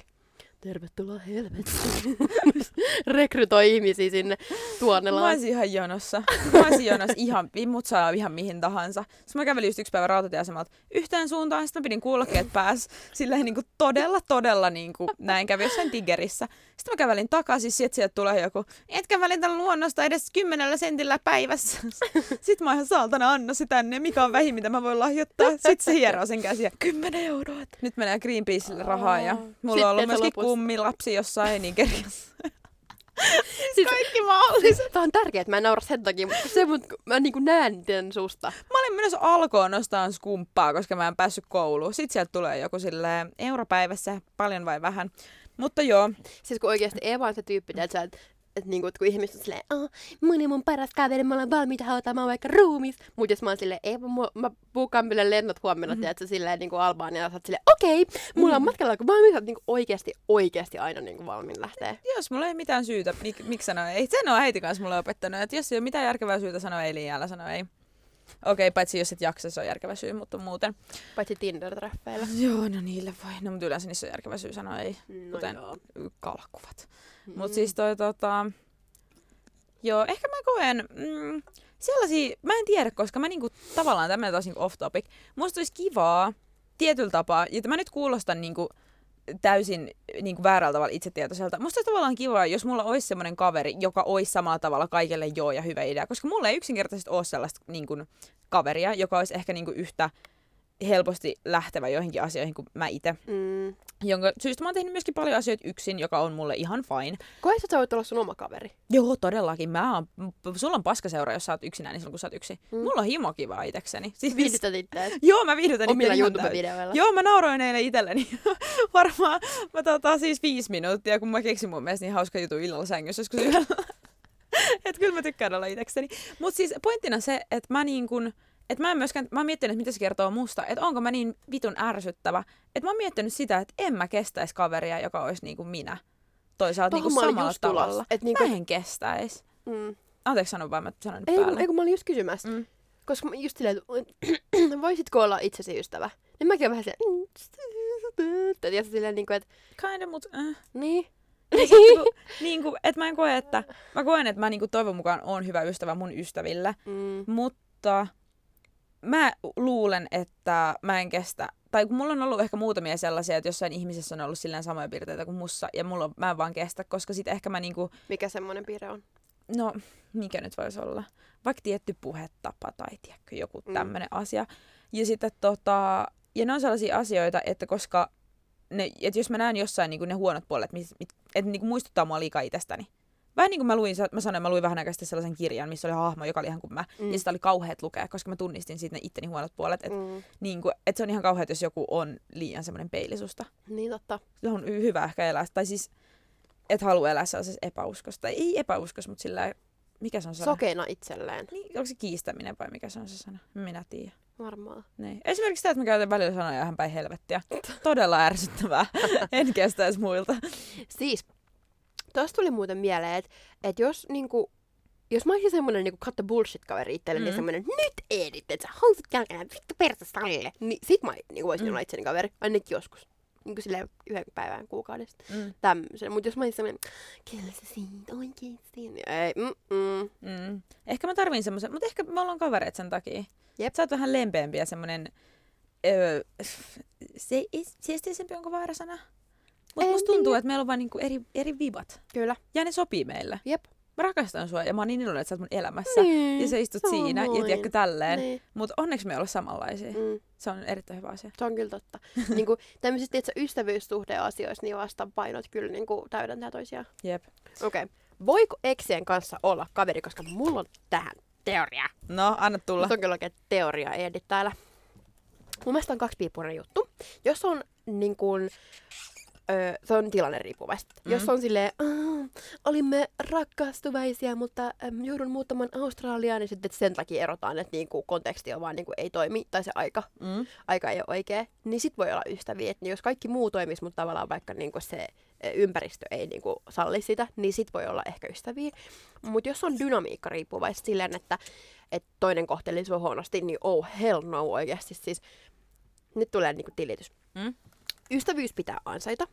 [SPEAKER 2] Tervetuloa helvettiin. Rekrytoi ihmisiä sinne
[SPEAKER 1] Mä
[SPEAKER 2] tuonnelaan.
[SPEAKER 1] olisin ihan jonossa. Mä olisin jonossa ihan, mut saa ihan mihin tahansa. Sitten mä kävelin just yksi päivä rautatieasemalta yhteen suuntaan, sitten mä pidin kuulokkeet päässä. Silleen niin kuin todella, todella niin kuin näin kävi jossain Tigerissä. Sitten mä kävelin takaisin, sit sieltä tulee joku, etkä välitä luonnosta edes kymmenellä sentillä päivässä. Sitten mä ihan saatana anna se tänne, mikä on vähin, mitä mä voin lahjoittaa. Sitten se hieroo sen käsiä, 10 euroa. Nyt menee Greenpeacelle rahaa ja mulla
[SPEAKER 2] Sitten
[SPEAKER 1] on ollut myöskin
[SPEAKER 2] lopussa.
[SPEAKER 1] kummilapsi jossain Nigeriassa.
[SPEAKER 2] Siis,
[SPEAKER 1] Kaikki mahdolliset.
[SPEAKER 2] Tää on tärkeää, että mä en naura sen takia, mutta se, mut, mä niinku näen den susta.
[SPEAKER 1] Mä olin menossa alkoon nostaa skumppaa, koska mä en päässyt kouluun. Sitten sieltä tulee joku silleen europäivässä, paljon vai vähän. Mutta joo,
[SPEAKER 2] Siis kun oikeasti Eva on se tyyppi, että että et niinku, et kun ihmiset on silleen, oh, mun ja mun paras kaveri, mä olen valmiita hautaamaan vaikka ruumis. Mut jos mä oon silleen, Eva, mua, mä buukaan meille lennot huomenna, mm-hmm. tiedätkö, silleen niinku Albania, ja sä oot silleen, okei, okay, mulla on matkalla, kun valmiin, sä oot niinku oikeasti, oikeasti aina niinku valmiin lähtee.
[SPEAKER 1] jos mulla ei mitään syytä, mik, miksi sanoa ei. Sen on äiti kanssa mulle opettanut, että jos ei ole mitään järkevää syytä sanoa ei, niin älä sano ei. Okei, okay, paitsi jos et jaksa, se on järkevä syy, mutta muuten.
[SPEAKER 2] Paitsi Tinder-treffeillä.
[SPEAKER 1] Joo, no niille voi. No, mutta yleensä niissä on järkevä syy sanoa ei,
[SPEAKER 2] No
[SPEAKER 1] kuten
[SPEAKER 2] joo.
[SPEAKER 1] kalkkuvat.
[SPEAKER 2] Mm.
[SPEAKER 1] Mutta siis toi tota... Joo, ehkä mä koen mm, sellaisia, mä en tiedä, koska mä niinku tavallaan tämmönen taas niinku off topic. Musta olisi kivaa tietyllä tapaa, ja mä nyt kuulostan niinku täysin niinku väärällä tavalla itsetietoiselta. Musta olisi tavallaan kivaa, jos mulla olisi semmoinen kaveri, joka olisi samalla tavalla kaikille joo ja hyvä idea. Koska mulla ei yksinkertaisesti ole sellaista niinku, kaveria, joka olisi ehkä niinku yhtä helposti lähtevä joihinkin asioihin kuin mä itse.
[SPEAKER 2] Mm.
[SPEAKER 1] Jonka syystä mä oon tehnyt myöskin paljon asioita yksin, joka on mulle ihan fine.
[SPEAKER 2] Koet, että sä voit olla sun oma kaveri.
[SPEAKER 1] Joo, todellakin. Mä oon, sulla on paskaseura, jos sä oot yksinään, niin silloin kun sä oot yksi.
[SPEAKER 2] Mm.
[SPEAKER 1] Mulla on himo kivaa itekseni. Siis,
[SPEAKER 2] Viihdytät itseäsi.
[SPEAKER 1] Joo, mä viihdytän
[SPEAKER 2] Omilla. YouTube-videoilla.
[SPEAKER 1] Joo, mä nauroin eilen itselleni. Varmaan mä tota, siis viisi minuuttia, kun mä keksin mun mielestä niin hauska juttu illalla sängyssä joskus yhdellä. että kyllä mä tykkään olla itsekseni. Mutta siis pointtina se, että mä niin kun, että mä en myöskään, mä oon miettinyt, että mitä se kertoo musta, että onko mä niin vitun ärsyttävä, että mä oon miettinyt sitä, että en mä kestäisi kaveria, joka olisi niin kuin minä. Toisaalta niin kuin samalla tavalla.
[SPEAKER 2] et niinku-
[SPEAKER 1] Mä en kestäisi.
[SPEAKER 2] Mm.
[SPEAKER 1] Anteeksi sano vaan, mä sanoin
[SPEAKER 2] Ei,
[SPEAKER 1] päälle.
[SPEAKER 2] ei, kun mä olin just kysymässä.
[SPEAKER 1] Mm.
[SPEAKER 2] Koska mä just silleen, että voisitko olla itsesi ystävä? Niin mäkin olen vähän silleen, ja silleen niin kuin, että
[SPEAKER 1] Kinda, mut äh.
[SPEAKER 2] niin.
[SPEAKER 1] Niinku, niinku, et mä en koe, että... Mä koen, että mä niinku toivon mukaan on hyvä ystävä mun ystäville.
[SPEAKER 2] Mm.
[SPEAKER 1] Mutta mä luulen, että mä en kestä... Tai kun mulla on ollut ehkä muutamia sellaisia, että jossain ihmisessä on ollut silleen samoja piirteitä kuin mussa, ja mulla on, mä en vaan kestä, koska sit ehkä mä niinku...
[SPEAKER 2] Mikä semmoinen piirre on?
[SPEAKER 1] No, mikä nyt voisi olla? Vaikka tietty puhetapa tai tiedätkö, joku
[SPEAKER 2] Mm.
[SPEAKER 1] tämmöinen asia. Ja sitten tota... Ja ne on sellaisia asioita, että koska... Ne, että jos mä näen jossain niin ne huonot puolet, mit, mit, että niin muistuttaa mua liikaa itsestäni. Vähän niin kuin mä luin, mä sanoin, mä luin vähän aikaa sellaisen kirjan, missä oli hahmo, joka oli ihan kuin mä.
[SPEAKER 2] Mm.
[SPEAKER 1] Ja sitä oli kauheat lukea, koska mä tunnistin siitä ne itteni huonot puolet. Että
[SPEAKER 2] Mm.
[SPEAKER 1] niin kuin, et se on ihan kauheat, jos joku on liian semmoinen peilisusta.
[SPEAKER 2] Niin totta.
[SPEAKER 1] Se on hyvä ehkä elää. Tai siis, et halua elää sellaisessa epäuskossa. Tai ei epäuskossa, mutta sillä mikä se on sana?
[SPEAKER 2] Sokeina itselleen.
[SPEAKER 1] Niin, onko se kiistäminen vai mikä se on se sana? Minä tiedän.
[SPEAKER 2] Varmaan.
[SPEAKER 1] Niin. Esimerkiksi sitä, että mä käytän välillä sanoja ihan päin helvettiä. Todella ärsyttävää. en kestäisi muilta.
[SPEAKER 2] Siis, tuosta tuli muuten mieleen, että et jos niinku, jos mä olisin semmonen niinku cut the bullshit-kaveri itselleni, mm.
[SPEAKER 1] Mm.
[SPEAKER 2] semmonen nyt Edith, että sä housut jalkaan, vittu perstä salle. Niin sit mä niinku voisin
[SPEAKER 1] Mm.
[SPEAKER 2] olla itseni kaveri, ainakin joskus. Niinku silleen yhden päivän kuukaudesta.
[SPEAKER 1] Mm.
[SPEAKER 2] Tämmöisen. Mut jos mä olisin semmonen, kyllä sä siitä oikeesti. Niin ei, mm, mm.
[SPEAKER 1] Mm. Ehkä mä tarvin semmoisen, mutta ehkä me ollaan kavereet sen takia.
[SPEAKER 2] Jep.
[SPEAKER 1] Sä oot vähän lempeämpi ja semmonen... Öö, se, siesteisempi onko väärä sana? Mutta musta tuntuu,
[SPEAKER 2] niin.
[SPEAKER 1] että meillä on vaan niinku eri, eri vibat.
[SPEAKER 2] Kyllä.
[SPEAKER 1] Ja ne sopii meille.
[SPEAKER 2] Jep.
[SPEAKER 1] Mä rakastan sua ja mä oon niin iloinen, että sä oot mun elämässä.
[SPEAKER 2] Niin,
[SPEAKER 1] Ja sä istut siinä ja
[SPEAKER 2] samoin.
[SPEAKER 1] tiedätkö tälleen.
[SPEAKER 2] Niin.
[SPEAKER 1] Mutta onneksi me ei olla samanlaisia.
[SPEAKER 2] Mm.
[SPEAKER 1] Se on erittäin hyvä asia.
[SPEAKER 2] Se on kyllä totta. niinku, tämmöisistä että ystävyyssuhdeasioissa niin vastapainot kyllä niinku, täydentää toisiaan.
[SPEAKER 1] Jep.
[SPEAKER 2] Okei. Okay. Voiko eksien kanssa olla kaveri, koska mulla on tähän teoria.
[SPEAKER 1] No, anna tulla.
[SPEAKER 2] Mulla on kyllä oikein teoria Edit täällä. Mun mielestä on kaksi piippunen juttu. Jos on niin kuin, öö, se on tilanne riippuvaista. Mm. Jos on silleen, olimme rakastuvaisia, mutta äm, joudun muuttamaan Australiaan, niin sitten sen takia erotaan, että niinku, konteksti on vaan niinku, ei toimi, tai se aika, mm. aika ei ole oikea, niin sit voi olla ystäviä. Et, niin jos kaikki muu toimisi, mutta tavallaan vaikka niinku, se ympäristö ei niinku, salli sitä, niin sit voi olla ehkä ystäviä. Mutta jos on dynamiikka riippuvaista silleen, että, että toinen kohteli sua huonosti, niin oh hell no oikeasti. Siis, nyt tulee niinku tilitys. Mm? Ystävyys pitää ansaita.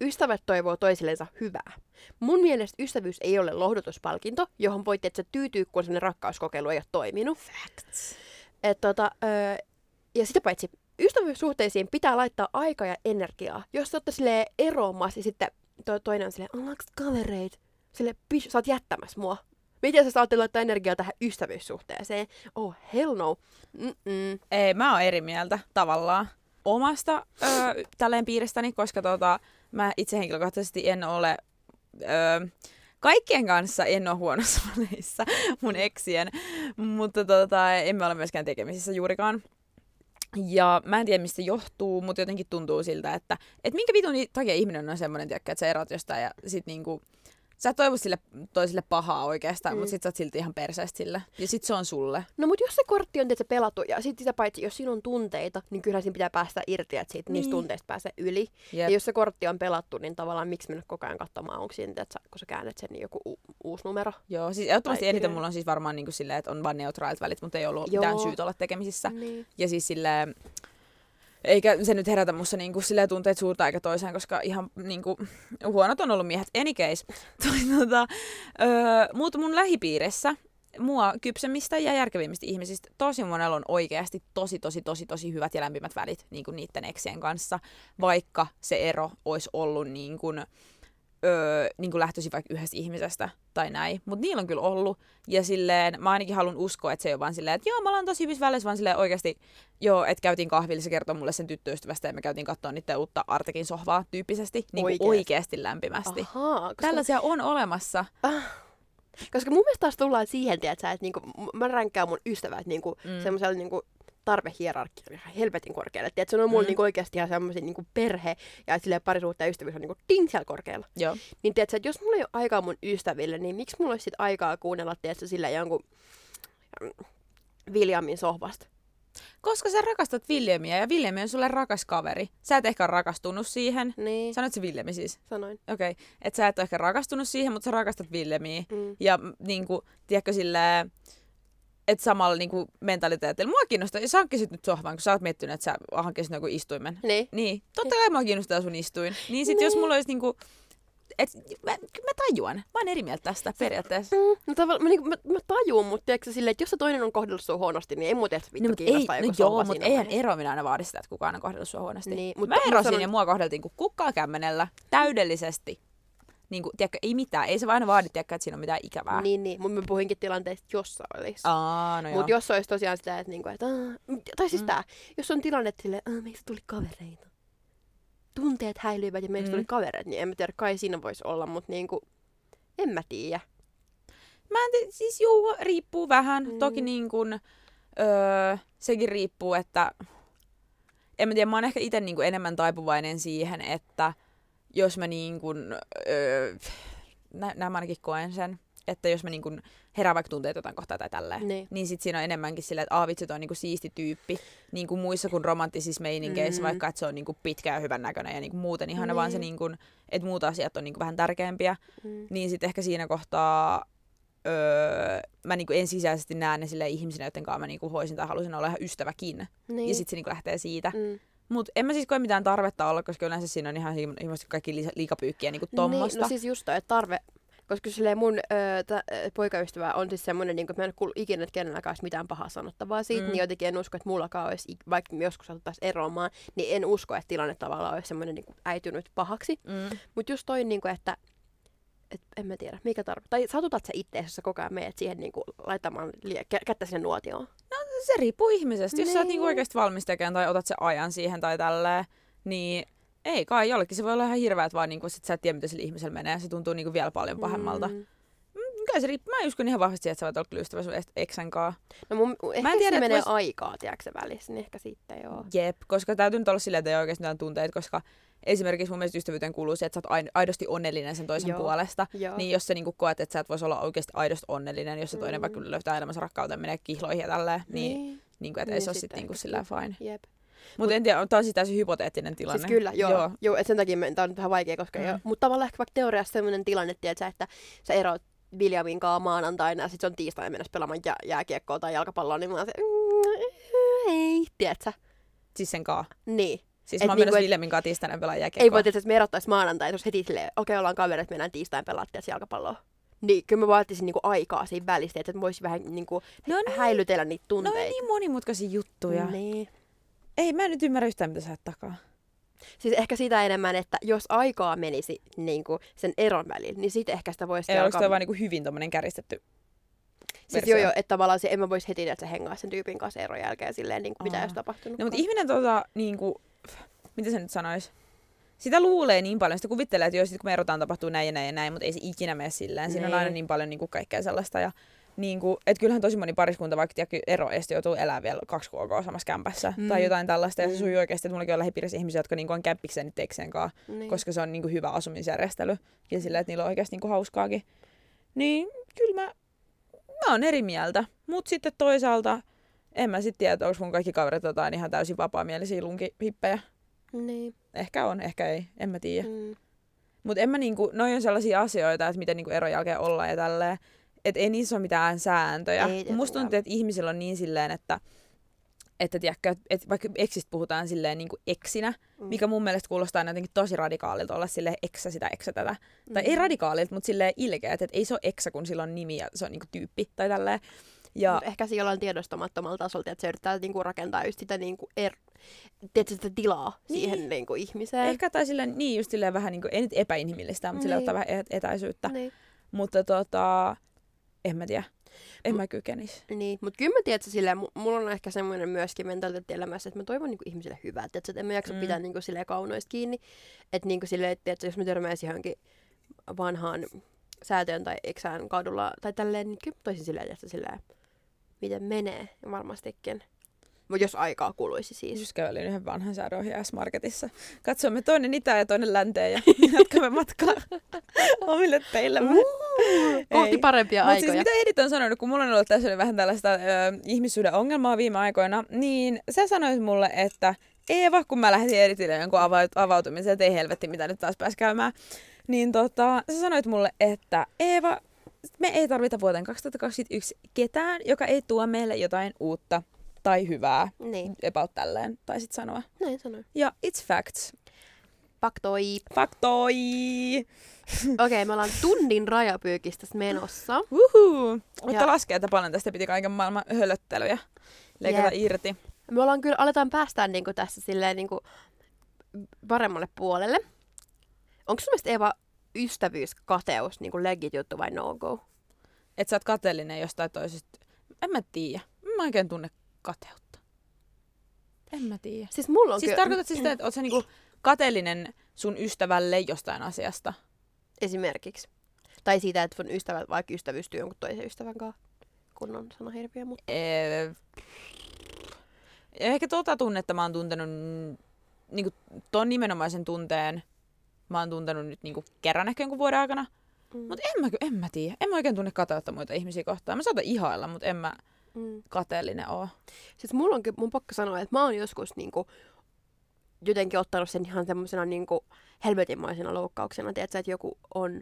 [SPEAKER 2] Ystävät toivoo toisillensa hyvää. Mun mielestä ystävyys ei ole lohdutuspalkinto, johon voit että tyytyy, kun sellainen rakkauskokeilu ei ole toiminut.
[SPEAKER 1] Facts.
[SPEAKER 2] Et, tota, öö, ja sitä paitsi, ystävyyssuhteisiin pitää laittaa aikaa ja energiaa. Jos sä oot eroamassa ja sitten to, toinen on silleen, ollaanko kavereit? Sille, sä oot jättämässä mua. Miten sä saat laittaa energiaa tähän ystävyyssuhteeseen? Oh, hell no. Mm-mm.
[SPEAKER 1] Ei, mä oon eri mieltä tavallaan omasta öö, tälleen piiristäni, koska tota, mä itse henkilökohtaisesti en ole... Öö, kaikkien kanssa en ole huonossa väleissä mun eksien, mutta tota, emme ole myöskään tekemisissä juurikaan. Ja mä en tiedä, mistä johtuu, mutta jotenkin tuntuu siltä, että, että minkä vitun takia ihminen on semmoinen, että sä erot jostain ja sit niinku, sä toivo sille toiselle pahaa oikeastaan, mm. mutta sit sä oot silti ihan perseestä sille. Ja sit se on sulle.
[SPEAKER 2] No mut jos se kortti on tietysti pelattu ja sit sitä paitsi, jos siinä on tunteita, niin kyllähän siinä pitää päästä irti, että siitä niin. niistä tunteista pääsee yli. Yep. Ja jos se kortti on pelattu, niin tavallaan miksi mennä koko ajan katsomaan, onko siinä, että kun sä käännät sen, niin joku u- uusi numero.
[SPEAKER 1] Joo, siis ehdottomasti eniten mulla on siis varmaan niin kuin silleen, että on vaan neutraalit välit, mutta ei ollut Joo. mitään syytä olla tekemisissä. Niin. Ja siis silleen, eikä se nyt herätä musta niinku tunteet suurta eikä toiseen, koska ihan niinku, huonot on ollut miehet. Any case. tota, öö, mutta mun lähipiirissä mua kypsemmistä ja järkevimmistä ihmisistä tosi monella on oikeasti tosi, tosi, tosi, tosi hyvät ja lämpimät välit niin kuin niiden eksien kanssa, vaikka se ero olisi ollut niin kuin, öö, niin kuin lähtöisin vaikka yhdestä ihmisestä tai näin. Mutta niillä on kyllä ollut. Ja silleen, mä ainakin haluan uskoa, että se ei ole vaan silleen, että joo, mä ollaan tosi hyvissä väleissä, vaan silleen oikeasti, joo, että käytiin kahvilla, se kertoo mulle sen tyttöystävästä ja me käytiin katsoa niiden uutta Artekin sohvaa tyyppisesti. Niin kuin oikeasti. oikeasti lämpimästi. Ahaa, koska... Tällaisia on olemassa. Ah.
[SPEAKER 2] Koska mun mielestä taas tullaan siihen, että, että niinku, mä ränkään mun ystävät niinku, mm. semmoisella niinku, tarvehierarkia on ihan helvetin korkealle. Tiedät, se on mulla mm. niinku oikeasti ihan semmoisia niinku perhe ja silleen parisuutta ja ystävyys on niinku ding siellä korkealla.
[SPEAKER 1] Joo.
[SPEAKER 2] Niin tiedät, että jos mulla ei ole aikaa mun ystäville, niin miksi mulla olisi sit aikaa kuunnella tiedät, sillä jonkun Williamin mm, sohvasta?
[SPEAKER 1] Koska sä rakastat Williamia ja William on sulle rakas kaveri. Sä et ehkä rakastunut siihen.
[SPEAKER 2] Niin.
[SPEAKER 1] Sanoit se Williami siis?
[SPEAKER 2] Sanoin.
[SPEAKER 1] Okei. Okay. Että sä et ole ehkä rakastunut siihen, mutta sä rakastat Williamia. Mm. Ja niin kuin, tiedätkö silleen, että samalla niinku mentaliteetillä. Mua kiinnostaa, jos hankkisit nyt sohvan, kun sä oot miettinyt, että sä hankkisit joku istuimen.
[SPEAKER 2] Niin.
[SPEAKER 1] Niin. Totta kai mua kiinnostaa sun istuin. Niin sit niin. jos mulla olisi niinku, et, mä, mä tajuan. Mä oon eri mieltä tästä periaatteessa. Mm,
[SPEAKER 2] no tavallaan, mä, niinku, mä, mä tajuun, mutta tiedätkö silleen, että jos se toinen on kohdellut sua huonosti, niin ei mua tiedä, vittu no, kiinnostaa ei,
[SPEAKER 1] no joo, mutta eihän eroaminen aina vaadi sitä, että kukaan on kohdellut sua huonosti. Niin, mutta mä erosin sanon... ja mua kohdeltiin kuin kukkaa kämmenellä täydellisesti niin kuin, tiedätkö, ei mitään. Ei se vain vaadi, tiedätkö, että siinä on mitään ikävää.
[SPEAKER 2] Niin, niin. Mutta mä puhuinkin tilanteesta, jos olisi.
[SPEAKER 1] Aa, no
[SPEAKER 2] Mutta jos olisi tosiaan sitä, että, niinku, että tai siis mm. tää, jos on tilanne, että silleen, meistä tuli kavereita. Tunteet häilyivät ja meistä mm. tuli kavereita, niin en mä tiedä, kai siinä voisi olla, mutta niinku, en mä tiedä.
[SPEAKER 1] Mä en tiedä, siis juu, riippuu vähän. Mm. Toki niin kuin, öö, sekin riippuu, että en mä tiedä, mä oon ehkä itse niin enemmän taipuvainen siihen, että jos mä niin kuin, öö, nä, nämä ainakin koen sen, että jos mä niin kuin herään vaikka tunteet jotain kohtaa tai tälleen, niin, niin sit siinä on enemmänkin silleen, että aah vitsi, toi on niin kuin siisti tyyppi, niin kuin muissa kuin romanttisissa meininkeissä, mm. vaikka että se on niin kuin pitkä ja hyvän näköinen ja niin kuin muuten ihana, niin. vaan se niin kuin, että muut asiat on niin kuin vähän tärkeämpiä, mm. niin sitten ehkä siinä kohtaa öö, mä niinku ensisijaisesti näen ne sille ihmisinä, joiden kanssa mä niinku hoisin tai halusin olla ihan ystäväkin. Niin. Ja sitten se niinku lähtee siitä. Mm. Mutta en mä siis koe mitään tarvetta olla, koska yleensä siinä on ihan ilmeisesti kaikki liikapyykkiä niinku tommosta.
[SPEAKER 2] Niin, no siis just toi, että tarve, koska silleen mun öö, t- poikaystävä on siis semmoinen, niin että mä en kuullut ikinä, että kenelläkään olisi mitään pahaa sanottavaa siitä, mm. niin jotenkin en usko, että mullakaan olisi, vaikka me joskus satuttaisiin eroamaan, niin en usko, että tilanne tavallaan olisi semmoinen niin äitynyt pahaksi. Mm. Mutta just toi, niin kuin, että et, en mä tiedä, mikä tarve. Tai satutat sä itse, jos sä koko ajan meet siihen niin kuin, laittamaan lie- kättä sinne nuotioon?
[SPEAKER 1] No se riippuu ihmisestä. Niin. Jos sä oot niin oikeasti valmis tekemään tai otat se ajan siihen tai tälleen, niin ei kai jollekin. Se voi olla ihan hirveä, että vaan niin kuin, sit sä et tiedä, mitä sillä ihmisellä menee. Se tuntuu niin kuin vielä paljon pahemmalta. Mm. Kyllä se riippuu. Mä uskon ihan vahvasti, että sä voit olla kyllä ystävä sun eksän kanssa.
[SPEAKER 2] No mun, ehkä
[SPEAKER 1] en tiedä,
[SPEAKER 2] se menee
[SPEAKER 1] vois-
[SPEAKER 2] aikaa, tiedätkö sä, välissä, niin ehkä sitten joo.
[SPEAKER 1] Jep, koska täytyy nyt olla silleen, että ei oikeasti mitään tunteita, koska esimerkiksi mun mielestä ystävyyteen kuuluu se, että sä oot aidosti onnellinen sen toisen
[SPEAKER 2] Joo.
[SPEAKER 1] puolesta.
[SPEAKER 2] Joo.
[SPEAKER 1] Niin jos sä niinku koet, että sä et voisi olla oikeasti aidosti onnellinen, jos se toinen
[SPEAKER 2] Mm.
[SPEAKER 1] vaikka löytää elämänsä rakkauden menee kihloihin ja tälleen, niin,
[SPEAKER 2] niin.
[SPEAKER 1] niinku, että
[SPEAKER 2] Niin
[SPEAKER 1] ei se ole
[SPEAKER 2] sitten
[SPEAKER 1] niinku sillä fine.
[SPEAKER 2] Jep.
[SPEAKER 1] Mutta en tiedä, on siis täysin hypoteettinen tilanne.
[SPEAKER 2] Siis kyllä, joo.
[SPEAKER 1] joo.
[SPEAKER 2] joo. et sen takia tää on nyt vähän vaikea, koska
[SPEAKER 1] Mm.
[SPEAKER 2] Mutta tavallaan ehkä vaikka teoriassa sellainen tilanne, tiedätkö, että sä eroat Kanssa maanantaina ja sit se on tiistaina mennessä pelaamaan jä- jääkiekkoa tai jalkapalloa, niin mä oon se, mm, ei, tiedätkö?
[SPEAKER 1] Siis sen kaa.
[SPEAKER 2] Niin.
[SPEAKER 1] Siis
[SPEAKER 2] Et
[SPEAKER 1] mä oon
[SPEAKER 2] niinku,
[SPEAKER 1] menossa kanssa tiistaina pelaa
[SPEAKER 2] Ei
[SPEAKER 1] jääkiekkoa.
[SPEAKER 2] voi tietysti, että me erottais maanantaina, jos heti silleen, okei, ollaan kaverit, mennään tiistain pelaa tiedätkö, jalkapalloa. Niin, kyllä mä vaatisin niinku aikaa siinä välissä, että voisi vähän niinku
[SPEAKER 1] No niin.
[SPEAKER 2] häilytellä niitä
[SPEAKER 1] No
[SPEAKER 2] tunteita.
[SPEAKER 1] niin monimutkaisia juttuja.
[SPEAKER 2] Niin.
[SPEAKER 1] Ei, mä en nyt ymmärrä yhtään, mitä sä et takaa.
[SPEAKER 2] Siis ehkä sitä enemmän, että jos aikaa menisi niin kuin sen eron välillä, niin sitten ehkä sitä voisi
[SPEAKER 1] Ei, onko toi vaan niinku hyvin tommonen käristetty
[SPEAKER 2] Siis joo, joo, että tavallaan se, en mä voisi heti, että se hengaa sen tyypin kanssa eron jälkeen silleen, niin kuin mitä olisi tapahtunut.
[SPEAKER 1] No mutta ihminen tota, niinku, miten se nyt sanois? Sitä luulee niin paljon, sitä kuvittelee, että joo, sit kun me erotaan tapahtuu näin ja näin ja näin, mutta ei se ikinä mene silleen. Siinä on
[SPEAKER 2] Niin.
[SPEAKER 1] aina niin paljon niinku kaikkea sellaista. Ja, niinku, et kyllähän tosi moni pariskunta vaikka tiedätkö, ero ja sitten joutuu elämään vielä kaksi kuukautta samassa kämpässä
[SPEAKER 2] Mm.
[SPEAKER 1] tai jotain tällaista. Ja se
[SPEAKER 2] Mm.
[SPEAKER 1] sujuu oikeasti, että mullakin on lähipiirissä ihmisiä, jotka niinku on kämpikseen ekseen kanssa,
[SPEAKER 2] niin.
[SPEAKER 1] koska se on niinku hyvä asumisjärjestely ja sillä, että niillä on oikeasti niinku hauskaakin. Niin kyllä mä, mä oon eri mieltä. Mutta sitten toisaalta en mä sitten tiedä, onko mun kaikki kaverit jotain ihan täysin vapaamielisiä lunkihippejä.
[SPEAKER 2] Niin.
[SPEAKER 1] Ehkä on, ehkä ei, en mä tiedä.
[SPEAKER 2] Mm.
[SPEAKER 1] Mutta en mä niinku, noi on sellaisia asioita, että miten niinku eron jälkeen ollaan ja tälleen. Että ei niissä ole mitään sääntöjä.
[SPEAKER 2] Ei
[SPEAKER 1] Musta tuntuu, että ihmisillä on niin silleen, että että tiedätkö, että vaikka eksistä puhutaan silleen niin kuin eksinä,
[SPEAKER 2] Mm.
[SPEAKER 1] mikä mun mielestä kuulostaa jotenkin tosi radikaalilta olla silleen eksä sitä, eksä tätä. Tai ei
[SPEAKER 2] Mm.
[SPEAKER 1] radikaalilta, mutta silleen ilkeät, että ei se ole eksä, kun sillä on nimi ja se on niinku tyyppi tai tälleen. Ja
[SPEAKER 2] Mut ehkä se jollain tiedostamattomalla tasolla, että se yrittää niinku rakentaa just sitä, niinku er... Tiedätkö, sitä tilaa
[SPEAKER 1] Niin.
[SPEAKER 2] siihen niinku ihmiseen.
[SPEAKER 1] ehkä tai silleen, niin just silleen vähän niin kuin, ei nyt epäinhimillistä, mutta
[SPEAKER 2] Niin.
[SPEAKER 1] ottaa vähän et- etäisyyttä.
[SPEAKER 2] Niin.
[SPEAKER 1] Mutta tota, en mä tiedä. En mä kykenisi.
[SPEAKER 2] Niin, mutta kyllä mä tiedän, että silleen, mu- mulla on ehkä semmoinen myöskin mentaliteetti elämässä, että mä toivon niinku ihmisille hyvää. Että en mä jaksa
[SPEAKER 1] Mm.
[SPEAKER 2] pitää niinku silleen kaunoista kiinni. Että niinku silleen, että jos mä törmäisin johonkin vanhaan säätöön tai eksään kadulla tai tälleen, niin kyllä mä toisin silleen, että silleen, miten menee varmastikin. Jos aikaa kuluisi siis.
[SPEAKER 1] Just kävelin yhden vanhan säädön ohi S-Marketissa. Katsomme toinen itään ja toinen länteen ja jatkamme matkaa omille teillemme.
[SPEAKER 2] Kohti
[SPEAKER 1] Ei.
[SPEAKER 2] parempia
[SPEAKER 1] Mutta siis
[SPEAKER 2] aikoja.
[SPEAKER 1] mitä Edith on sanonut, kun mulla on ollut tässä vähän tällaista ö, ihmissuhden ongelmaa viime aikoina, niin sä sanoit mulle, että Eeva, kun mä lähdin Edithille jonkun ava- avautumisen, että ei helvetti, mitä nyt taas pääs käymään, niin tota, sä sanoit mulle, että Eeva, me ei tarvita vuoteen 2021 ketään, joka ei tuo meille jotain uutta tai hyvää
[SPEAKER 2] Niin,
[SPEAKER 1] about tälleen, tai sit sanoa.
[SPEAKER 2] näin sanoin.
[SPEAKER 1] Ja it's facts.
[SPEAKER 2] Faktoi.
[SPEAKER 1] Faktoi!
[SPEAKER 2] Okei, okay, me ollaan tunnin rajapyykistä menossa.
[SPEAKER 1] Uhu. Mutta
[SPEAKER 2] Ja-
[SPEAKER 1] laskee, että paljon tästä piti kaiken maailman hölöttelyä leikata
[SPEAKER 2] Jep.
[SPEAKER 1] irti.
[SPEAKER 2] Me ollaan kyllä, aletaan päästään niinku tässä silleen niinku paremmalle puolelle. Onko sun mielestä Eva ystävyys, kateus niinku legit juttu vai no go?
[SPEAKER 1] Että sä oot kateellinen jostain toisesta. En mä tiedä. Mä oikein tunne kateutta. En mä tiedä.
[SPEAKER 2] Siis mulla on
[SPEAKER 1] Siis
[SPEAKER 2] kyllä...
[SPEAKER 1] tarkoitat sitä, että oot sä niinku kateellinen sun ystävälle jostain asiasta?
[SPEAKER 2] Esimerkiksi. Tai siitä, että sun ystävä vaikka ystävystyy jonkun toisen ystävän kanssa. Kun on sana hirviö, mutta...
[SPEAKER 1] Ee, ehkä tota tunnetta mä oon tuntenut, niinku ton nimenomaisen tunteen mä oon tuntenut nyt niinku kerran ehkä jonkun vuoden aikana.
[SPEAKER 2] Mm.
[SPEAKER 1] Mutta en mä, en mä tiedä. En mä oikein tunne kateutta muita ihmisiä kohtaan. Mä saatan ihailla, mutta en mä
[SPEAKER 2] Mm.
[SPEAKER 1] kateellinen oo.
[SPEAKER 2] Siis mulla on, ky- mun pakko sanoa, että mä oon joskus niinku, jotenkin ottanut sen ihan semmosena niinku, helvetinmaisena loukkauksena. Tiedätkö, että joku on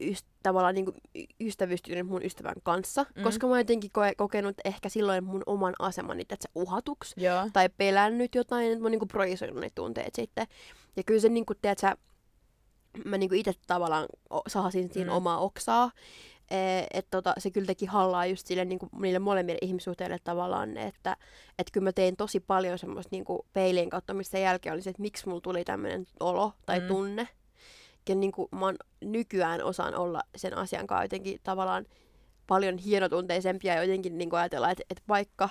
[SPEAKER 2] yst- tavallaan niinku, ystävystynyt mun ystävän kanssa.
[SPEAKER 1] Mm.
[SPEAKER 2] Koska mä oon jotenkin koe- kokenut ehkä silloin mun oman asemani tiedätkö, uhatuksi.
[SPEAKER 1] Joo.
[SPEAKER 2] Tai pelännyt jotain, että mä oon niinku projisoinut ne tunteet sitten. Ja kyllä se niinku, tiedätkö, mä niinku itse tavallaan sahasin siinä
[SPEAKER 1] mm.
[SPEAKER 2] omaa oksaa. Että tota, se kyllä teki hallaa just sille niinku, niille molemmille ihmissuhteille tavallaan, että et kyllä mä tein tosi paljon semmoista niinku, peiliin katsomista sen jälkeen oli se, että miksi mulla tuli tämmöinen olo tai
[SPEAKER 1] Mm.
[SPEAKER 2] tunne. Ja niinku, mä oon nykyään osaan olla sen asian kanssa jotenkin tavallaan paljon hienotunteisempi ja jotenkin niinku ajatella, että, että vaikka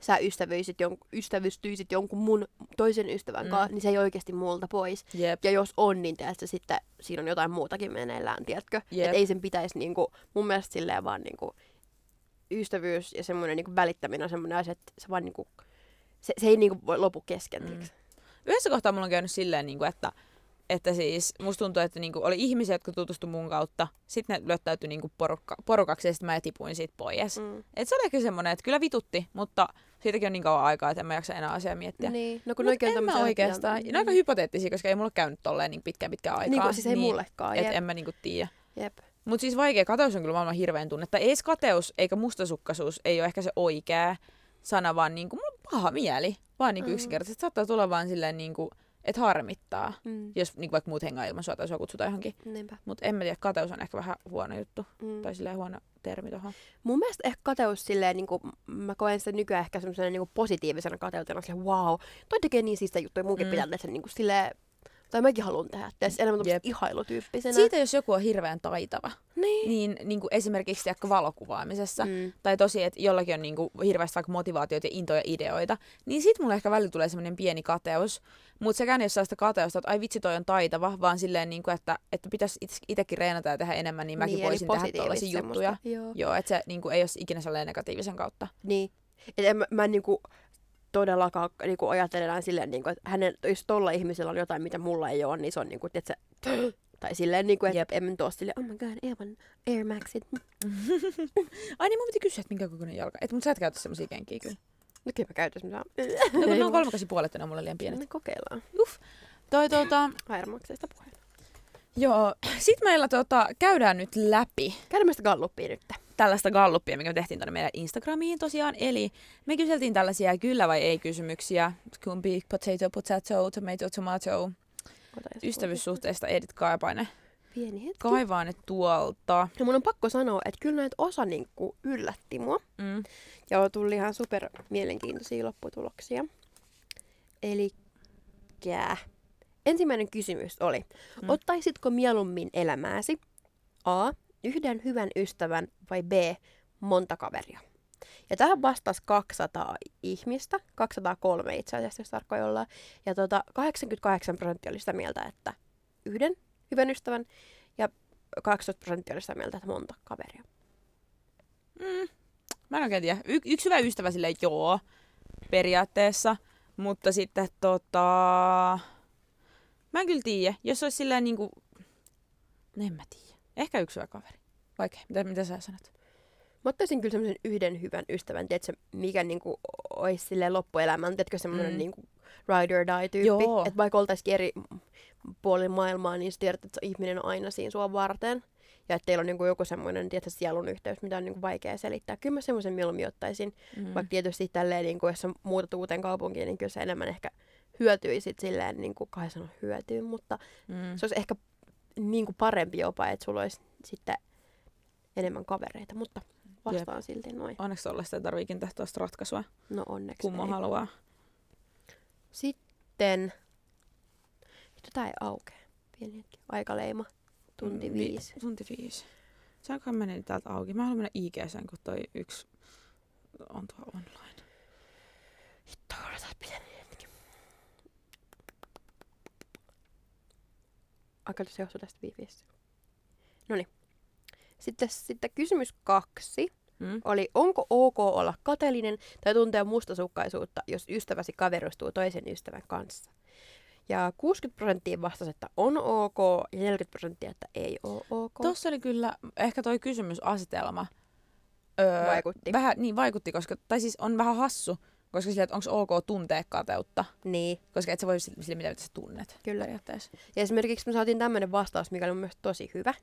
[SPEAKER 2] sä ystävyisit jon, ystävystyisit jonkun mun toisen ystävän
[SPEAKER 1] Mm.
[SPEAKER 2] kanssa, niin se ei oikeasti multa pois.
[SPEAKER 1] Jep.
[SPEAKER 2] Ja jos on, niin tiedätkö, sitten siinä on jotain muutakin meneillään, tiedätkö?
[SPEAKER 1] Jep.
[SPEAKER 2] Et ei sen pitäisi niinku, mun mielestä silleen vaan niinku, ystävyys ja semmoinen niinku välittäminen on semmoinen asia, että se vaan niinku, se, se ei niinku voi lopu kesken.
[SPEAKER 1] Mm. Yhdessä kohtaa mulla on käynyt silleen, niin kuin, että, että siis musta tuntuu, että niin kuin, oli ihmisiä, jotka tutustu mun kautta, sitten ne löytäytyi niin kuin porukka, porukaksi ja sitten mä tipuin siitä pois. Mm. Et se oli ehkä semmoinen, että kyllä vitutti, mutta siitäkin on niin kauan aikaa, että en mä jaksa enää asiaa miettiä.
[SPEAKER 2] Niin, no kun
[SPEAKER 1] Mut
[SPEAKER 2] oikein
[SPEAKER 1] en mä oikeastaan. Ne on aika hypoteettisia, koska ei mulla käynyt tolleen niin pitkään pitkään aikaa.
[SPEAKER 2] Niin kuin, siis ei mullekaan.
[SPEAKER 1] Et
[SPEAKER 2] Jep.
[SPEAKER 1] en mä niinku tiedä.
[SPEAKER 2] Jep.
[SPEAKER 1] Mutta siis vaikea, kateus on kyllä maailman hirveän tunne. Tai ei kateus eikä mustasukkaisuus ei ole ehkä se oikea sana, vaan niinku, mulla on paha mieli. Vaan niinku
[SPEAKER 2] Mm.
[SPEAKER 1] yksinkertaisesti saattaa tulla vaan silleen, niinku, että harmittaa.
[SPEAKER 2] Mm.
[SPEAKER 1] Jos niinku vaikka muut hengaa ilman sua tai sua kutsutaan johonkin. Mutta en mä tiedä, kateus on ehkä vähän huono juttu.
[SPEAKER 2] Mm.
[SPEAKER 1] Tai silleen huono termi tohon.
[SPEAKER 2] Mun mielestä ehkä kateus silleen, niin kuin, mä koen sitä nykyään ehkä semmoisena niin positiivisena kateutena, silleen wow, toi tekee niin siistä juttuja, munkin
[SPEAKER 1] Mm.
[SPEAKER 2] mm. pitää tehdä sen niin kuin, silleen, tai mäkin haluan tehdä, tehdä enemmän tämmöistä ihailutyyppisenä.
[SPEAKER 1] Siitä jos joku on hirveän taitava,
[SPEAKER 2] niin.
[SPEAKER 1] niin, niin kuin esimerkiksi tiedätkö, valokuvaamisessa,
[SPEAKER 2] Mm.
[SPEAKER 1] tai tosi, että jollakin on niin kuin hirveästi vaikka motivaatioita ja intoja ideoita, niin sit mulle ehkä välillä tulee semmoinen pieni kateus. Mutta sekään ei ole sellaista kateusta, että ai vitsi toi on taitava, vaan silleen, niin kuin, että, että pitäisi itsekin reenata ja tehdä enemmän, niin mäkin
[SPEAKER 2] niin,
[SPEAKER 1] voisin tehdä tällaisia juttuja.
[SPEAKER 2] Joo.
[SPEAKER 1] Joo, että se niin kuin, ei ole ikinä sellainen negatiivisen kautta.
[SPEAKER 2] Niin. Et en, mä, mä en niinku todellakaan niinku ajattele enää silleen, niinku, että hänen, jos tolla ihmisellä on jotain, mitä mulla ei ole, niin se on niinku, että se, tai silleen, niinku, että
[SPEAKER 1] Jep.
[SPEAKER 2] en tuo silleen, oh my god, Evan Air Maxit.
[SPEAKER 1] Ai niin mun piti kysyä, että minkä kokoinen jalka. Et, mutta sä et käytä semmosia kenkiä kyllä.
[SPEAKER 2] No kyllä mä käytän semmoisia.
[SPEAKER 1] No, kun ne on kolmekasi puolet, ne on mulle liian pienet.
[SPEAKER 2] Ne kokeillaan.
[SPEAKER 1] Uff. Toi tota,
[SPEAKER 2] Air Maxista puheen.
[SPEAKER 1] joo, sit meillä tota, käydään nyt läpi
[SPEAKER 2] Käydään meistä gallupia nyt.
[SPEAKER 1] Tällaista gallupia, mikä me tehtiin tuonne meidän Instagramiin tosiaan. Eli me kyseltiin tällaisia kyllä vai ei kysymyksiä. Kumpi, potato, potato, tomato, tomato. Ystävyyssuhteesta Edith Kaipainen.
[SPEAKER 2] Pieni hetki.
[SPEAKER 1] Kaivaa ne tuolta.
[SPEAKER 2] Ja mun on pakko sanoa, että kyllä näitä osa niinku yllätti mua.
[SPEAKER 1] Mm.
[SPEAKER 2] Ja tuli ihan super mielenkiintoisia lopputuloksia. Eli ensimmäinen kysymys oli,
[SPEAKER 1] mm.
[SPEAKER 2] ottaisitko mieluummin elämääsi A. Yhden hyvän ystävän vai B. Monta kaveria? Ja tähän vastasi 200 ihmistä, 203 itse asiassa, jos tarkkoin ollaan. Ja tota, 88 prosenttia oli sitä mieltä, että yhden hyvän ystävän ja 12 prosenttia oli sitä mieltä, että monta kaveria.
[SPEAKER 1] Mm. Mä en oikein tiedä. Y- yksi hyvä ystävä sille joo, periaatteessa. Mutta sitten tota... Mä en kyllä tiedä. Jos olisi silleen niinku... No en mä tiedä. Ehkä yksi hyvä kaveri. Vaikea. Mitä, mitä sä sanot?
[SPEAKER 2] Mä ottaisin kyllä semmoisen yhden hyvän ystävän, tiedätkö, mikä niinku olisi silleen loppuelämän, tiedätkö, semmoinen
[SPEAKER 1] Mm.
[SPEAKER 2] niinku ride or die tyyppi. Että vaikka oltaisikin eri puolin maailmaa, niin sä tiedät, että ihminen on aina siinä sua varten. Ja että teillä on niinku joku semmoinen, tiedätkö, sielun yhteys, mitä on niinku vaikea selittää. Kyllä mä semmoisen mieluummin ottaisin.
[SPEAKER 1] Mm.
[SPEAKER 2] Vaikka tietysti tälleen, niinku, jos sä muutat uuteen kaupunkiin, niin kyllä se enemmän ehkä hyötyisit silleen, niin kuin kai sano hyötyy, mutta
[SPEAKER 1] Mm.
[SPEAKER 2] se olisi ehkä niin kuin parempi jopa, että sulla olisi sitten enemmän kavereita, mutta vastaan Jep. silti noin.
[SPEAKER 1] Onneksi tollaista ei tarviikin tehdä tuosta ratkaisua,
[SPEAKER 2] No onneksi
[SPEAKER 1] kummo
[SPEAKER 2] ei.
[SPEAKER 1] haluaa.
[SPEAKER 2] Sitten, vittu tää ei aukea. Pieni hetki. Aikaleima. Tunti
[SPEAKER 1] Mm,
[SPEAKER 2] viisi.
[SPEAKER 1] Vi- tunti viisi. Saankohan mennä täältä auki? Mä haluan mennä IGSään, kun toi yksi on tuo online.
[SPEAKER 2] Hitto, odotaan pieni Aika se johtuu tästä wifiistä. Noniin. Sitten, sitten kysymys kaksi
[SPEAKER 1] Mm?
[SPEAKER 2] oli, onko ok olla kateellinen tai tuntea mustasukkaisuutta, jos ystäväsi kaverustuu toisen ystävän kanssa? Ja 60 prosenttia vastasi, että on ok, ja 40 prosenttia, että ei ole ok.
[SPEAKER 1] Tuossa oli kyllä ehkä toi kysymysasetelma. Öö,
[SPEAKER 2] Vaikutti.
[SPEAKER 1] Vähän, niin vaikutti, koska, tai siis on vähän hassu, koska sillä, että onko ok tuntea kateutta,
[SPEAKER 2] Niin,
[SPEAKER 1] koska et sä voi sille, sille mitä sä tunnet
[SPEAKER 2] Kyllä.
[SPEAKER 1] periaatteessa.
[SPEAKER 2] Ja esimerkiksi me saatiin tämmöinen vastaus, mikä oli mun mielestä tosi hyvä.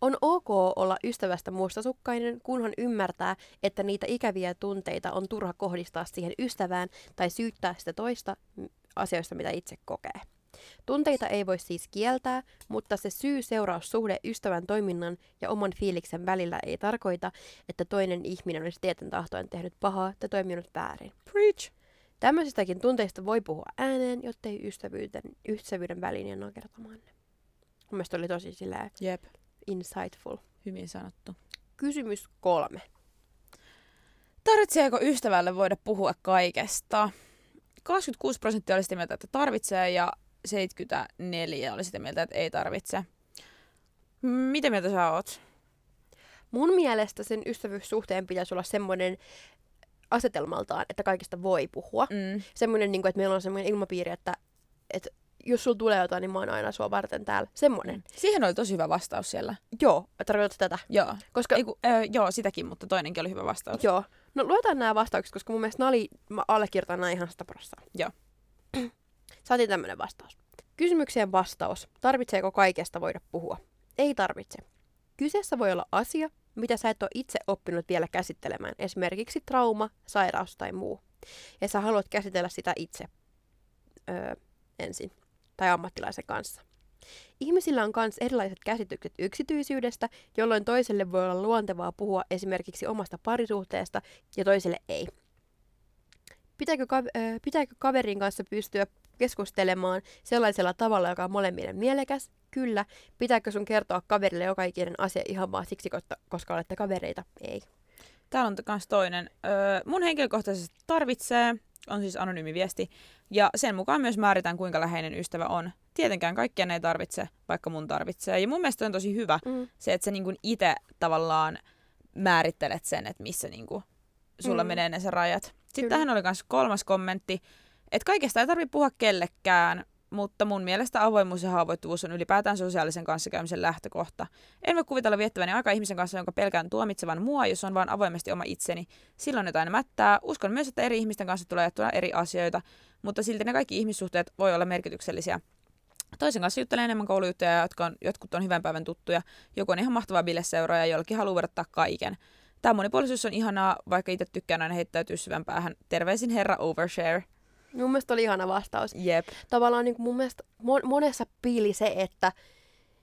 [SPEAKER 2] On ok olla ystävästä mustasukkainen, kunhan ymmärtää, että niitä ikäviä tunteita on turha kohdistaa siihen ystävään tai syyttää sitä toista mm, asioista, mitä itse kokee. Tunteita ei voi siis kieltää, mutta se syy-seuraussuhde ystävän toiminnan ja oman fiiliksen välillä ei tarkoita, että toinen ihminen olisi tieten tahtoen tehnyt pahaa tai toiminut väärin.
[SPEAKER 1] Preach!
[SPEAKER 2] Tämmöisistäkin tunteista voi puhua ääneen, jottei ystävyyden, ystävyyden väliin ja nakertamaan ne. Mun mielestä oli tosi silleen
[SPEAKER 1] Jep,
[SPEAKER 2] insightful.
[SPEAKER 1] hyvin sanottu.
[SPEAKER 2] Kysymys kolme.
[SPEAKER 1] Tarvitseeko ystävälle voida puhua kaikesta? 26 prosenttia oli sitä mieltä, että tarvitsee ja 74 oli sitä mieltä, että ei tarvitse. Mitä mieltä sä oot?
[SPEAKER 2] Mun mielestä sen ystävyyssuhteen pitäisi olla semmoinen asetelmaltaan, että kaikista voi puhua.
[SPEAKER 1] Mm.
[SPEAKER 2] Semmoinen, niin kuin, että meillä on semmoinen ilmapiiri, että, että jos sulla tulee jotain, niin mä oon aina sua varten täällä. Semmoinen.
[SPEAKER 1] Siihen oli tosi hyvä vastaus siellä.
[SPEAKER 2] Joo, tarkoitatko tätä?
[SPEAKER 1] Joo.
[SPEAKER 2] Koska,
[SPEAKER 1] Ei, ku, ö, joo, sitäkin, mutta toinenkin oli hyvä vastaus.
[SPEAKER 2] joo. No luetaan nämä vastaukset, koska mun mielestä nämä oli, mä allekirjoitan nämä ihan 100 prosenttia.
[SPEAKER 1] Joo.
[SPEAKER 2] Saatiin tämmöinen vastaus. Kysymykseen vastaus. Tarvitseeko kaikesta voida puhua? Ei tarvitse. Kyseessä voi olla asia, mitä sä et ole itse oppinut vielä käsittelemään, esimerkiksi trauma, sairaus tai muu. Ja sä haluat käsitellä sitä itse öö, ensin, tai ammattilaisen kanssa. Ihmisillä on myös erilaiset käsitykset yksityisyydestä, jolloin toiselle voi olla luontevaa puhua esimerkiksi omasta parisuhteesta ja toiselle ei. Pitääkö, ka- pitääkö kaverin kanssa pystyä keskustelemaan sellaisella tavalla, joka on molemmille mielekäs? Kyllä. Pitääkö sun kertoa kaverille joka ikinen asia ihan vaan siksi, koska, olette kavereita? Ei.
[SPEAKER 1] Täällä on myös toinen. Öö, mun henkilökohtaisesti tarvitsee, on siis anonyymi viesti, ja sen mukaan myös määritään, kuinka läheinen ystävä on. Tietenkään kaikkien ei tarvitse, vaikka mun tarvitsee. Ja mun mielestä on tosi hyvä
[SPEAKER 2] Mm.
[SPEAKER 1] se, että sä niin itse tavallaan määrittelet sen, että missä niin kuin sulla
[SPEAKER 2] Mm.
[SPEAKER 1] menee ne se rajat. Sitten
[SPEAKER 2] Kyllä.
[SPEAKER 1] tähän oli myös kolmas kommentti, että kaikesta ei tarvitse puhua kellekään, mutta mun mielestä avoimuus ja haavoittuvuus on ylipäätään sosiaalisen kanssakäymisen lähtökohta. En voi kuvitella viettäväni aikaa ihmisen kanssa, jonka pelkään tuomitsevan mua, jos on vaan avoimesti oma itseni. Silloin jotain mättää. Uskon myös, että eri ihmisten kanssa tulee jaettua eri asioita, mutta silti ne kaikki ihmissuhteet voi olla merkityksellisiä. Toisen kanssa juttelen enemmän koulujuttuja, jotka on, jotkut on hyvän päivän tuttuja. Joku on ihan mahtava bileseuraaja ja jollakin haluaa verrattaa kaiken. Tämä monipuolisuus on ihanaa, vaikka itse tykkään aina heittäytyä syvän päähän. Terveisin herra Overshare.
[SPEAKER 2] Mun mielestä oli ihana vastaus.
[SPEAKER 1] Jep.
[SPEAKER 2] Tavallaan niin kuin mun mielestä mon- monessa piili se, että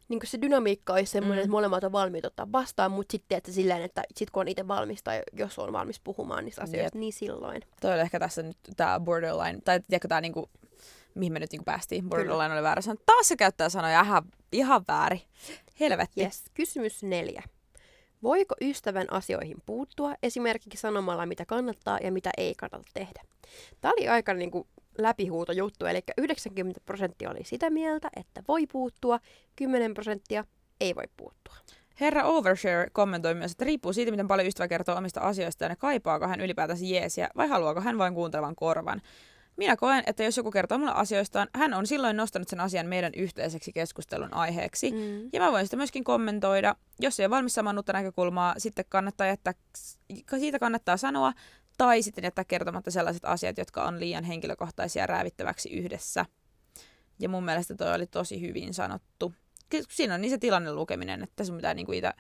[SPEAKER 2] niin kuin se dynamiikka olisi semmoinen,
[SPEAKER 1] Mm.
[SPEAKER 2] että molemmat on valmiit ottaa vastaan, mutta sitten että silleen, että sit kun on itse valmis tai jos on valmis puhumaan niistä asioista,
[SPEAKER 1] Jep.
[SPEAKER 2] niin silloin.
[SPEAKER 1] Toi oli ehkä tässä nyt tämä borderline, tai tiedätkö tämä niinku, mihin me nyt niinku päästiin. Borderline oli väärä sana. Taas se käyttää sanoja ihan, ihan väärin. Helvetti.
[SPEAKER 2] Yes. Kysymys neljä. Voiko ystävän asioihin puuttua esimerkiksi sanomalla, mitä kannattaa ja mitä ei kannata tehdä? Tämä oli aika niin kuin, läpihuuto juttu, eli 90 prosenttia oli sitä mieltä, että voi puuttua, 10 prosenttia ei voi puuttua.
[SPEAKER 1] Herra Overshare kommentoi myös, että riippuu siitä, miten paljon ystävä kertoo omista asioistaan ja kaipaako hän ylipäätänsä jeesiä vai haluaako hän vain kuuntelevan korvan. Minä koen, että jos joku kertoo mulle asioistaan, hän on silloin nostanut sen asian meidän yhteiseksi keskustelun aiheeksi.
[SPEAKER 2] Mm.
[SPEAKER 1] Ja mä voin sitä myöskin kommentoida. Jos ei ole valmis saamaan uutta näkökulmaa, sitten kannattaa jättää, siitä kannattaa sanoa, tai sitten jättää kertomatta sellaiset asiat, jotka on liian henkilökohtaisia räävittäväksi yhdessä. Ja mun mielestä toi oli tosi hyvin sanottu. Siinä on niin se tilanne lukeminen, että sun pitää niinku itse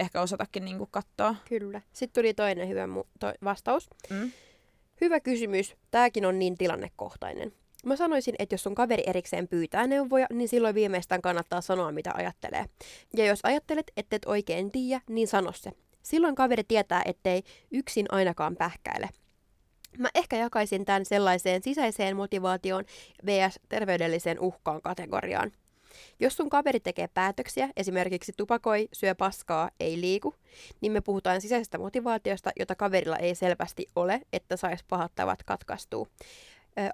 [SPEAKER 1] ehkä osatakin niinku katsoa.
[SPEAKER 2] Kyllä. Sitten tuli toinen hyvä mu- to- vastaus.
[SPEAKER 1] Mm.
[SPEAKER 2] Hyvä kysymys. Tämäkin on niin tilannekohtainen. Mä sanoisin, että jos sun kaveri erikseen pyytää neuvoja, niin silloin viimeistään kannattaa sanoa, mitä ajattelee. Ja jos ajattelet, että et oikein tiedä, niin sano se. Silloin kaveri tietää, ettei yksin ainakaan pähkäile. Mä ehkä jakaisin tämän sellaiseen sisäiseen motivaatioon vs. terveydelliseen uhkaan kategoriaan. Jos sun kaveri tekee päätöksiä, esimerkiksi tupakoi, syö paskaa, ei liiku, niin me puhutaan sisäisestä motivaatiosta, jota kaverilla ei selvästi ole, että sais pahat tavat katkaistua.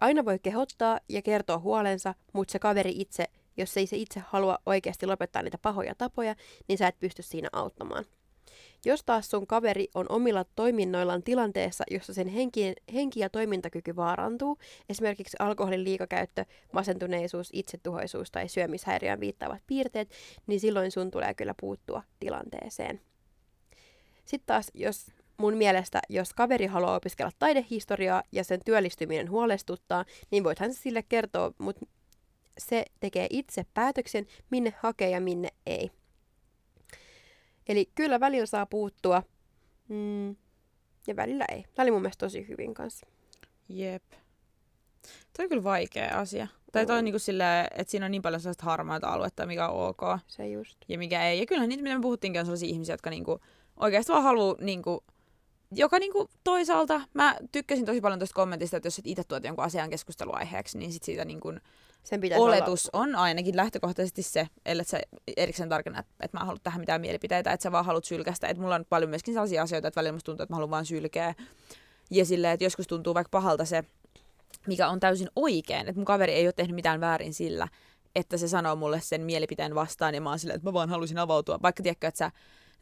[SPEAKER 2] Aina voi kehottaa ja kertoa huolensa, mutta se kaveri itse, jos ei se itse halua oikeasti lopettaa niitä pahoja tapoja, niin sä et pysty siinä auttamaan. Jos taas sun kaveri on omilla toiminnoillaan tilanteessa, jossa sen henki, henki ja toimintakyky vaarantuu, esimerkiksi alkoholin liikakäyttö, masentuneisuus, itsetuhoisuus tai syömishäiriöön viittaavat piirteet, niin silloin sun tulee kyllä puuttua tilanteeseen. Sitten taas, jos mun mielestä, jos kaveri haluaa opiskella taidehistoriaa ja sen työllistyminen huolestuttaa, niin voithan se sille kertoa, mutta se tekee itse päätöksen, minne hakee ja minne ei. Eli kyllä välillä saa puuttua, mm, ja välillä ei. Tämä oli mun mielestä tosi hyvin kanssa.
[SPEAKER 1] Jep. Toi on kyllä vaikea asia. Tai toi on
[SPEAKER 2] On.
[SPEAKER 1] niinku silleen, että siinä on niin paljon sellaista harmaata aluetta, mikä on ok
[SPEAKER 2] Se just.
[SPEAKER 1] ja mikä ei. Ja kyllähän niitä, mitä me puhuttiinkin, on sellaisia ihmisiä, jotka niinku oikeasti vaan haluaa niinku joka niinku toisaalta, mä tykkäsin tosi paljon tuosta kommentista, että jos et itse tuot jonkun asian keskusteluaiheeksi, niin sit siitä niinku
[SPEAKER 2] Sen pitäisi
[SPEAKER 1] oletus on ainakin lähtökohtaisesti se, ellei sä erikseen tarkenna, että, että mä haluan tähän mitään mielipiteitä, että sä vaan haluat sylkästä. Että mulla on paljon myöskin sellaisia asioita, että välillä musta tuntuu, että mä haluan vaan sylkeä. Ja silleen, että joskus tuntuu vaikka pahalta se, mikä on täysin oikein, että mun kaveri ei ole tehnyt mitään väärin sillä, että se sanoo mulle sen mielipiteen vastaan ja mä oon silleen, että mä vaan halusin avautua. Vaikka tiedätkö, että sä,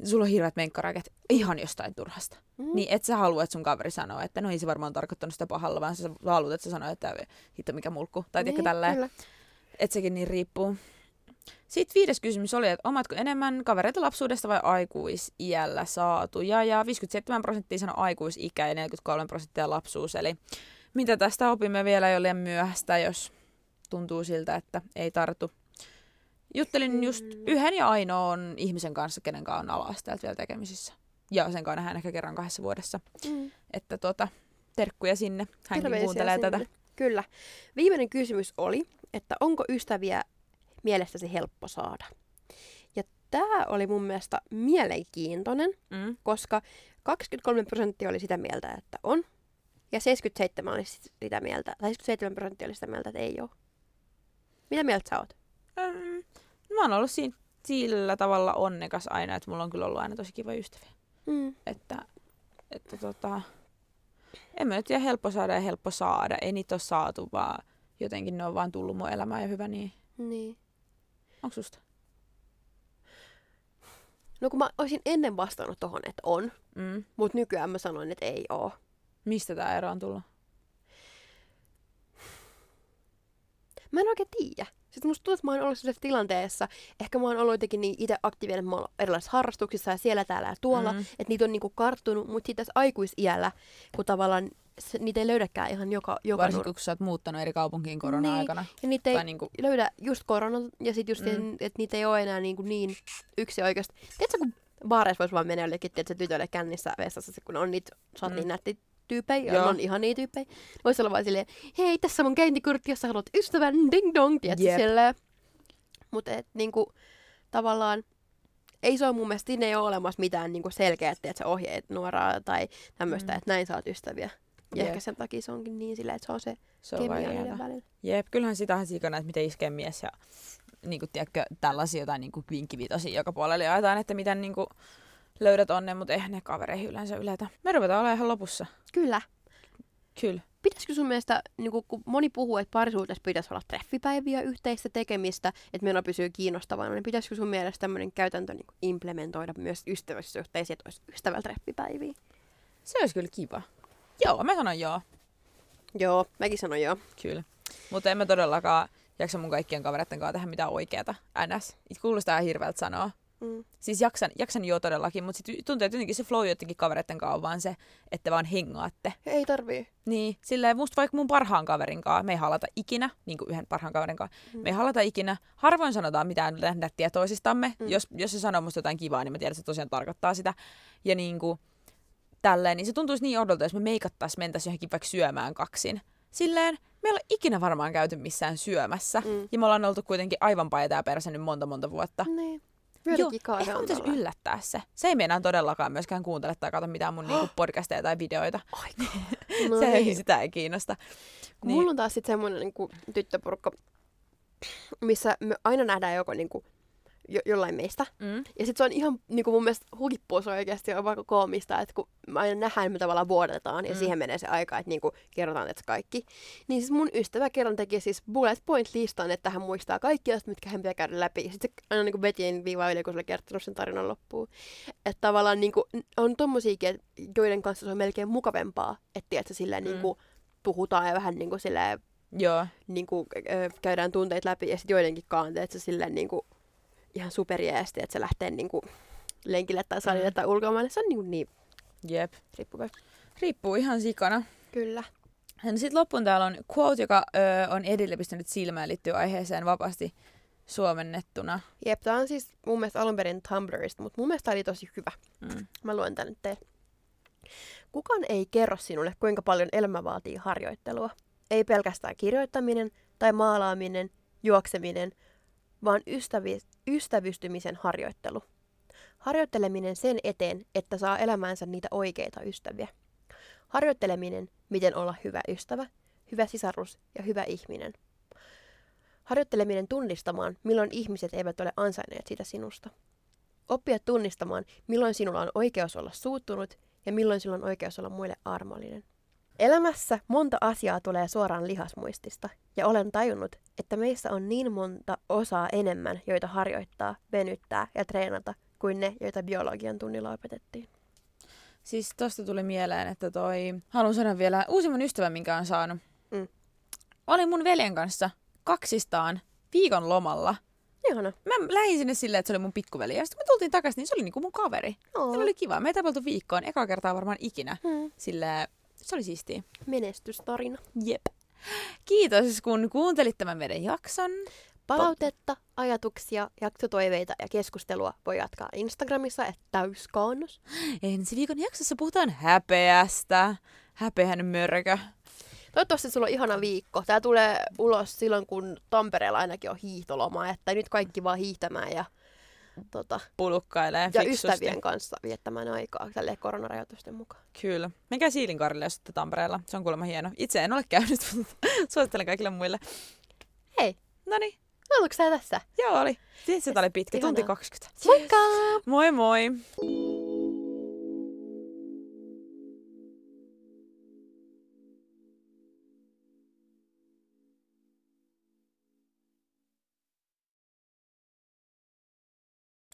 [SPEAKER 1] sulla on hirveät menkkaraket ihan jostain turhasta.
[SPEAKER 2] Mm.
[SPEAKER 1] Niin et sä halua, että sun kaveri sanoo, että no ei se varmaan tarkoittanut sitä pahalla, vaan sä haluat, että se sanoo, että hitto mikä mulkku. Tai
[SPEAKER 2] niin,
[SPEAKER 1] tälleen.
[SPEAKER 2] Kyllä.
[SPEAKER 1] Että sekin niin riippuu. Sitten viides kysymys oli, että omatko enemmän kavereita lapsuudesta vai aikuisiällä saatuja? Ja 57 prosenttia sanoi aikuisikä ja 43 prosenttia lapsuus. Eli mitä tästä opimme vielä ei ole liian myöhäistä, jos tuntuu siltä, että ei tartu. Juttelin just yhden ja ainoan ihmisen kanssa, kenen kanssa on ala-asteelta vielä tekemisissä. Ja sen kanssa nähdään ehkä kerran kahdessa vuodessa.
[SPEAKER 2] Mm.
[SPEAKER 1] Että tota, terkkuja sinne. Hänkin
[SPEAKER 2] Terveisiä
[SPEAKER 1] kuuntelee
[SPEAKER 2] sinne.
[SPEAKER 1] tätä.
[SPEAKER 2] Kyllä. Viimeinen kysymys oli, että onko ystäviä mielestäsi helppo saada? Ja tämä oli mun mielestä mielenkiintoinen,
[SPEAKER 1] Mm.
[SPEAKER 2] koska 23 prosenttia oli sitä mieltä, että on. Ja 77 oli sit sitä mieltä, tai 77 prosenttia oli sitä mieltä, että ei ole. Mitä mieltä sä oot?
[SPEAKER 1] Ähm, mä oon ollut siinä sillä tavalla onnekas aina, että mulla on kyllä ollut aina tosi kiva ystäviä.
[SPEAKER 2] Mm.
[SPEAKER 1] Että, että tota, en mä nyt tiedä helppo saada ja helppo saada. Ei niitä ole saatu, vaan jotenkin ne on vaan tullut mun elämään ja hyvä niin.
[SPEAKER 2] Niin.
[SPEAKER 1] Onko susta?
[SPEAKER 2] No kun mä olisin ennen vastannut tohon, että on,
[SPEAKER 1] Mm.
[SPEAKER 2] mutta nykyään mä sanoin, että ei oo.
[SPEAKER 1] Mistä tää ero on tullut?
[SPEAKER 2] Mä en oikein tiedä. Sitten musta tuntuu, että mä oon ollut sellaisessa tilanteessa, ehkä mä oon ollut jotenkin niin itse aktiivinen, mä oon erilaisissa harrastuksissa ja siellä, täällä ja tuolla,
[SPEAKER 1] Mm.
[SPEAKER 2] että niitä on niinku karttunut, mutta sitten tässä aikuisiällä, kun tavallaan se, niitä ei löydäkään ihan joka, joka
[SPEAKER 1] Varsinkin
[SPEAKER 2] nur-
[SPEAKER 1] kun sä oot muuttanut eri kaupunkiin korona-aikana.
[SPEAKER 2] Ja niitä ei
[SPEAKER 1] Tai niinku,
[SPEAKER 2] löydä just korona, ja sitten just,
[SPEAKER 1] mm.
[SPEAKER 2] että niitä ei ole enää niinku niin yksi oikeasti. Tiedätkö, kun baareissa voisi vaan mennä jollekin, tiedätkö, tytölle kännissä vessassa, kun on niitä, sä oot
[SPEAKER 1] Mm.
[SPEAKER 2] niin nätti tyyppejä, ja
[SPEAKER 1] Joo.
[SPEAKER 2] on ihan niitä tyyppejä. Voisi olla vaan silleen, hei, tässä on mun käyntikortti, jos sä haluat ystävän, ding dong, tiedätkö,
[SPEAKER 1] Jep.
[SPEAKER 2] silleen. Mutta et niinku, tavallaan, ei se ole mun mielestä, siinä ei ole olemassa mitään niinku selkeää, että sä ohjeet nuoraa tai tämmöistä,
[SPEAKER 1] Mm.
[SPEAKER 2] että näin saat ystäviä. Ja
[SPEAKER 1] Jep.
[SPEAKER 2] ehkä sen takia se onkin niin silleen, että se on se
[SPEAKER 1] se on
[SPEAKER 2] kemia niiden välillä.
[SPEAKER 1] Jep, kyllähän sitä on sikana, että miten iskee mies ja niin kuin, tiedätkö, tällaisia jotain niin vinkkivitosia joka puolella jaetaan, että miten niin kuin, löydät onnen, mutta eihän ne kavereihin yleensä yletä. Me ruvetaan olemaan ihan lopussa.
[SPEAKER 2] Kyllä.
[SPEAKER 1] Kyllä.
[SPEAKER 2] Pitäisikö sun mielestä, niin kun moni puhuu, että parisuhteessa pitäisi olla treffipäiviä, yhteistä tekemistä, että meno pysyy kiinnostavana, niin pitäisikö sun mielestä tämmöinen käytäntö niin implementoida myös ystävyyssuhteisiin, että olisi ystävällä treffipäiviä?
[SPEAKER 1] Se olisi kyllä kiva. Joo, mä sanon joo.
[SPEAKER 2] Joo, mäkin sanon joo.
[SPEAKER 1] Kyllä. Mutta en mä todellakaan jaksa mun kaikkien kavereiden kanssa tehdä mitään oikeeta. NS. Kuulostaa ihan hirveältä sanoa.
[SPEAKER 2] Mm.
[SPEAKER 1] Siis jaksan, jaksan joo todellakin, mutta sitten tuntuu, että jotenkin se flow jotenkin kavereiden kanssa on vaan se, että vaan hengaatte.
[SPEAKER 2] Ei tarvii.
[SPEAKER 1] Niin, silleen musta vaikka mun parhaan kaverin kanssa, me ei halata ikinä, niin kuin yhden parhaan kaverin kanssa, mm. me ei halata ikinä. Harvoin sanotaan mitään nättiä toisistamme. Mm. Jos, jos se sanoo musta jotain kivaa, niin mä tiedän, että se tosiaan tarkoittaa sitä. Ja niin kuin, tälleen, niin se tuntuisi niin oudolta, jos me meikattais mentäisiin johonkin vaikka syömään kaksin. Silleen, me ei olla ikinä varmaan käyty missään syömässä.
[SPEAKER 2] Mm.
[SPEAKER 1] Ja me ollaan oltu kuitenkin aivan paita perse nyt monta monta vuotta.
[SPEAKER 2] Niin.
[SPEAKER 1] Joo,
[SPEAKER 2] Jotenkin
[SPEAKER 1] ehkä pitäisi yllättää se. Se ei meinaa todellakaan myöskään kuuntele tai katso mitään mun niinku podcasteja tai videoita.
[SPEAKER 2] Aika.
[SPEAKER 1] No se ei
[SPEAKER 2] niin.
[SPEAKER 1] sitä ei kiinnosta.
[SPEAKER 2] Kun niin. Mulla on taas sitten semmoinen niin tyttöporukka, missä me aina nähdään joko niin kuin, jo, jollain meistä.
[SPEAKER 1] Mm.
[SPEAKER 2] Ja sitten se on ihan niin kuin mun mielestä huippuus oikeasti on vaikka koomista, että kun me aina nähdään, me tavallaan vuodetaan ja
[SPEAKER 1] Mm.
[SPEAKER 2] siihen menee se aika, että niin kuin kerrotaan että kaikki. Niin siis mun ystävä kerran teki siis bullet point listan, että hän muistaa kaikki asiat, mitkä hän pitää käydä läpi. Sitten se aina niin kuin veti viivaa yli, kun se oli kertonut sen tarinan loppuun. Että tavallaan niin kuin, on tommosiakin, joiden kanssa se on melkein mukavempaa, että tiedätkö, silleen
[SPEAKER 1] Mm.
[SPEAKER 2] niin kuin, puhutaan ja vähän niin kuin, silleen,
[SPEAKER 1] Joo.
[SPEAKER 2] niin kuin, ö, käydään tunteet läpi ja sitten joidenkin se silleen niin kuin, ihan superjeesti, että se lähtee niin kuin, lenkille tai salille
[SPEAKER 1] Mm.
[SPEAKER 2] tai ulkomaille. Se on niin, niin
[SPEAKER 1] Jep.
[SPEAKER 2] riippuvaa.
[SPEAKER 1] Riippuu ihan sikana.
[SPEAKER 2] Kyllä.
[SPEAKER 1] Sitten loppuun täällä on quote, joka ö, on edelle pistänyt silmään liittyy aiheeseen vapaasti suomennettuna.
[SPEAKER 2] Jep, tää on siis mun mielestä alun perin Tumblrista, mutta mun mielestä tää oli tosi hyvä.
[SPEAKER 1] Mm.
[SPEAKER 2] Mä luen tän nyt teille. Kukaan ei kerro sinulle, kuinka paljon elämä vaatii harjoittelua. Ei pelkästään kirjoittaminen tai maalaaminen, juokseminen, vaan ystävi- ystävystymisen harjoittelu. Harjoitteleminen sen eteen, että saa elämäänsä niitä oikeita ystäviä. Harjoitteleminen, miten olla hyvä ystävä, hyvä sisarus ja hyvä ihminen. Harjoitteleminen tunnistamaan, milloin ihmiset eivät ole ansainneet sitä sinusta. Oppia tunnistamaan, milloin sinulla on oikeus olla suuttunut ja milloin sinulla on oikeus olla muille armollinen. Elämässä monta asiaa tulee suoraan lihasmuistista, ja olen tajunnut, että meissä on niin monta osaa enemmän, joita harjoittaa, venyttää ja treenata, kuin ne, joita biologian tunnilla opetettiin.
[SPEAKER 1] Siis tosta tuli mieleen, että toi... Haluan sanoa vielä uusimman ystävän, minkä on saanut.
[SPEAKER 2] Mm.
[SPEAKER 1] Olin mun veljen kanssa kaksistaan viikon lomalla.
[SPEAKER 2] Ihana.
[SPEAKER 1] Mä lähdin sinne silleen, että se oli mun pikkuveli. Ja sitten kun me tultiin takaisin, niin se oli niinku mun kaveri.
[SPEAKER 2] Oo.
[SPEAKER 1] Se oli kiva. Me ei viikkoon. Eka kertaa varmaan ikinä.
[SPEAKER 2] Mm.
[SPEAKER 1] Silleen, se oli siistiä.
[SPEAKER 2] Menestystarina.
[SPEAKER 1] Jep. Kiitos, kun kuuntelit tämän meidän jakson.
[SPEAKER 2] Palautetta, ajatuksia, jaksotoiveita ja keskustelua voi jatkaa Instagramissa, että täyskaannos.
[SPEAKER 1] Ensi viikon jaksossa puhutaan häpeästä. Häpeän mörkö.
[SPEAKER 2] Toivottavasti sulla on ihana viikko. Tää tulee ulos silloin, kun Tampereella ainakin on hiihtoloma, että nyt kaikki vaan hiihtämään ja, tota,
[SPEAKER 1] Pulukkailee
[SPEAKER 2] ja
[SPEAKER 1] fiksusti.
[SPEAKER 2] ystävien kanssa viettämään aikaa tälle koronarajoitusten mukaan.
[SPEAKER 1] Kyllä. Menkää Siilinkarille, jos olette Tampereella. Se on kuulemma hieno. Itse en ole käynyt, mutta suosittelen kaikille muille.
[SPEAKER 2] Hei,
[SPEAKER 1] No niin,
[SPEAKER 2] oletko sä tässä?
[SPEAKER 1] joo oli. Tietysti, se oli pitkä, tunti
[SPEAKER 2] Ihanaa.
[SPEAKER 1] 20.
[SPEAKER 2] Moikka!
[SPEAKER 1] Moi moi!